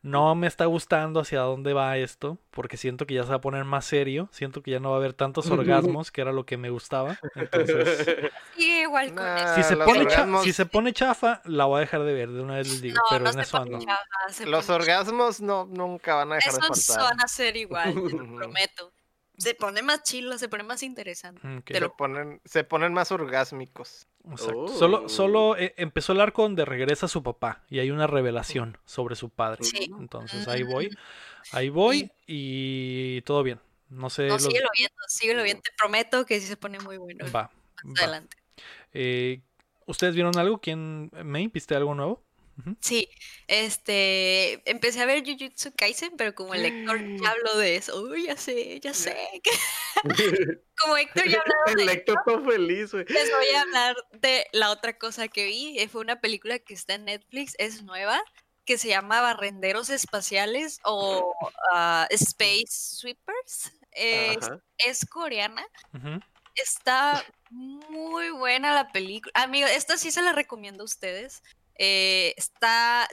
No me está gustando hacia dónde va esto, porque siento que ya se va a poner más serio, siento que ya no va a haber tantos orgasmos, que era lo que me gustaba. Entonces, [LAUGHS] Sigue igual con Nah, eso. si se pone, cha- orgasmos- si se pone chafa, la voy a dejar de ver, de una vez les digo, No, pero no en eso ando. chafa, Los pone- orgasmos no, nunca van a dejar de Esos faltar. van a ser igual, te lo Ujú. prometo. Se pone más chilo, se pone más interesante. Mm, ok. Te Se ponen, se ponen más orgásmicos. Exacto. Oh. Solo, solo eh, empezó el arco donde regresa su papá y hay una revelación sobre su padre. Sí. Entonces ahí voy, ahí voy y todo bien. No sé, No, los- síguelo viendo, síguelo viendo. Te prometo que sí se pone muy bueno. va, Más va. adelante. Eh, ¿Ustedes vieron algo? ¿Quién, May, viste algo nuevo? Sí, este, empecé a ver Jujutsu Kaisen, pero como el lector ya habló de eso, uy, ya sé, ya sé. [LAUGHS] [LAUGHS] como Héctor ya habló El de lector todo feliz, güey. Les voy a hablar de la otra cosa que vi. eh, Fue una película que está en Netflix, es nueva, que se llama Barrenderos Espaciales o ah, Space Sweepers. Es, coreana. Está muy buena la película. Amigo, esta sí se la recomiendo a ustedes. Eh, está.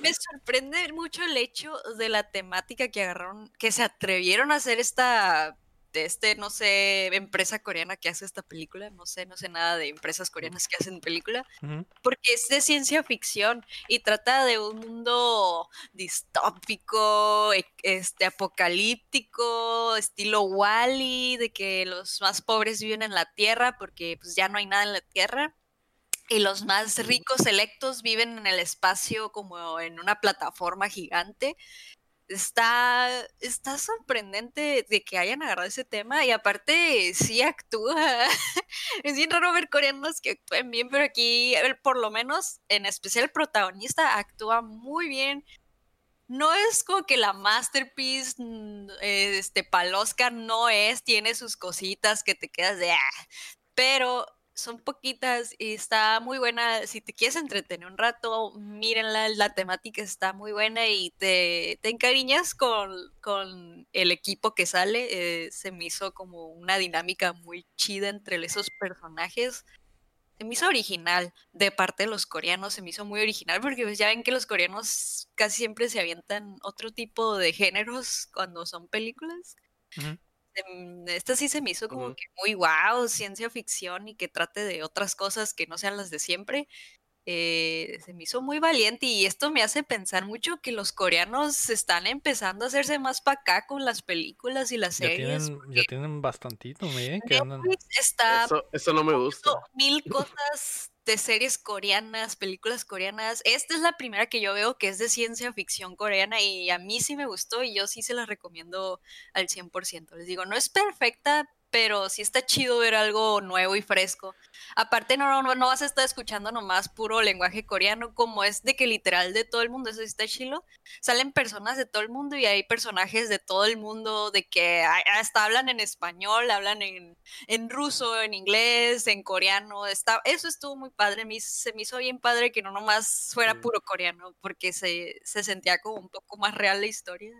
Me sorprende mucho el hecho de la temática que agarraron, que se atrevieron a hacer esta. De este, no sé, empresa coreana que hace esta película. No sé, no sé nada de empresas coreanas que hacen película. Porque es de ciencia ficción y trata de un mundo distópico, e- este, apocalíptico, estilo Wally, de que los más pobres viven en la tierra porque pues ya no hay nada en la tierra. Y los más ricos selectos viven en el espacio como en una plataforma gigante. Está, está sorprendente de que hayan agarrado ese tema y aparte sí actúa. [LAUGHS] Es bien raro ver coreanos que actúen bien, pero aquí el- por lo menos en especial el protagonista actúa muy bien. No es como que la masterpiece, mm, eh, este, para el Oscar no es, tiene sus cositas que te quedas de, "Ah", pero son poquitas y está muy buena. Si te quieres entretener un rato, mírenla, la temática está muy buena y te, te encariñas con, con el equipo que sale. eh, se me hizo como una dinámica muy chida entre esos personajes. Se me hizo original de parte de los coreanos, se me hizo muy original porque pues, ya ven que los coreanos casi siempre se avientan otro tipo de géneros cuando son películas. Em, Esta sí se me hizo como Ujú. que muy wow, ciencia ficción y que trate de otras cosas que no sean las de siempre. Eh, se me hizo muy valiente y esto me hace pensar mucho que los coreanos están empezando a hacerse más para acá con las películas y las Ya series. tienen, ya tienen bastantito, ¿eh? Que andan... Está Eso, eso no me gusta. mil cosas de series coreanas, películas coreanas. Esta es la primera que yo veo que es de ciencia ficción coreana y a mí sí me gustó y yo sí se la recomiendo al 100%. Les digo, no es perfecta, pero sí está chido ver algo nuevo y fresco. Aparte, no, no, no vas a estar escuchando nomás puro lenguaje coreano, como es de que literal de todo el mundo, eso sí está chilo. Salen personas de todo el mundo y hay personajes de todo el mundo, de que hasta hablan en español, hablan en, en ruso, en inglés, en coreano. Está, eso estuvo muy padre. a mí se me hizo bien padre que no nomás fuera puro coreano, porque se, se sentía como un poco más real la historia.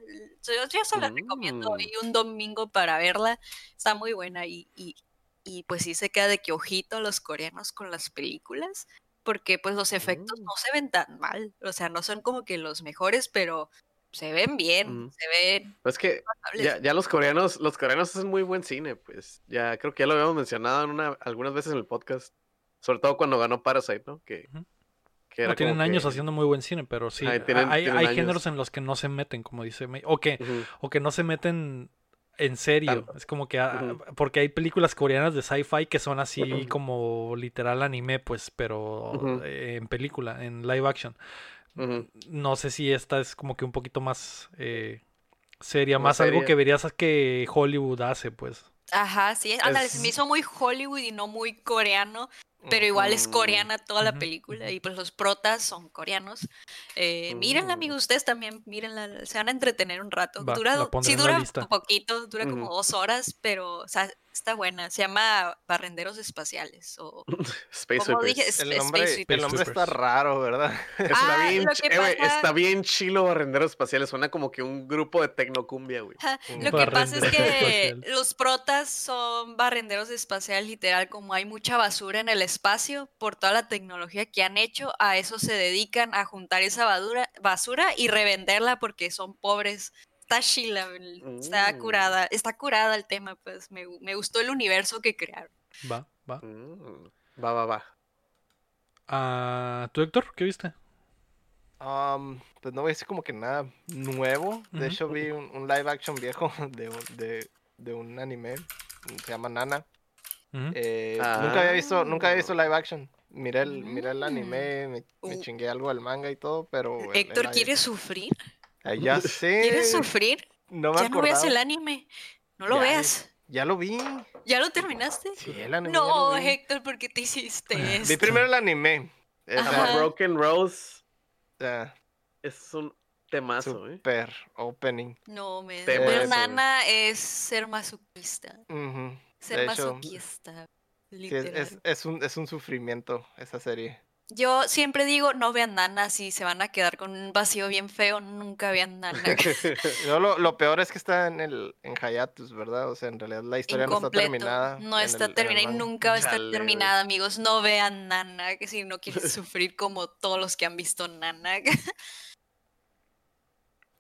Yo, yo se la recomiendo Mm. hoy un domingo para verla. Está muy buena y, y, y, pues sí se queda de que ojito a los coreanos con las películas, porque pues los efectos Mm. no se ven tan mal, o sea, no son como que los mejores, pero se ven bien, Mm. se ven Pues es que ya, ya los coreanos, los coreanos hacen muy buen cine, pues. Ya creo que ya lo habíamos mencionado en una, algunas veces en el podcast. Sobre todo cuando ganó Parasite, ¿no? Que, No tienen años que- haciendo muy buen cine, pero sí. Ay, tienen- hay tienen hay géneros en los que no se meten, como dice May. O que, o que no se meten en serio. Tanto. Es como que. ah, Ujú. Porque hay películas coreanas de sci-fi que son así como literal anime, pues, pero eh, en película, en live action. No sé si esta es como que un poquito más eh, seria, Más más algo que verías que Hollywood hace, pues. Ajá, sí, ándale, se me hizo muy Hollywood y no muy coreano, pero igual es coreana toda la película y pues los protas son coreanos. Eh, mírenla, Mm. amigos, ustedes también, mírenla, se van a entretener un rato. Va, dura, sí dura un poquito, dura como dos horas, pero o sea, está buena. Se llama Barrenderos Espaciales o [LAUGHS] Space como dije, es- El Space nombre, Sweepers. el nombre está raro, ¿verdad? [LAUGHS] Está, Ah, bien, ch- que eh, pasa- está bien chilo Barrenderos Espaciales. Suena como que un grupo de tecnocumbia, güey. Lo que pasa es que los protas son barrenderos espaciales, literal, como hay mucha basura en el espacio por toda la tecnología que han hecho, a eso se dedican a juntar esa basura, basura y revenderla porque son pobres. Está chila, está Mm. curada, está curada el tema, pues me, me gustó el universo que crearon. Va, va. Mm, Va, va, va. Ah, ¿Tú, Héctor? ¿Qué viste? Um, pues no voy a decir como que nada nuevo. De hecho, vi un, un live action viejo [LAUGHS] de, de un anime. Se llama Nana. Eh, Nunca había visto, nunca había visto Ah. live action. Miré el, miré el anime, me, me Uh. chingué algo del manga y todo, pero. el- el Héctor, live- ¿quieres sufrir? Ah, ya [LAUGHS] sé. ¿Quieres sufrir? No me Ya no veas el anime, no lo Ya, veas. Ya lo vi. ¿Ya lo terminaste? Sí, el anime. No, vi. Héctor, ¿por qué te hiciste Vi esto? primero el anime. Broken Rose. Está Es un temazo, ¿eh? super opening. No, me eso. nana es ser masoquista. Ujú. Ser De hecho, masoquista. Sí, es, Literal. es, es un, es un sufrimiento esa serie. Yo siempre digo, no vean nana, si se van a quedar con un vacío bien feo, nunca vean nana. [LAUGHS] No, lo, lo peor es que está en el en hiatus, ¿verdad? O sea, en realidad la historia no está terminada. No está el- en el terminada y nunca va a estar terminada, amigos. No vean nana, que si no quieren [LAUGHS] sufrir como todos los que han visto nana. [LAUGHS]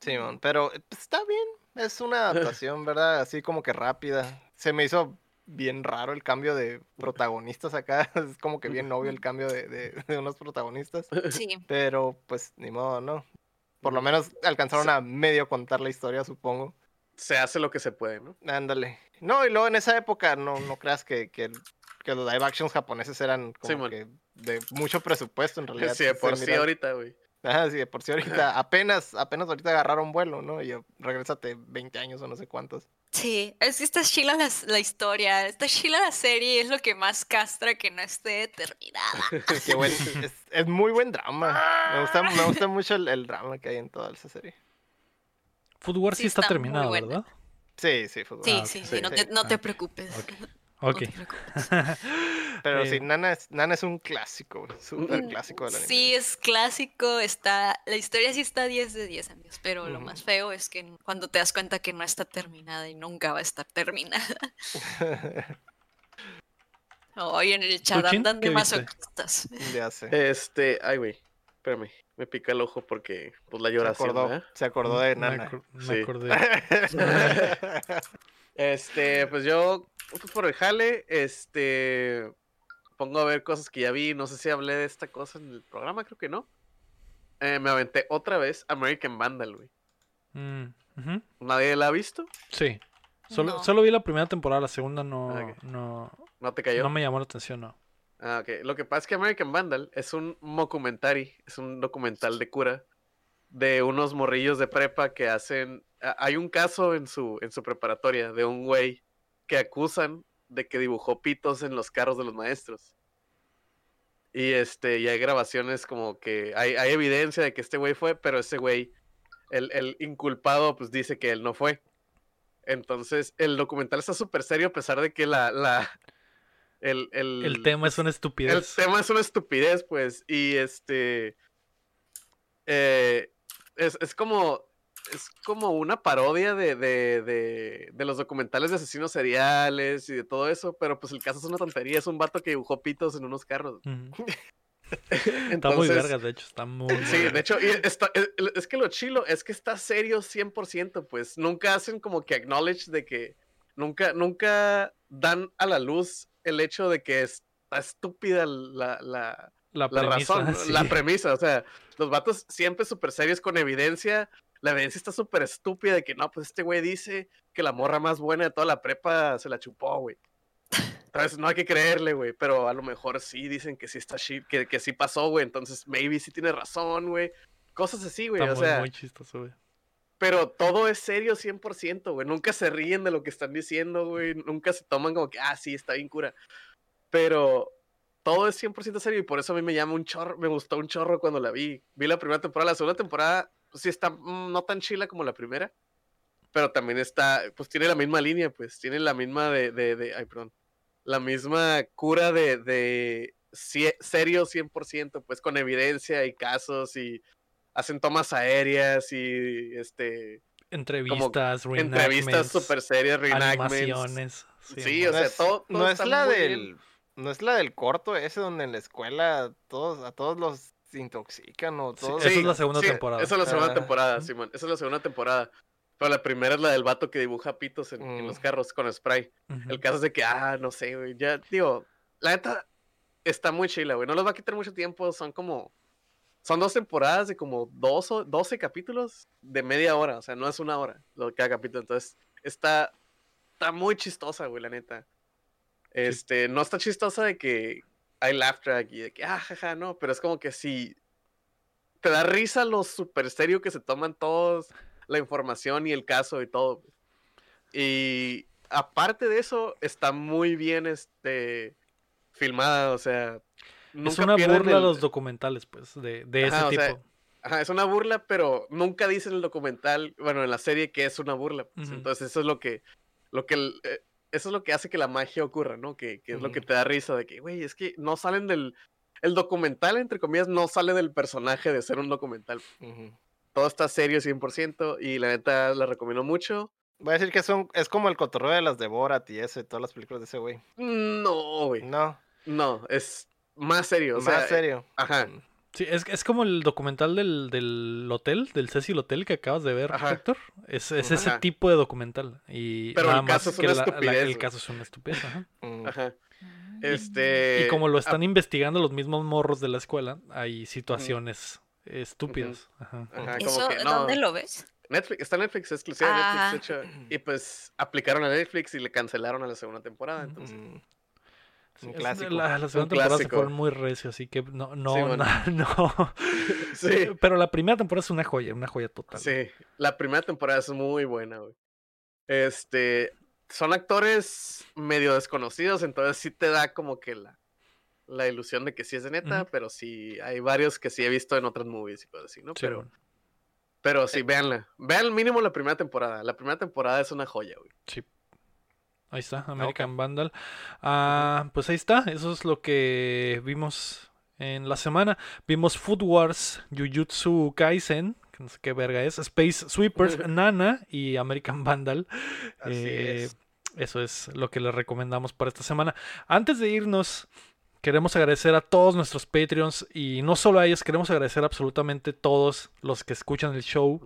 Simón, pero eh, pues, está bien. Es una adaptación, ¿verdad? Así como que rápida. Se me hizo bien raro el cambio de protagonistas acá. [LAUGHS] Es como que bien obvio el cambio de, de, de unos protagonistas. Sí. Pero pues ni modo, ¿no? Por lo menos alcanzaron a medio contar la historia, supongo. Se hace lo que se puede, ¿no? Ándale. No, y luego en esa época no, no creas que, que, que los live actions japoneses eran como que de mucho presupuesto en realidad. Sí, de por sí ahorita, güey. Ajá, sí, de por sí ahorita [LAUGHS] apenas, apenas ahorita agarraron vuelo, ¿no? Y regrésate 20 años o no sé cuántos. Sí, es que está chila la, la historia, está chila la serie, es lo que más castra que no esté terminada. [LAUGHS] Qué buen, es, es muy buen drama. Me gusta, me gusta mucho el, el drama que hay en toda esa serie. Food Wars sí, Sí, está, está buena. ¿verdad? Sí, sí. Sí, Ah, sí, sí, no Sí. te, no te Ah, preocupes. Ok. No. [LAUGHS] Pero Eh, sí, Nana es, Nana es un clásico, súper Mm, clásico del anime. Sí, es clásico, está, la historia sí está 10 de 10, amigos, pero lo más feo es que cuando te das cuenta que no está terminada y nunca va a estar terminada. [LAUGHS] Hoy en el chat andan de ¿Qué viste? ya masoquistas. sé. Este, ay, güey. Espérame. Me pica el ojo porque, pues, la Se lloración, acordó, ¿verdad? se acordó de Me Nana. acor- Me, Sí. acordé. [LAUGHS] Este, pues yo, pues, por el jale, este, pongo a ver cosas que ya vi. No sé si hablé de esta cosa en el programa, creo que no. Eh, me aventé otra vez American Vandal, güey. Mm. ¿Nadie la ha visto? Sí. Solo, No. solo vi la primera temporada, la segunda no, Ah, no, ¿No te cayó? no me llamó la atención, no. Ah, ok. Lo que pasa es que American Vandal es un mockumentary, es un documental de cura de unos morrillos de prepa que hacen. Hay un caso en su, en su preparatoria de un güey que acusan de que dibujó pitos en los carros de los maestros. Y este, y hay grabaciones como que hay, hay evidencia de que este güey fue, pero ese güey, el, el inculpado, pues dice que él no fue. Entonces, el documental está súper serio a pesar de que la, la, el, el, El tema es una el estupidez. tema es una estupidez, pues. Y este. eh, es, es como. Es como una parodia de, de, de, de los documentales de asesinos seriales y de todo eso, pero pues el caso es una tontería. Es un vato que dibujó pitos en unos carros. [LAUGHS] Está muy vergas, de hecho, está muy. Sí, de hecho, y está- es, que lo chilo es que está serio 100%, pues nunca hacen como que acknowledge de que nunca, nunca dan a la luz el hecho de que está estúpida la, la, La, la premisa, razón, [LAUGHS] la premisa, o sea, los vatos siempre súper serios con evidencia, la evidencia está súper estúpida de que no, pues este güey dice que la morra más buena de toda la prepa se la chupó, güey. Entonces no hay que creerle, güey, pero a lo mejor sí dicen que sí está shit, que, que sí pasó, güey, entonces maybe sí tiene razón, güey. Cosas así, güey, o muy, sea, muy chistoso, güey. pero todo es serio 100%, güey. Nunca se ríen de lo que están diciendo, güey. Nunca se toman como que, ah, sí, está bien cura. Pero todo es 100% serio y por eso a mí me llama un chorro, me gustó un chorro cuando la vi. Vi la primera temporada, la segunda temporada, sí está mm, no tan chila como la primera, pero también está, pues tiene la misma línea, pues tiene la misma de, de, de- ay, perdón, la misma cura de, de serio 100%, pues con evidencia y casos y hacen tomas aéreas y este Entrevistas, entrevistas reenactments, súper serias, reenactments. Sí, o sea, todo- todo no es la del. bien. No es la del corto ese donde en la escuela todos, a todos los intoxican o Sí, todos. esa es la segunda temporada. Esa es la segunda Ah. temporada, Simón. Esa es la segunda temporada. Pero la primera es la del vato que dibuja pitos en, en los Mm. carros con spray. El caso es de que, ah, no sé, güey. Ya, digo, la neta está muy chila, güey. No los va a quitar mucho tiempo. Son como. Son dos temporadas de como dos o 12 capítulos de media hora. O sea, no es una hora lo, cada capítulo. Entonces, está, está muy chistosa, güey, la neta. Este, no está chistosa de que hay laugh track y de que, ah, jaja, no. Pero es como que si te da risa lo super serio que se toman todos la información y el caso y todo. Y aparte de eso, está muy bien este filmada, o sea, Es una burla a el- los documentales, pues, de, de ese Ajá, o tipo. sea, Ajá, es una burla, pero nunca dicen en el documental, bueno, en la serie que es una burla. pues. Entonces eso es lo que, lo que, eh, eso es lo que hace que la magia ocurra, ¿no? Que, que es lo que te da risa de que, güey, es que no salen del, el documental, entre comillas, no sale del personaje de ser un documental. Todo está serio 100% y la neta la recomiendo mucho. Voy a decir que son, es como el cotorreo de las de Borat y eso, y todas las películas de ese güey. No, güey. No, No, es más serio. O más sea, serio. Ajá. Mm. Sí, es, es como el documental del, del hotel, del Cecil Hotel que acabas de ver, Ajá. Héctor. Es, es ese Ajá. tipo de documental. Y Pero nada el caso más es que una la- la- estupidez, el caso es una estupidez. ajá. [LAUGHS] Mm. Ajá. Mm. Este. Y como lo ah, están investigando los mismos morros de la escuela, hay situaciones estúpidas. Ajá. ajá, ¿Eso que, no, dónde lo ves? Netflix, está Netflix, es exclusiva de Ah. Netflix, de hecho. Y pues aplicaron a Netflix y le cancelaron a la segunda temporada. Entonces, Mm. Sí, Un clásico. La, la segunda temporada se fueron muy recio, así que no, no, Sí, [LAUGHS] no, bueno. [LAUGHS] no. sí, Pero la primera temporada es una joya, una joya total. sí. La primera temporada es muy buena, güey. Este. Son actores medio desconocidos, entonces sí te da como que la, la ilusión de que sí es de neta, pero sí hay varios que sí he visto en otras movies y cosas así, ¿no? Sí, pero, bueno. pero sí, véanla. Vean mínimo la primera temporada. La primera temporada es una joya, güey. Ahí está, American Vandal. Ah, pues ahí está, eso es lo que vimos en la semana. Vimos Food Wars, Jujutsu Kaisen, que no sé qué verga es, Space Sweepers, Nana y American Vandal. Así Eh, es. Eso es lo que les recomendamos para esta semana. Antes de irnos, queremos agradecer a todos nuestros Patreons y no solo a ellos, queremos agradecer a absolutamente todos los que escuchan el show.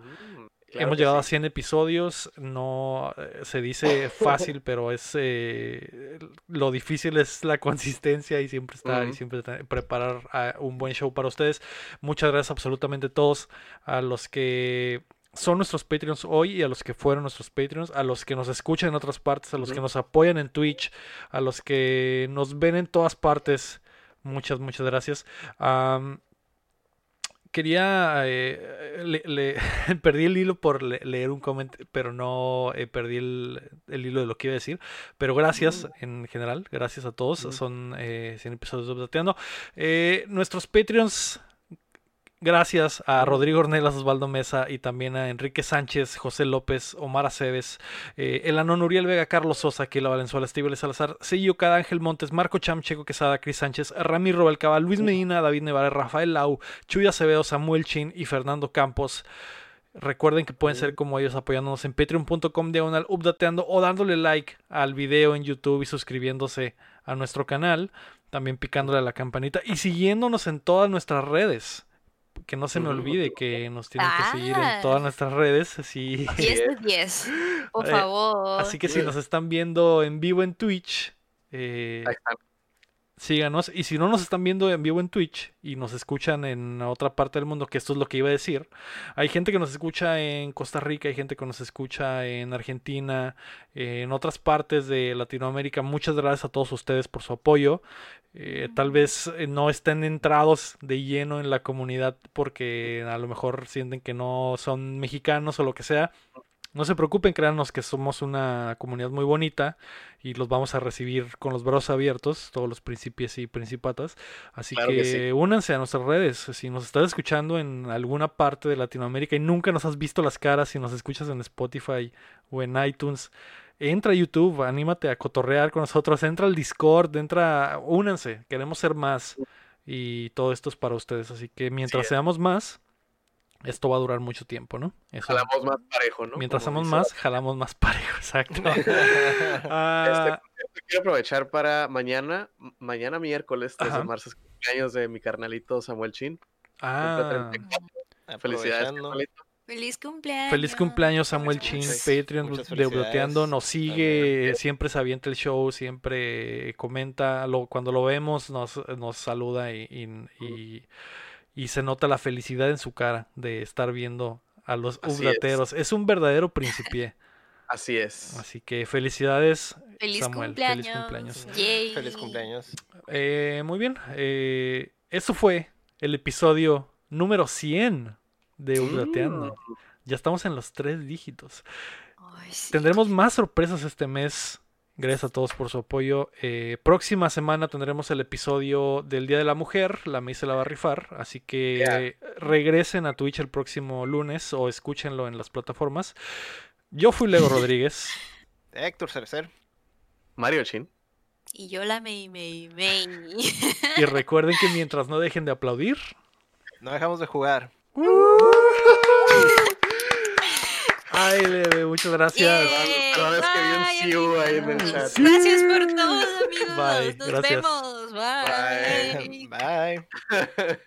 Claro Hemos llegado a sí. 100 episodios, no eh, se dice [LAUGHS] fácil, pero es eh, lo difícil es la consistencia y siempre estar y siempre preparar ah, un buen show para ustedes. Muchas gracias absolutamente a todos a los que son nuestros Patreons hoy y a los que fueron nuestros Patreons, a los que nos escuchan en otras partes, a los que nos apoyan en Twitch, a los que nos ven en todas partes. Muchas, muchas gracias. Am, quería. eh, le- le- [LAUGHS] perdí el hilo por le- leer un comentario, pero no eh, perdí el, el hilo de lo que iba a decir. Pero gracias en general, gracias a todos. Son eh, 100 episodios de Updateando. Eh, nuestros Patreons. Gracias a Rodrigo Ornelas, Osvaldo Mesa y también a Enrique Sánchez, José López, Omar Aceves, eh, Uriel Vega, Carlos Sosa, Kila Valenzuela, Estíbal Salazar, Sello Cada Ángel Montes, Marco Cham, Checo Quesada, Cris Sánchez, Ramiro Belcaba, Luis Medina, David Nevara, Rafael Lau, Chuy Acevedo, Samuel Chin y Fernando Campos. Recuerden que pueden ser como ellos apoyándonos en patreon.com diagonal updateando o dándole like al video en YouTube y suscribiéndose a nuestro canal, también picándole a la campanita y siguiéndonos en todas nuestras redes. Que no se me olvide que nos tienen que seguir en Ah. todas nuestras redes. Sí. 10 de 10. Por Eh, favor. Así que si nos están viendo en vivo en Twitch, eh, síganos. Y si no nos están viendo en vivo en Twitch y nos escuchan en otra parte del mundo, que esto es lo que iba a decir, hay gente que nos escucha en Costa Rica, hay gente que nos escucha en Argentina, en otras partes de Latinoamérica. Muchas gracias a todos ustedes por su apoyo. Eh, tal vez eh, no estén entrados de lleno en la comunidad porque a lo mejor sienten que no son mexicanos o lo que sea. No se preocupen, créanos que somos una comunidad muy bonita y los vamos a recibir con los brazos abiertos, todos los príncipes y principatas. Así Claro que, que sí. únanse a nuestras redes. Si nos estás escuchando en alguna parte de Latinoamérica y nunca nos has visto las caras, si nos escuchas en Spotify o en iTunes, entra a YouTube, anímate a cotorrear con nosotros, entra al Discord, entra, únanse, queremos ser más y todo esto es para ustedes. Así que mientras seamos más, esto va a durar mucho tiempo, ¿no? Eso- Jalamos más parejo, ¿no? Mientras somos dice más, jalamos más parejo, exacto. [LAUGHS] Ah, Este, quiero aprovechar para mañana, mañana miércoles 3 Ajá. de marzo, es cumpleaños de mi carnalito Samuel Chin. ah, Felicidades, carnalito. Feliz cumpleaños. feliz cumpleaños Samuel Chin, Muchas- Patreon de Updateando, nos sigue, también. siempre se avienta el show, siempre comenta, lo, cuando lo vemos nos, nos saluda y, y- y- y se nota la felicidad en su cara de estar viendo a los Así es. Un verdadero principié, [LAUGHS] Así es. así que felicidades Feliz Samuel, cumpleaños. feliz cumpleaños. Yay. Feliz cumpleaños. Eh, muy bien. Eh, eso fue el episodio número 100 de Updateando. Ya estamos en los tres dígitos. Ay, sí. Tendremos más sorpresas este mes. Gracias a todos por su apoyo. Eh, próxima semana tendremos el episodio del Día de la Mujer. La May se la va a rifar. Así que Yeah. regresen a Twitch el próximo lunes o escúchenlo en las plataformas. Yo fui Lego [LAUGHS] Rodríguez. Héctor Cercer. Mario Chin. Y yo la May, May, May. Y [LAUGHS] recuerden que mientras no dejen de aplaudir, No dejamos de jugar. Ay, bebé, muchas gracias. Yay, Perdón, es que vi un bye, Siu ahí en el chat. Gracias por todo, amigos. Bye, Nos gracias. vemos. Bye. Bye. [LAUGHS]